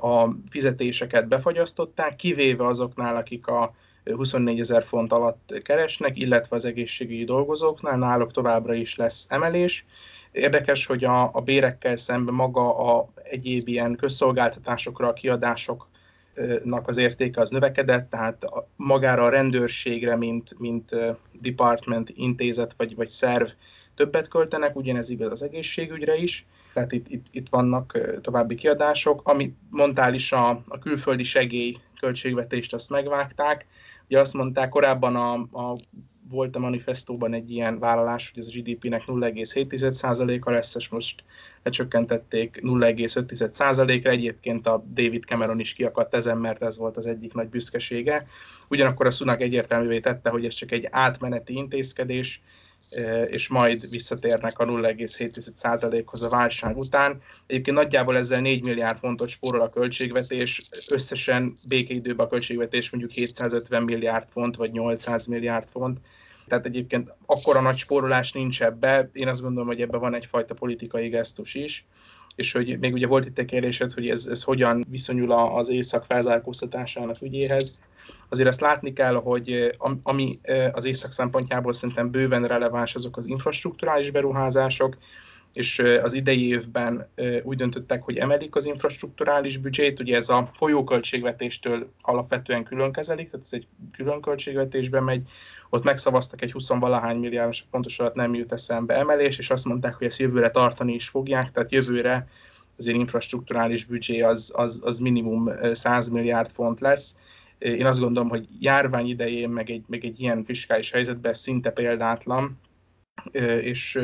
a fizetéseket befagyasztották, kivéve azoknál, akik a 24 ezer font alatt keresnek, illetve az egészségügyi dolgozóknál náluk továbbra is lesz emelés. Érdekes, hogy a, a bérekkel szemben maga a egyéb ilyen közszolgáltatásokra a kiadásoknak az értéke az növekedett, tehát magára a rendőrségre, mint, mint department, intézet vagy, vagy szerv többet költenek, ugyanez igaz az egészségügyre is, tehát itt, itt, itt vannak további kiadások. Amit mondtál is, a, a külföldi segély költségvetést azt megvágták, Ugye azt mondták, korábban a, a volt a manifestóban egy ilyen vállalás, hogy ez a GDP-nek 0,7%-a lesz, és most lecsökkentették 0,5%-ra. Egyébként a David Cameron is kiakadt ezen, mert ez volt az egyik nagy büszkesége. Ugyanakkor a Sunak egyértelművé tette, hogy ez csak egy átmeneti intézkedés, és majd visszatérnek a 0,7%-hoz a válság után. Egyébként nagyjából ezzel 4 milliárd fontot spórol a költségvetés, összesen békeidőben a költségvetés mondjuk 750 milliárd font, vagy 800 milliárd font. Tehát egyébként akkora nagy spórolás nincs ebbe. Én azt gondolom, hogy ebben van egyfajta politikai gesztus is és hogy még ugye volt itt egy kérdésed, hogy ez, ez hogyan viszonyul az észak felzárkóztatásának ügyéhez. Azért azt látni kell, hogy ami az észak szempontjából szerintem bőven releváns, azok az infrastruktúrális beruházások, és az idei évben úgy döntöttek, hogy emelik az infrastruktúrális büdzsét, ugye ez a folyóköltségvetéstől alapvetően külön kezelik, tehát ez egy külön költségvetésbe megy, ott megszavaztak egy 20 valahány milliárdos, pontos alatt nem jut eszembe emelés, és azt mondták, hogy ezt jövőre tartani is fogják, tehát jövőre azért infrastruktúrális büdzsé az, az, az minimum 100 milliárd font lesz. Én azt gondolom, hogy járvány idején, meg egy, meg egy ilyen fiskális helyzetben szinte példátlan, és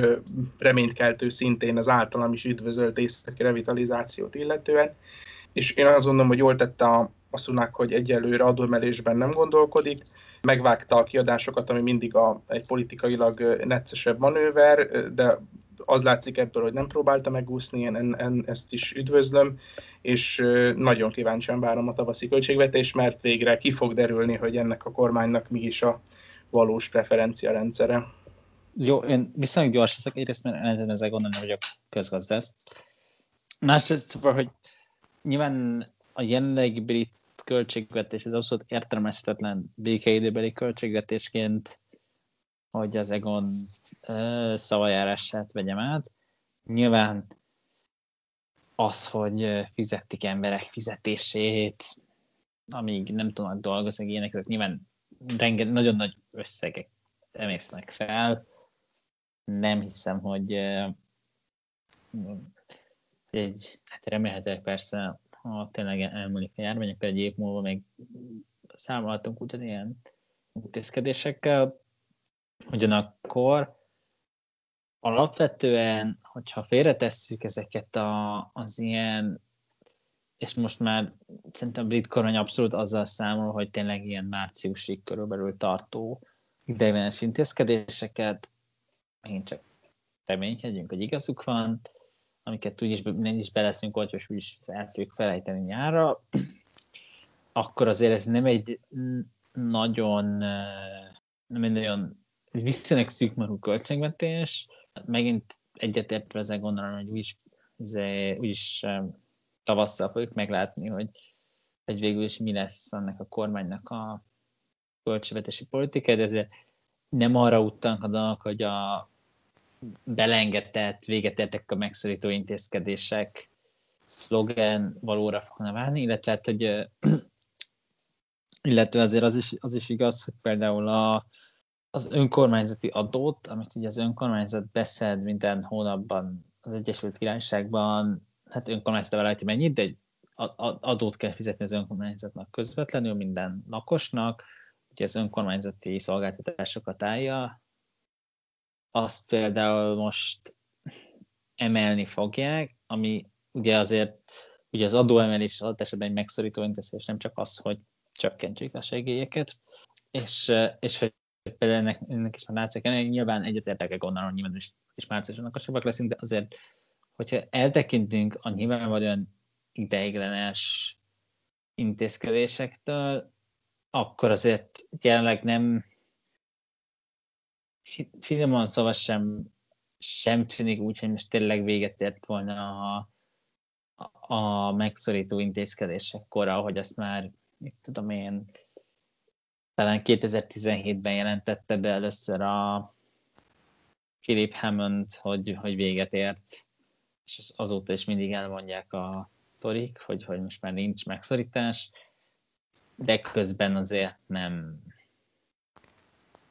reménykeltő szintén az általam is üdvözölt északi revitalizációt illetően. És én azt gondolom, hogy jól tette a, a Sunak, hogy egyelőre adóemelésben nem gondolkodik, megvágta a kiadásokat, ami mindig a, egy politikailag neccesebb manőver, de az látszik ebből, hogy nem próbálta megúszni, én en, en, ezt is üdvözlöm, és nagyon kíváncsian várom a tavaszi költségvetés, mert végre ki fog derülni, hogy ennek a kormánynak mi is a valós preferencia rendszere. Jó, én viszonylag gyors leszek, egyrészt mert ezzel gondolni, a közgazdász. Másrészt, szóval, hogy nyilván a jelenlegi brit költségvetés, az abszolút értelmezhetetlen békeidőbeli költségvetésként, hogy az Egon szavajárását vegyem át. Nyilván az, hogy fizettik emberek fizetését, amíg nem tudnak dolgozni, ilyenek, ezek nyilván renget, nagyon nagy összegek emésznek fel. Nem hiszem, hogy egy, hát remélhetőleg persze, ha tényleg elmúlik a járvány, akkor egy év múlva még számolhatunk ugyanilyen intézkedésekkel. Ugyanakkor alapvetően, hogyha félretesszük ezeket a, az ilyen, és most már szerintem a brit kormány abszolút azzal számol, hogy tényleg ilyen márciusig körülbelül tartó ideiglenes intézkedéseket, megint csak reménykedjünk, hogy igazuk van, amiket úgyis nem is beleszünk olcsó, és úgyis el fogjuk felejteni nyárra, akkor azért ez nem egy nagyon, nem egy nagyon viszonylag szűkmarú költségvetés, megint egyetértve ezzel gondolom, hogy úgyis, úgyis tavasszal fogjuk meglátni, hogy, hogy végül is mi lesz annak a kormánynak a költségvetési politika, de ezért nem arra utalnak a dolgok, hogy a belengedett, véget értek a megszorító intézkedések szlogen valóra fogna válni, illetve hát, hogy illetve azért az is, az is igaz, hogy például a, az önkormányzati adót, amit ugye az önkormányzat beszed minden hónapban az Egyesült Királyságban, hát önkormányzat vállalja mennyit, de egy adót kell fizetni az önkormányzatnak közvetlenül minden lakosnak, ugye az önkormányzati szolgáltatásokat állja, azt például most emelni fogják, ami ugye azért ugye az adóemelés alatt esetben egy megszorító intézkedés nem csak az, hogy csökkentsék a segélyeket, és, és hogy például ennek, ennek is már látszik, ennek nyilván egyetértek gondolom, hogy nyilván is, is márciusban okosabbak leszünk, de azért, hogyha eltekintünk a nyilvánvalóan ideiglenes intézkedésektől, akkor azért jelenleg nem finoman szóval sem, sem tűnik úgy, hogy most tényleg véget ért volna a, a megszorító intézkedésekkor, ahogy azt már, mit tudom én, talán 2017-ben jelentette be először a Philip Hammond, hogy, hogy véget ért, és azóta is mindig elmondják a torik, hogy, hogy most már nincs megszorítás, de közben azért nem,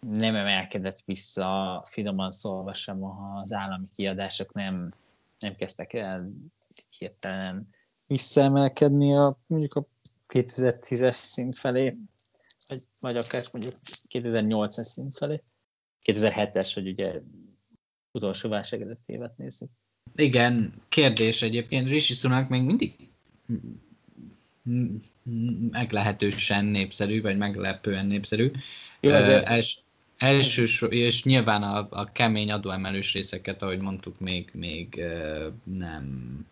nem emelkedett vissza, finoman szólva sem az állami kiadások nem, nem kezdtek el hirtelen visszaemelkedni a mondjuk a 2010-es szint felé, vagy, vagy akár mondjuk 2008-as szint felé. 2007-es, hogy ugye utolsó válság előtt évet nézzük. Igen, kérdés egyébként, Rishi Sunak még mindig meglehetősen népszerű, vagy meglepően népszerű. Jó, azért... Els, Elsős, és nyilván a, a kemény adóemelős részeket, ahogy mondtuk, még, még nem,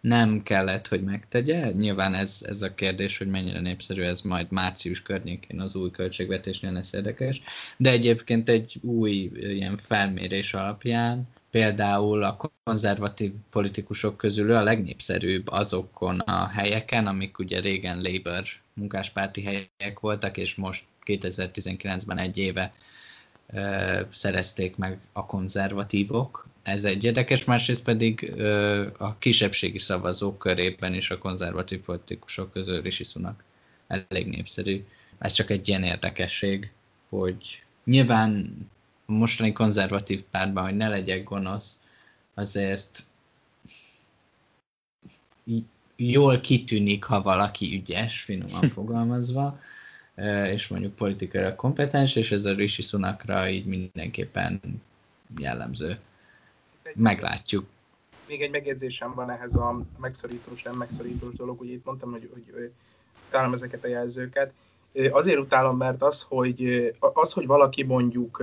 nem kellett, hogy megtegye. Nyilván ez, ez a kérdés, hogy mennyire népszerű, ez majd március környékén az új költségvetésnél lesz érdekes. De egyébként egy új ilyen felmérés alapján például a konzervatív politikusok közül a legnépszerűbb azokon a helyeken, amik ugye régen Labour munkáspárti helyek voltak, és most 2019-ben egy éve szerezték meg a konzervatívok. ez egy érdekes, másrészt pedig a kisebbségi szavazók körében is a konzervatív politikusok közül is iszunak elég népszerű. Ez csak egy ilyen érdekesség, hogy nyilván mostani konzervatív pártban, hogy ne legyek gonosz, azért jól kitűnik, ha valaki ügyes, finoman fogalmazva, és mondjuk politikai kompetens, és ez a Rishi Sunakra így mindenképpen jellemző. Meglátjuk. Még egy megjegyzésem van ehhez a megszorítós, nem megszorítós dolog, ugye itt mondtam, hogy, hogy utálom ezeket a jelzőket. Azért utálom, mert az, hogy, az, hogy valaki mondjuk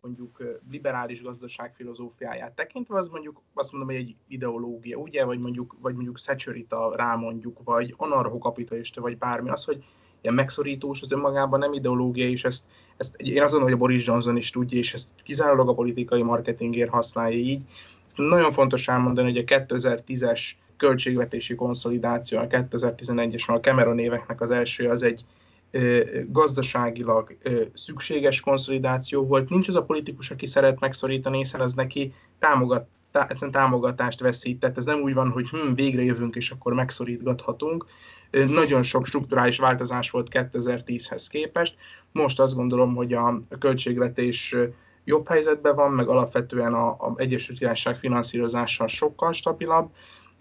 mondjuk liberális gazdaság filozófiáját tekintve, az mondjuk azt mondom, hogy egy ideológia, ugye, vagy mondjuk, vagy mondjuk Secsörita rá mondjuk, vagy anarchokapitalista, vagy bármi, az, hogy ilyen megszorítós, az önmagában nem ideológia, és ezt, ezt én gondolom, hogy a Boris Johnson is tudja, és ezt kizárólag a politikai marketingért használja így. Nagyon fontos elmondani, hogy a 2010-es költségvetési konszolidáció, a 2011-es, a Cameron éveknek az első, az egy gazdaságilag szükséges konszolidáció volt. Nincs az a politikus, aki szeret megszorítani, hiszen az neki támogat, tá, támogatást veszített. Ez nem úgy van, hogy hm, végre jövünk, és akkor megszorítgathatunk. Nagyon sok strukturális változás volt 2010-hez képest. Most azt gondolom, hogy a költségvetés jobb helyzetben van, meg alapvetően a, Egyesült Királyság finanszírozása sokkal stabilabb.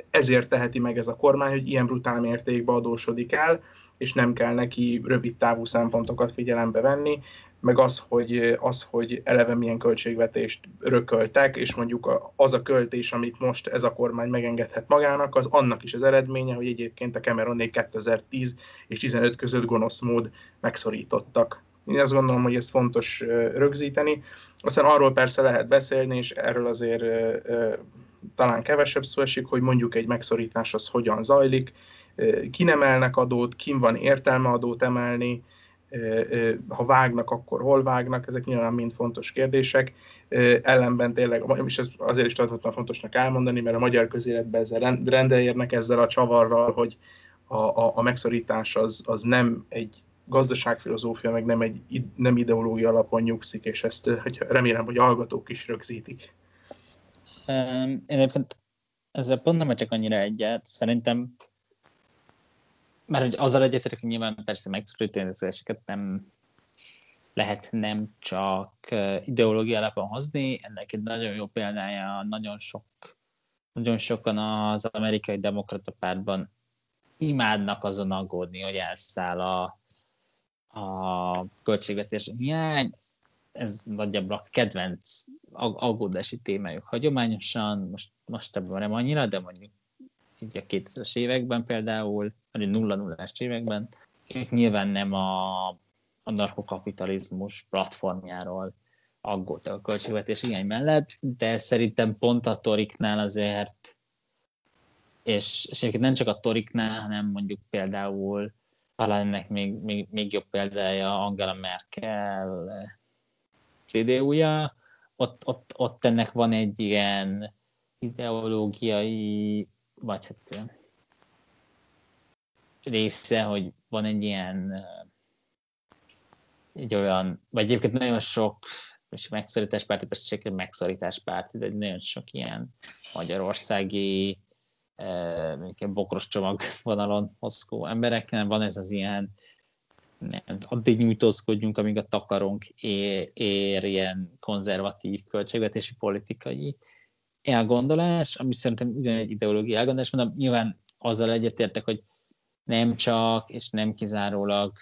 Ezért teheti meg ez a kormány, hogy ilyen brutál mértékben adósodik el és nem kell neki rövid távú szempontokat figyelembe venni, meg az, hogy, az, hogy eleve milyen költségvetést rököltek, és mondjuk az a költés, amit most ez a kormány megengedhet magának, az annak is az eredménye, hogy egyébként a Cameronék 2010 és 15 között gonosz mód megszorítottak. Én azt gondolom, hogy ez fontos rögzíteni. Aztán arról persze lehet beszélni, és erről azért talán kevesebb szó esik, hogy mondjuk egy megszorítás az hogyan zajlik, kinemelnek adót, kim van értelme adót emelni, ha vágnak, akkor hol vágnak, ezek nyilván mind fontos kérdések. Ellenben tényleg, és ez azért is tartottam fontosnak elmondani, mert a magyar közéletben ezzel rendelérnek ezzel a csavarral, hogy a, a, a megszorítás az, az nem egy gazdaságfilozófia, meg nem egy nem ideológia alapon nyugszik, és ezt hogy remélem, hogy hallgatók is rögzítik. Én egyébként ezzel pont nem csak annyira egyet. Szerintem mert hogy azzal egyetértek, hogy nyilván persze megszorító intézkedéseket nem lehet nem csak ideológia alapon hozni, ennek egy nagyon jó példája, nagyon sok nagyon sokan az amerikai demokrata pártban imádnak azon aggódni, hogy elszáll a, a költségvetés hiány. Ez nagyjából a kedvenc aggódási témájuk hagyományosan, most, most ebben nem annyira, de mondjuk így a 2000-es években például, vagy a nulla nullás években, ők nyilván nem a, a narkokapitalizmus platformjáról aggódtak a költségvetés hiány mellett, de szerintem pont a Toriknál azért, és, és egyébként nem csak a Toriknál, hanem mondjuk például talán ennek még, még, még jobb példája Angela Merkel CDU-ja, ott, ott, ott ennek van egy ilyen ideológiai vagy hát része, hogy van egy ilyen egy olyan, vagy egyébként nagyon sok és megszorítás párti, persze csak megszorítás párti, de nagyon sok ilyen magyarországi e, bokros csomag vonalon mozgó embereknek van ez az ilyen nem, addig nyújtózkodjunk, amíg a takarónk ér, ér ilyen konzervatív költségvetési politikai elgondolás, ami szerintem ugyanegy ideológiai elgondolás, mondom, nyilván azzal egyetértek, hogy nem csak és nem kizárólag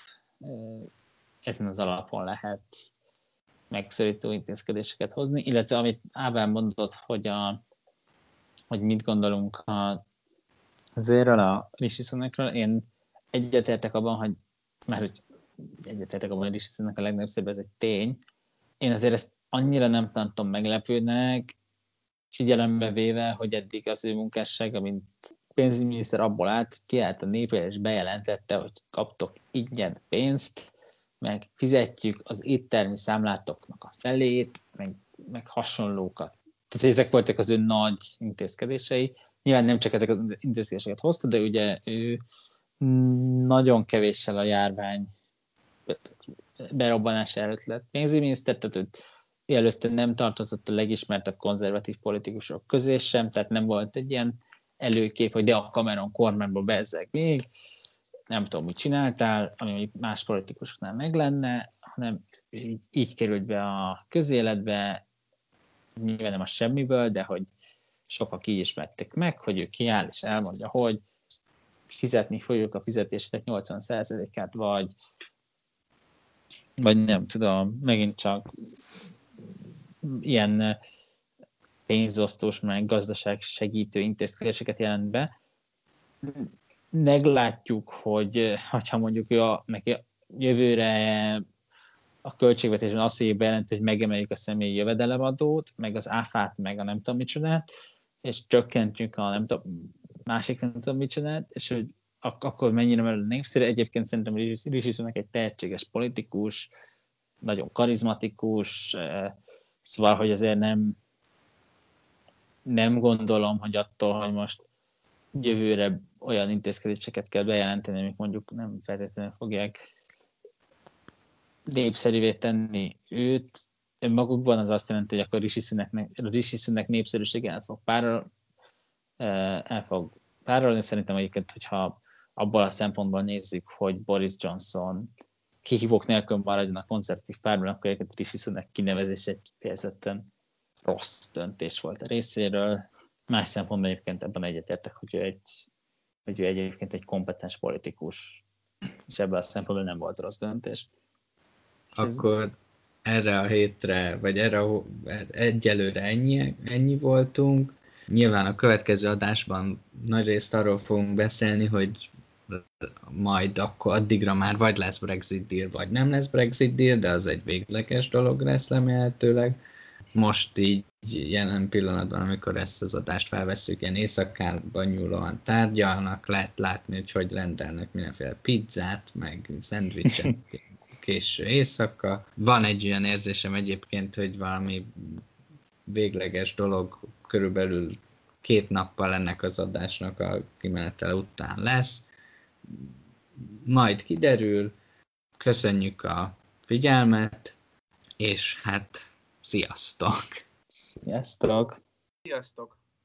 ezen az alapon lehet megszorító intézkedéseket hozni, illetve amit Ábel mondott, hogy, a, hogy mit gondolunk a, zérről, a Rishi én egyetértek abban, hogy már hogy egyetértek abban, hogy Rishi a legnagyobb ez egy tény. Én azért ezt annyira nem tartom meglepőnek, figyelembe véve, hogy eddig az ő munkássága, mint pénzügyminiszter abból állt, kiállt a népére és bejelentette, hogy kaptok ingyen pénzt, meg fizetjük az éttermi számlátoknak a felét, meg, meg hasonlókat. Tehát ezek voltak az ő nagy intézkedései. Nyilván nem csak ezeket az intézkedéseket hozta, de ugye ő nagyon kevéssel a járvány berobbanása előtt lett pénzügyminiszter, tehát előtte nem tartozott a legismertebb konzervatív politikusok közé sem, tehát nem volt egy ilyen előkép, hogy de a Cameron kormányba bezzeg még, nem tudom, mit csináltál, ami más politikusoknál meg lenne, hanem így, így került be a közéletbe, nyilván nem a semmiből, de hogy sokak így ismerték meg, hogy ő kiáll és elmondja, hogy fizetni fogjuk a fizetésnek 80%-át, vagy, vagy nem tudom, megint csak ilyen pénzosztós, meg gazdaság segítő intézkedéseket jelent be. Meglátjuk, hogy ha mondjuk a, neki jövőre a költségvetésben azt bejelent, hogy megemeljük a személyi jövedelemadót, meg az áfát, meg a nem tudom micsodát, és csökkentjük a nem tudom, másik nem tudom micsodát, és hogy ak- akkor mennyire mert népszerű. Egyébként szerintem Rishi egy tehetséges politikus, nagyon karizmatikus, szóval, hogy azért nem, nem gondolom, hogy attól, hogy most jövőre olyan intézkedéseket kell bejelenteni, amik mondjuk nem feltétlenül fogják népszerűvé tenni őt, magukban az azt jelenti, hogy akkor Rishi Sunak népszerűsége el fog párol, el fog párolni. Szerintem egyébként, hogyha abból a szempontból nézzük, hogy Boris Johnson kihívók nélkül maradjon a konzervatív párban, akkor egyébként Rishi Sunak kinevezés egy kifejezetten rossz döntés volt a részéről. Más szempontból egyébként ebben egyetértek, hogy ő, egy, hogy ő egyébként egy kompetens politikus, és ebben a szempontból nem volt rossz döntés. Akkor erre a hétre, vagy erre a, egyelőre ennyi, ennyi voltunk. Nyilván a következő adásban nagy részt arról fogunk beszélni, hogy majd akkor addigra már vagy lesz Brexit deal, vagy nem lesz Brexit deal, de az egy végleges dolog lesz remélhetőleg. Most így jelen pillanatban, amikor ezt az adást felveszünk, ilyen éjszakában nyúlóan tárgyalnak, lehet látni, hogy hogy rendelnek mindenféle pizzát, meg szendvicset késő éjszaka. Van egy olyan érzésem egyébként, hogy valami végleges dolog körülbelül két nappal ennek az adásnak a kimenetele után lesz. Majd kiderül. Köszönjük a figyelmet, és hát sziasztok! Sziasztok! Sziasztok!